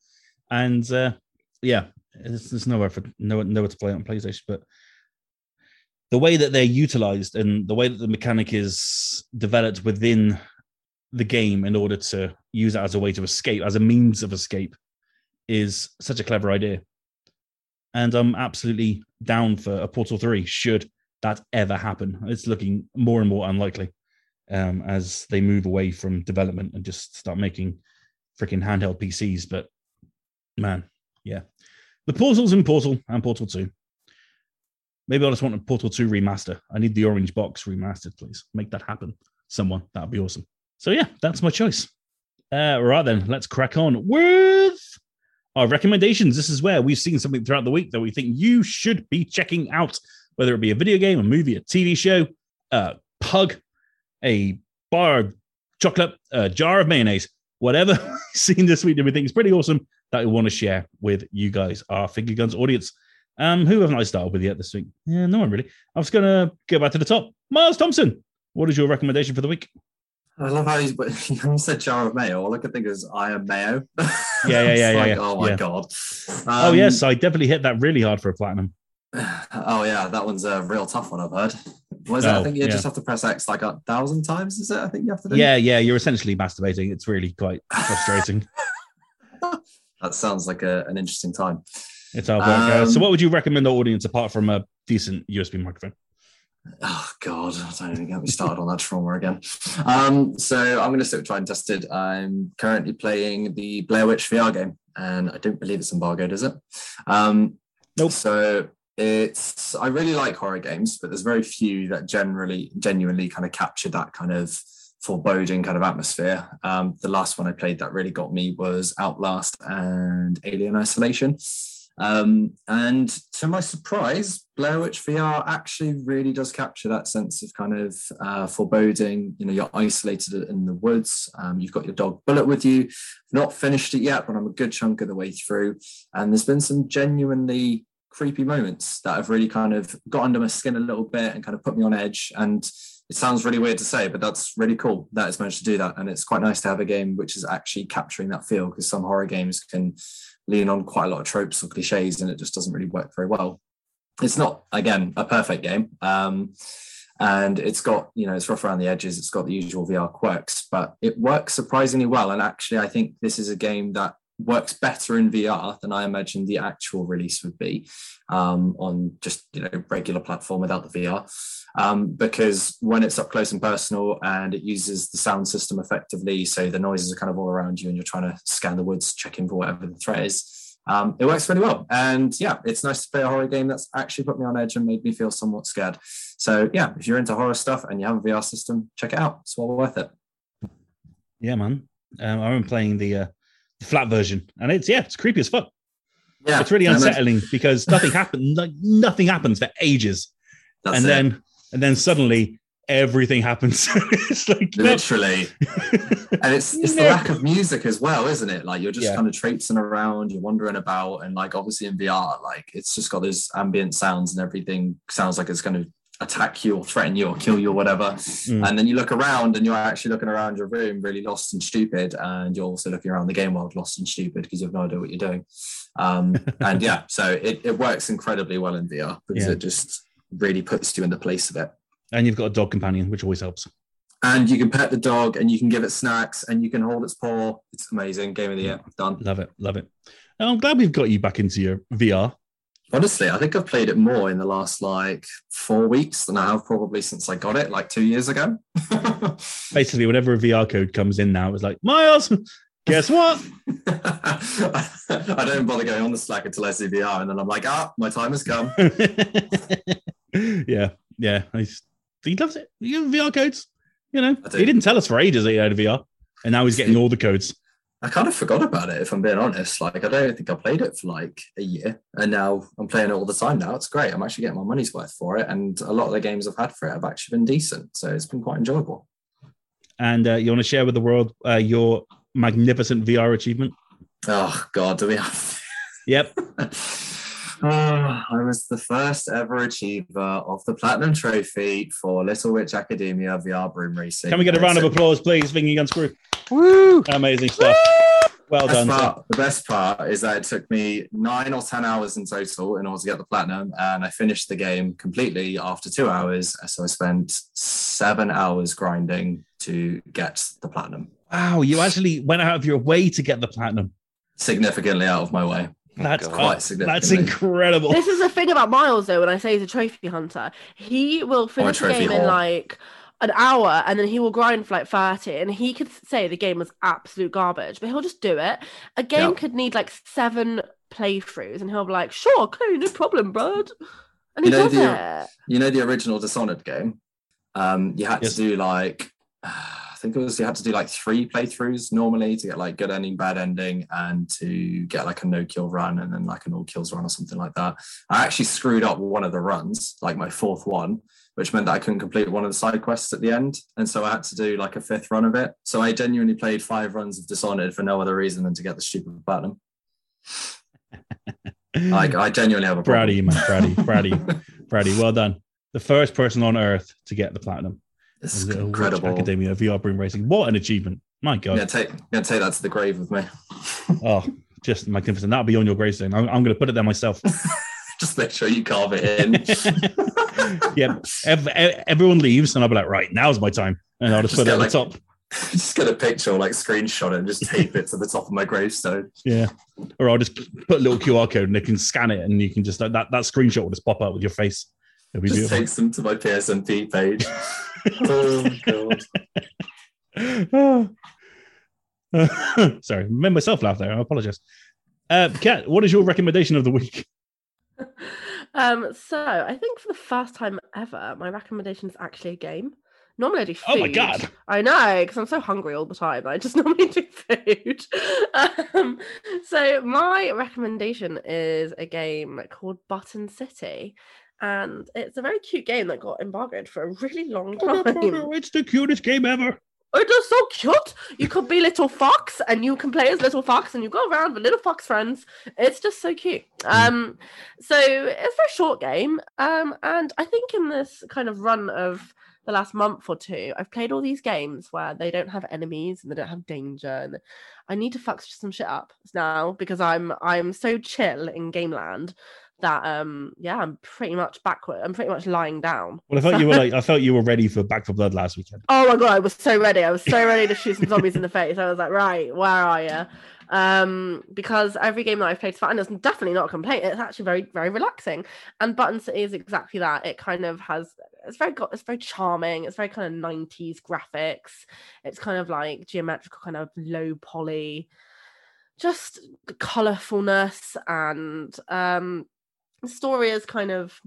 and uh, yeah, there's, there's nowhere for no nowhere to play it on PlayStation. But the way that they're utilized and the way that the mechanic is developed within the game in order to use it as a way to escape, as a means of escape, is such a clever idea. And I'm absolutely down for a Portal 3 should that ever happen. It's looking more and more unlikely um, as they move away from development and just start making freaking handheld PCs. But man, yeah. The Portals in Portal and Portal 2. Maybe I just want a Portal 2 remaster. I need the orange box remastered, please. Make that happen. Someone. That'd be awesome. So yeah, that's my choice. Uh, right then, let's crack on with our recommendations. This is where we've seen something throughout the week that we think you should be checking out, whether it be a video game, a movie, a TV show, a pug, a bar of chocolate, a jar of mayonnaise, whatever we've seen this week that we think is pretty awesome that we want to share with you guys, our Finger Guns audience. Um, who haven't I started with yet this week? Yeah, no one really. I was gonna go back to the top. Miles Thompson, what is your recommendation for the week? I love how he's, when you said jar of mayo, all I could think is I am mayo. Yeah, yeah, yeah, yeah, like, yeah, Oh my yeah. god. oh Um, yes, I definitely hit that really hard for a platinum. Oh yeah, that one's a real tough one. I've heard. What is it? Oh, I think you yeah. just have to press X like a thousand times. Is it? I think you have to do. Yeah, yeah, you're essentially masturbating. It's really quite frustrating. that sounds like a, an interesting time. It's hard work. Uh, so, Um, what would you recommend the audience apart from a decent USB microphone? Oh God, I don't even get me started on that trauma again. Um, so I'm going to stick with tried and tested. I'm currently playing the Blair Witch VR game, and I don't believe it's embargoed, is it? Um, Nope. So it's I really like horror games, but there's very few that generally genuinely kind of capture that kind of foreboding kind of atmosphere. Um, the last one I played that really got me was Outlast and Alien Isolation. Um, and to my surprise, Blair Witch VR actually really does capture that sense of kind of uh, foreboding. You know, you're isolated in the woods. Um, you've got your dog Bullet with you. Not finished it yet, but I'm a good chunk of the way through. And there's been some genuinely creepy moments that have really kind of got under my skin a little bit and kind of put me on edge. And it sounds really weird to say, but that's really cool that it's managed to do that. And it's quite nice to have a game which is actually capturing that feel because some horror games can lean on quite a lot of tropes or cliches and it just doesn't really work very well. It's not, again, a perfect game. Um, and it's got, you know, it's rough around the edges. It's got the usual VR quirks, but it works surprisingly well. And actually, I think this is a game that works better in VR than I imagined the actual release would be um, on just you know regular platform without the VR. Um, because when it's up close and personal and it uses the sound system effectively, so the noises are kind of all around you and you're trying to scan the woods, checking for whatever the threat is. Um, it works really well, and yeah, it's nice to play a horror game that's actually put me on edge and made me feel somewhat scared. So yeah, if you're into horror stuff and you have a VR system, check it out. It's well worth it. Yeah, man. Um, I remember playing the, uh, the flat version, and it's yeah, it's creepy as fuck. Yeah, It's really unsettling because nothing happened. Like, nothing happens for ages, that's and it. then and then suddenly everything happens. it's like literally and it's it's the lack of music as well isn't it like you're just Yeah. kind of traipsing around you're wandering about and like obviously in vr like it's just got those ambient sounds and everything sounds like it's going to attack you or threaten you or kill you or whatever Mm. and then you look around and you're actually looking around your room really lost and stupid and you're also looking around the game world lost and stupid because you have no idea what you're doing um and yeah so it, it works incredibly well in vr because Yeah. it just really puts you in the place of it and you've got a dog companion, which always helps. and you can pet the dog and you can give it snacks and you can hold its paw. It's amazing. Game of the year. Done. Love it, love it. And I'm glad we've got you back into your VR. Honestly, I think I've played it more in the last like four weeks than I have probably since I got it like two years ago. Basically, whenever a VR code comes in now, it's like Miles. Guess what? I don't bother going on the Slack until I see VR and then I'm like, ah, my time has come. yeah, yeah. He's, he loves it. You have VR codes. You know, he didn't tell us for ages that he had a VR, and now he's getting all the codes. I kind of forgot about it if I'm being honest. Like I don't think I played it for like a year, and now I'm playing it all the time. Now it's great. I'm actually getting my money's worth for it, and a lot of the games I've had for it have actually been decent. So it's been quite enjoyable. And uh, you want to share with the world uh, your magnificent VR achievement? Oh God, do we have? Yep. Oh, I was the first ever achiever of the platinum trophy for Little Witch Academia VR broom racing. Can we get a round of applause, please? Thinking Unscrew. Woo! Amazing stuff. Well best done. part, the best part is that it took me nine or ten hours in total in order to get the platinum, and I finished the game completely after two hours. So I spent seven hours grinding to get the platinum, Wow, you actually went out of your way to get the platinum. significantly out of my way. That's God. Quite that's incredible. This is the thing about Miles, though. When I say he's a trophy hunter, he will finish the trophy game in like an hour, and then he will grind for like thirty. And he could say the game was absolute garbage, but he'll just do it. A game Yeah. could need like seven playthroughs, and he'll be like, "Sure, okay, no problem, bud." And he You know, does the- it. You know the original Dishonored game. Um, you had Yes. to do like I think it was you had to do like three playthroughs normally to get like good ending, bad ending, and to get like a no kill run and then like an all kills run or something like that. I actually screwed up one of the runs, like my fourth one, which meant that I couldn't complete one of the side quests at the end, and so I had to do like a fifth run of it. So I genuinely played five runs of Dishonored for no other reason than to get the stupid platinum. Like I genuinely have a Proud of you, man. Proud of you. Proud of you. Proud of you. Well done. The first person on earth to get the platinum. It's is incredible. Academia VR Broom Racing. What an achievement. My God. gonna take I'm take that to the grave with me. Oh, just magnificent. That'll be on your gravestone. I'm, I'm going to put it there myself. Just make sure you carve it in. yep. Ev- ev- everyone leaves, and I'll be like, right, now's my time. And I'll just, Just put it at the top. just get a picture or like screenshot it and just tape it to the top of my gravestone. Yeah. Or I'll just put a little QR code and they can scan it and you can just, that, that screenshot will just pop up with your face. It'll be Just beautiful. takes them to my PSNP page. Oh god. Sorry, made myself laugh there. I apologize. Uh, Kat, what is your recommendation of the week? Um, so I think for the first time ever, my recommendation is actually a game. Normally I do food. Oh my God. I know because I'm so hungry all the time. I just normally do food. um, so my recommendation is a game called Button City, and it's a very cute game that got embargoed for a really long time. It's the cutest game ever. It is so cute. You could be little fox and you can play as little fox and you go around with little fox friends. It's just so cute. Um, so it's a very short game. Um, and I think in this kind of run of the last month or two, I've played all these games where they don't have enemies and they don't have danger, and I need to fuck some shit up now because I'm I'm so chill in Game Land that um yeah I'm pretty much backward. I'm pretty much lying down. Well, I thought you were like, I thought you were ready for Back 4 Blood last weekend. Oh my god, I was so ready. I was so ready to shoot some zombies in the face. I was like, right, where are you? Um, because every game that I've played is fun. It's definitely not a complaint. It's actually very, very relaxing. And Button City is exactly that. It kind of has it's very got it's very charming. It's very kind of 90s graphics. It's kind of like geometrical, kind of low poly, just colorfulness and um the story is kind of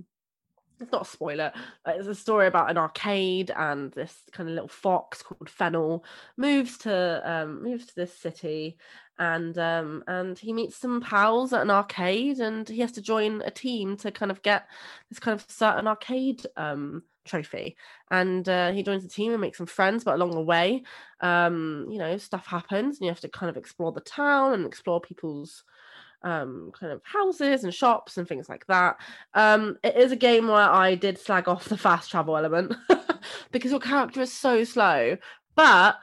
it's not a spoiler it's a story about an arcade and this kind of little fox called fennel moves to um moves to this city and um and he meets some pals at an arcade and he has to join a team to kind of get this kind of certain arcade um trophy. And uh, he joins the team and makes some friends but along the way um you know stuff happens and you have to kind of explore the town and explore people's um kind of houses and shops and things like that. Um it is a game where i did slag off the fast travel element because your character is so slow but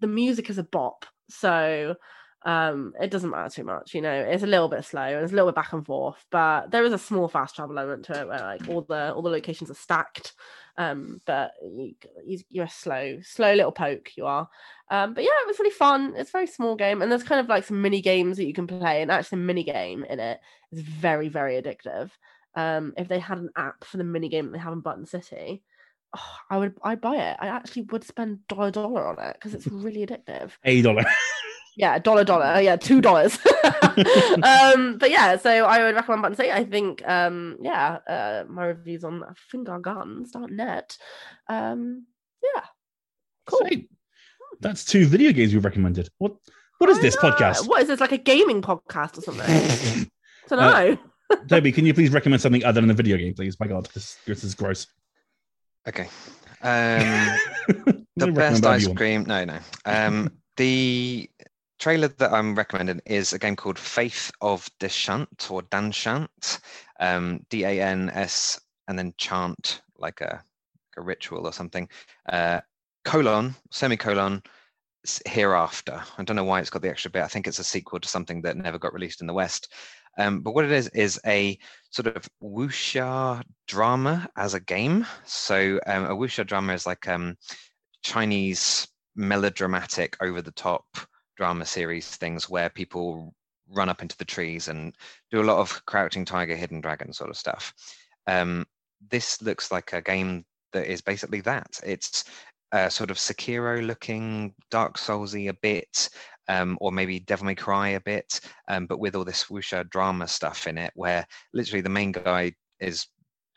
the music is a bop. So um it doesn't matter too much you know it's a little bit slow and it's a little bit back and forth but there is a small fast travel element to it where like all the all the locations are stacked um but you, you- you're a slow slow little poke you are. Um but yeah it was really fun. It's a very small game and there's kind of like some mini games that you can play and actually the mini game in it is very very addictive. Um if they had an app for the mini game that they have in button city oh, i would i'd buy it. I actually would spend dollar dollar on it because it's really addictive. A dollar. yeah, dollar dollar. Yeah, two dollars. um, but yeah, so I would recommend Button City. I think um, yeah, uh, my reviews on fingerguns.net. Um, yeah. Cool. Sweet. That's two video games we've recommended. What What is I this know. podcast? What is this like a gaming podcast or something? I don't Uh, know. Toby, can you please recommend something other than a video game, please? My God, this, this is gross. Okay. Um, the best ice cream. No, no. Um, the trailer that I'm recommending is a game called Faith of Deshant or Danschant, um, D A N S, and then chant like a, a ritual or something. Uh, colon semicolon hereafter. I don't know why it's got the extra bit. I think it's a sequel to something that never got released in the West. Um, but what it is is a sort of wuxia drama as a game. So um, a wuxia drama is like um, Chinese melodramatic, over the top drama series things where people run up into the trees and do a lot of crouching tiger, hidden dragon sort of stuff. Um, this looks like a game that is basically that. It's uh, sort of Sekiro looking, Dark Soulsy a bit, um, or maybe Devil May Cry a bit, um, but with all this wuxia drama stuff in it, where literally the main guy is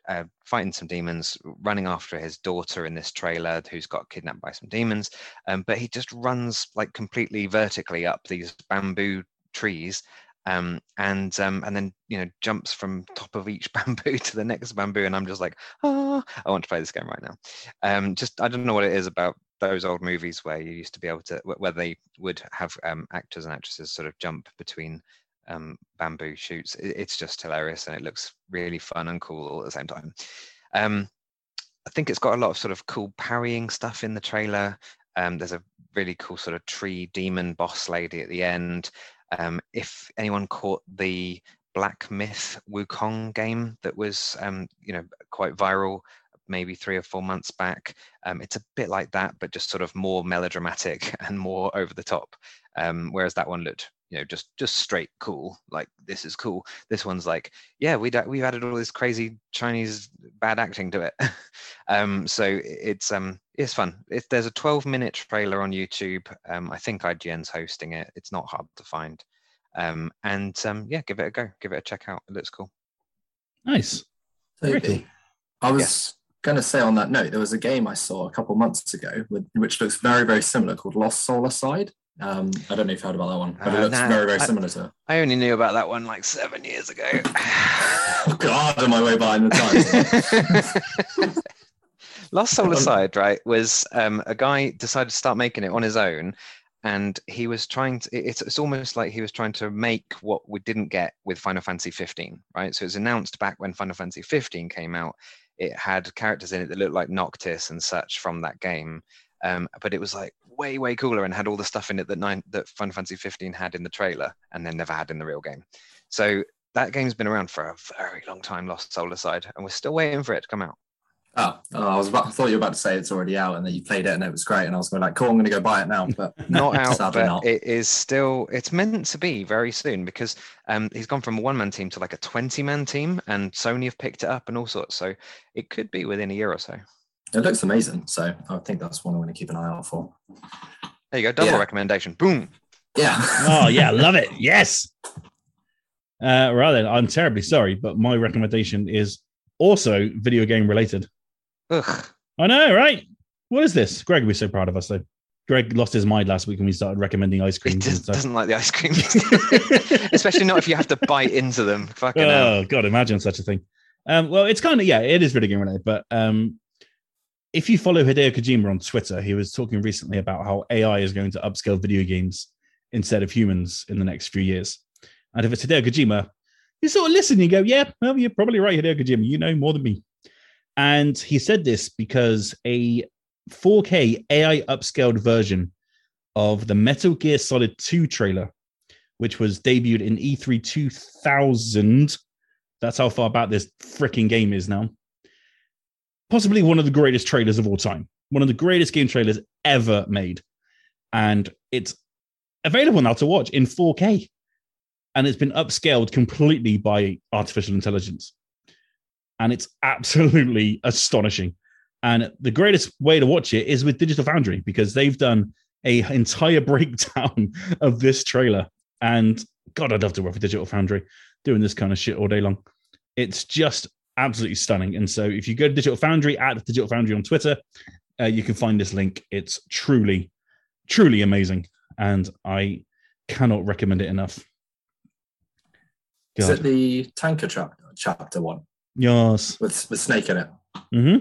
uh, fighting some demons, running after his daughter in this trailer who's got kidnapped by some demons. Um, but he just runs like completely vertically up these bamboo trees. Um, and um, and then you know jumps from top of each bamboo to the next bamboo, and I'm just like, oh, I want to play this game right now. Um, just I don't know what it is about those old movies where you used to be able to where they would have um, actors and actresses sort of jump between um, bamboo shoots. It, it's just hilarious and it looks really fun and cool all at the same time. Um, I think it's got a lot of sort of cool parrying stuff in the trailer. Um, there's a really cool sort of tree demon boss lady at the end. Um, if anyone caught the Black Myth Wukong game that was, um, you know, quite viral maybe three or four months back. Um, it's a bit like that, but just sort of more melodramatic and more over the top. Um, whereas that one looked, you know, just just straight cool. Like this is cool. This one's like, yeah, we we've added all this crazy Chinese bad acting to it. um, so it's um it's fun. If there's a 12 minute trailer on YouTube, um, I think IGN's hosting it. It's not hard to find. Um, and um, yeah, give it a go. Give it a check out. It looks cool. Nice. Toby, cool. I was Yes. Going to say on that note, there was a game I saw a couple months ago, with, which looks very, very similar, called Lost Soul Aside. Um, I don't know if you've heard about that one, but it Uh, looks nah, very, very I- similar to. I only knew about that one like seven years ago. Oh, God, am I way behind the time? Lost Soul Aside, right, was um, a guy decided to start making it on his own, and he was trying to. It's it's almost like he was trying to make what we didn't get with Final Fantasy 15, right? So it was announced back when Final Fantasy 15 came out. It had characters in it that looked like Noctis and such from that game, um, but it was like way way cooler and had all the stuff in it that nine that Final Fantasy 15 had in the trailer and then never had in the real game. So that game's been around for a very long time, Lost Soul Aside, and we're still waiting for it to come out. Oh, oh, I was about, I thought you were about to say it's already out and that you played it and it was great. And I was going like, cool, I'm going to go buy it now. But not out, but not. it is still. It's meant to be very soon because um, he's gone from a one-man team to like a twenty-man team, and Sony have picked it up and all sorts. So it could be within a year or so. it looks amazing. So I think that's one I'm going to keep an eye out for. There you go, double Yeah. recommendation. Boom. Yeah. Oh yeah, love it. Yes. Uh, right then, I'm terribly sorry, but my recommendation is also video game related. Ugh. I know, right? What is this? Greg would be so proud of us though. Greg lost his mind last week when we started recommending ice He and just stuff. doesn't like the ice cream, especially not if you have to bite into them. Fucking hell. Oh god, imagine such a thing. Um, well, it's kind of yeah, it is video game related, but um, if you follow Hideo Kojima on Twitter, he was talking recently about how AI is going to upscale video games instead of humans in the next few years. And if it's Hideo Kojima, you sort of listen, you go, yeah, well, you're probably right, Hideo Kojima. You know more than me. And he said this because a 4K AI upscaled version of the Metal Gear Solid 2 trailer, which was debuted in E E3 2000. That's how far back this freaking game is now. Possibly one of the greatest trailers of all time. One of the greatest game trailers ever made. And it's available now to watch in 4K. And it's been upscaled completely by artificial intelligence. And it's absolutely astonishing. And the greatest way to watch it is with Digital Foundry because they've done a entire breakdown of this trailer. And God, I'd love to work for Digital Foundry doing this kind of shit all day long. It's just absolutely stunning. And so if you go to Digital Foundry at Digital Foundry on Twitter, uh, you can find this link. It's truly, truly amazing. And I cannot recommend it enough. Is God. it the tanker chap- chapter one Yes. with, with Snake in it? hmm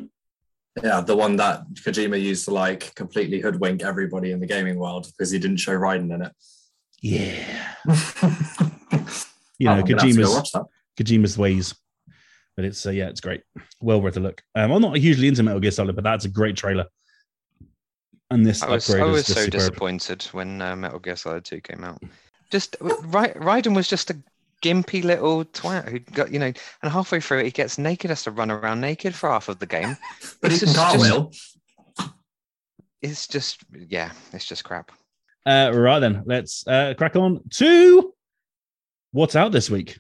Yeah, the one that Kojima used to like completely hoodwink everybody in the gaming world because he didn't show Raiden in it. Yeah. you You know, Oh, Kojima's. Kojima's ways. But it's uh, yeah, it's great. Well worth a look. Um, I'm not hugely into Metal Gear Solid, but that's a great trailer. And this I was, upgrade I is was just so superb. disappointed when uh, Metal Gear Solid 2 came out. Just Ra- Raiden was just a gimpy little twat who got, you know, and halfway through it, he gets naked, has to run around naked for half of the game. But It's can just- cartwheel. It's just, yeah, it's just crap. Uh, right then, let's uh, crack on to what's out this week.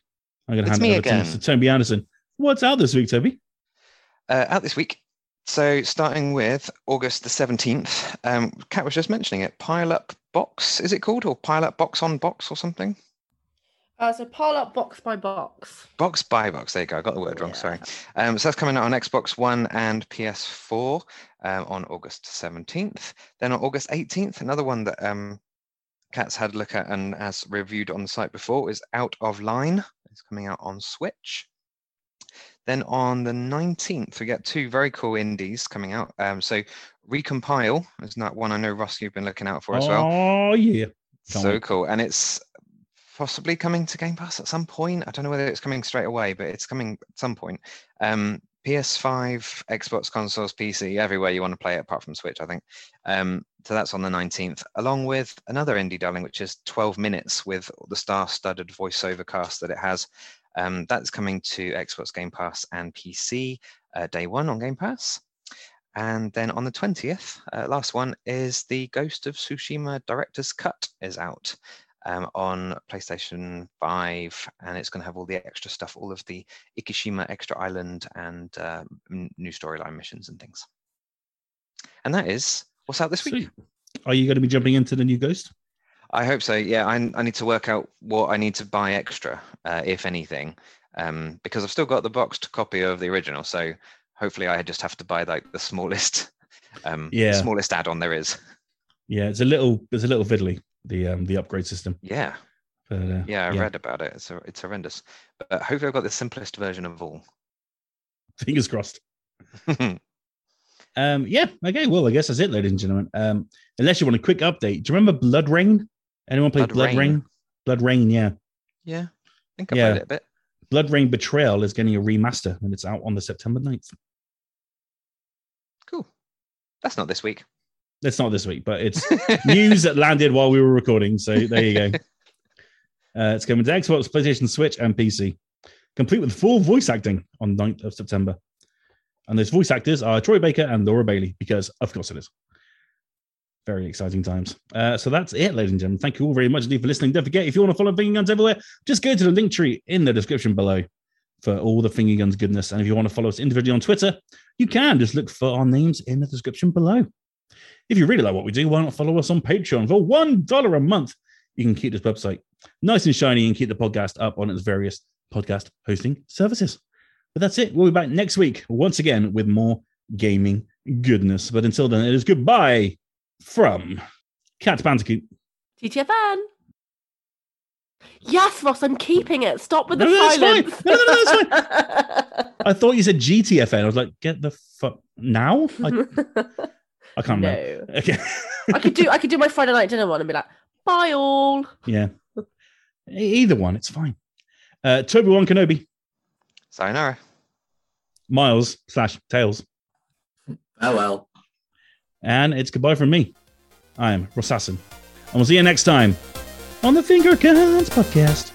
I'm going to It's hand me it over to, again. to Toby Andersen. What's out this week, Toby? Uh, out this week. So starting with August the 17th, um, Kat was just mentioning it. Pile Up Box, is it called? Or Pile Up Box on Box or something? Uh, so pile up box by box. Box by box. There you go. I got the word wrong. Yeah. Sorry. Um, so that's coming out on Xbox One and PS4 um, on August 17th. Then on August 18th, another one that um, Kat's had a look at and has reviewed on the site before is Out of Line. It's coming out on Switch. Then on the 19th, we get two very cool indies coming out. Um, so Recompile is that one I know Ross you've been looking out for as well. Oh yeah. Can't So wait. cool. And it's possibly coming to Game Pass at some point. I don't know whether it's coming straight away, but it's coming at some point. Um, PS5, Xbox consoles, PC, everywhere you want to play it apart from Switch, I think. Um, so that's on the 19th, along with another indie darling, which is 12 minutes with the star studded voiceover cast that it has. Um, that's coming to Xbox Game Pass and PC. uh, day one on Game Pass. And then on the 20th, uh, last one is the Ghost of Tsushima Director's Cut is out um, on PlayStation 5, and it's going to have all the extra stuff, all of the Ikishima Extra Island and uh, new storyline missions and things. And that is what's out this week. Sweet. Are you going to be jumping into the new Ghost? I hope so. Yeah, I, I need to work out what I need to buy extra, uh, if anything, um, because I've still got the boxed copy of the original. So hopefully, I just have to buy like the smallest, um, Yeah. smallest add-on there is. Yeah, it's a little it's a little fiddly the um the upgrade system. Yeah, But uh, yeah, I read about it. It's it's horrendous, but hopefully, I've got the simplest version of all. fingers crossed. Um, yeah, okay. Well, I guess that's it, ladies and gentlemen. Um, unless you want a quick update, do you remember BloodRayne? Anyone play Blood Blood, Rain? Rain? BloodRayne, yeah. yeah, I think I Yeah. played it a bit. BloodRayne Betrayal is getting a remaster and it's out on the September 9th. Cool. That's not this week. It's not this week, but it's news that landed while we were recording. So there you go. Uh, it's coming to Xbox, PlayStation, Switch, and PC, complete with full voice acting on 9th of September. And those voice actors are Troy Baker and Laura Bailey, because of course it is. Very exciting times. Uh, so that's it, ladies and gentlemen. Thank you all very much indeed for listening. Don't forget, if you want to follow Finger Guns everywhere, just go to the link tree in the description below for all the Finger Guns goodness. And if you want to follow us individually on Twitter, you can just look for our names in the description below. If you really like what we do, why not follow us on Patreon for one dollar a month? You can keep this website nice and shiny and keep the podcast up on its various podcast hosting services. But that's it. We'll be back next week once again with more gaming goodness. But until then, it is goodbye from Kat Bandicoot. TTFN. Yes, Ross, I'm keeping it. Stop with the No, no, silence. No, no, no, that's fine. I thought you said GTFN. I was like, get the fuck now? I, I can't remember. Okay. I could do I could do my Friday night dinner one and be like, bye all. yeah. Either one, it's fine. Uh, Toby Wan Kenobi, Sayonara. Miles slash Tails. Oh well. And it's goodbye from me. I am Rossassin. And we'll see you next time on the Finger Guns Podcast.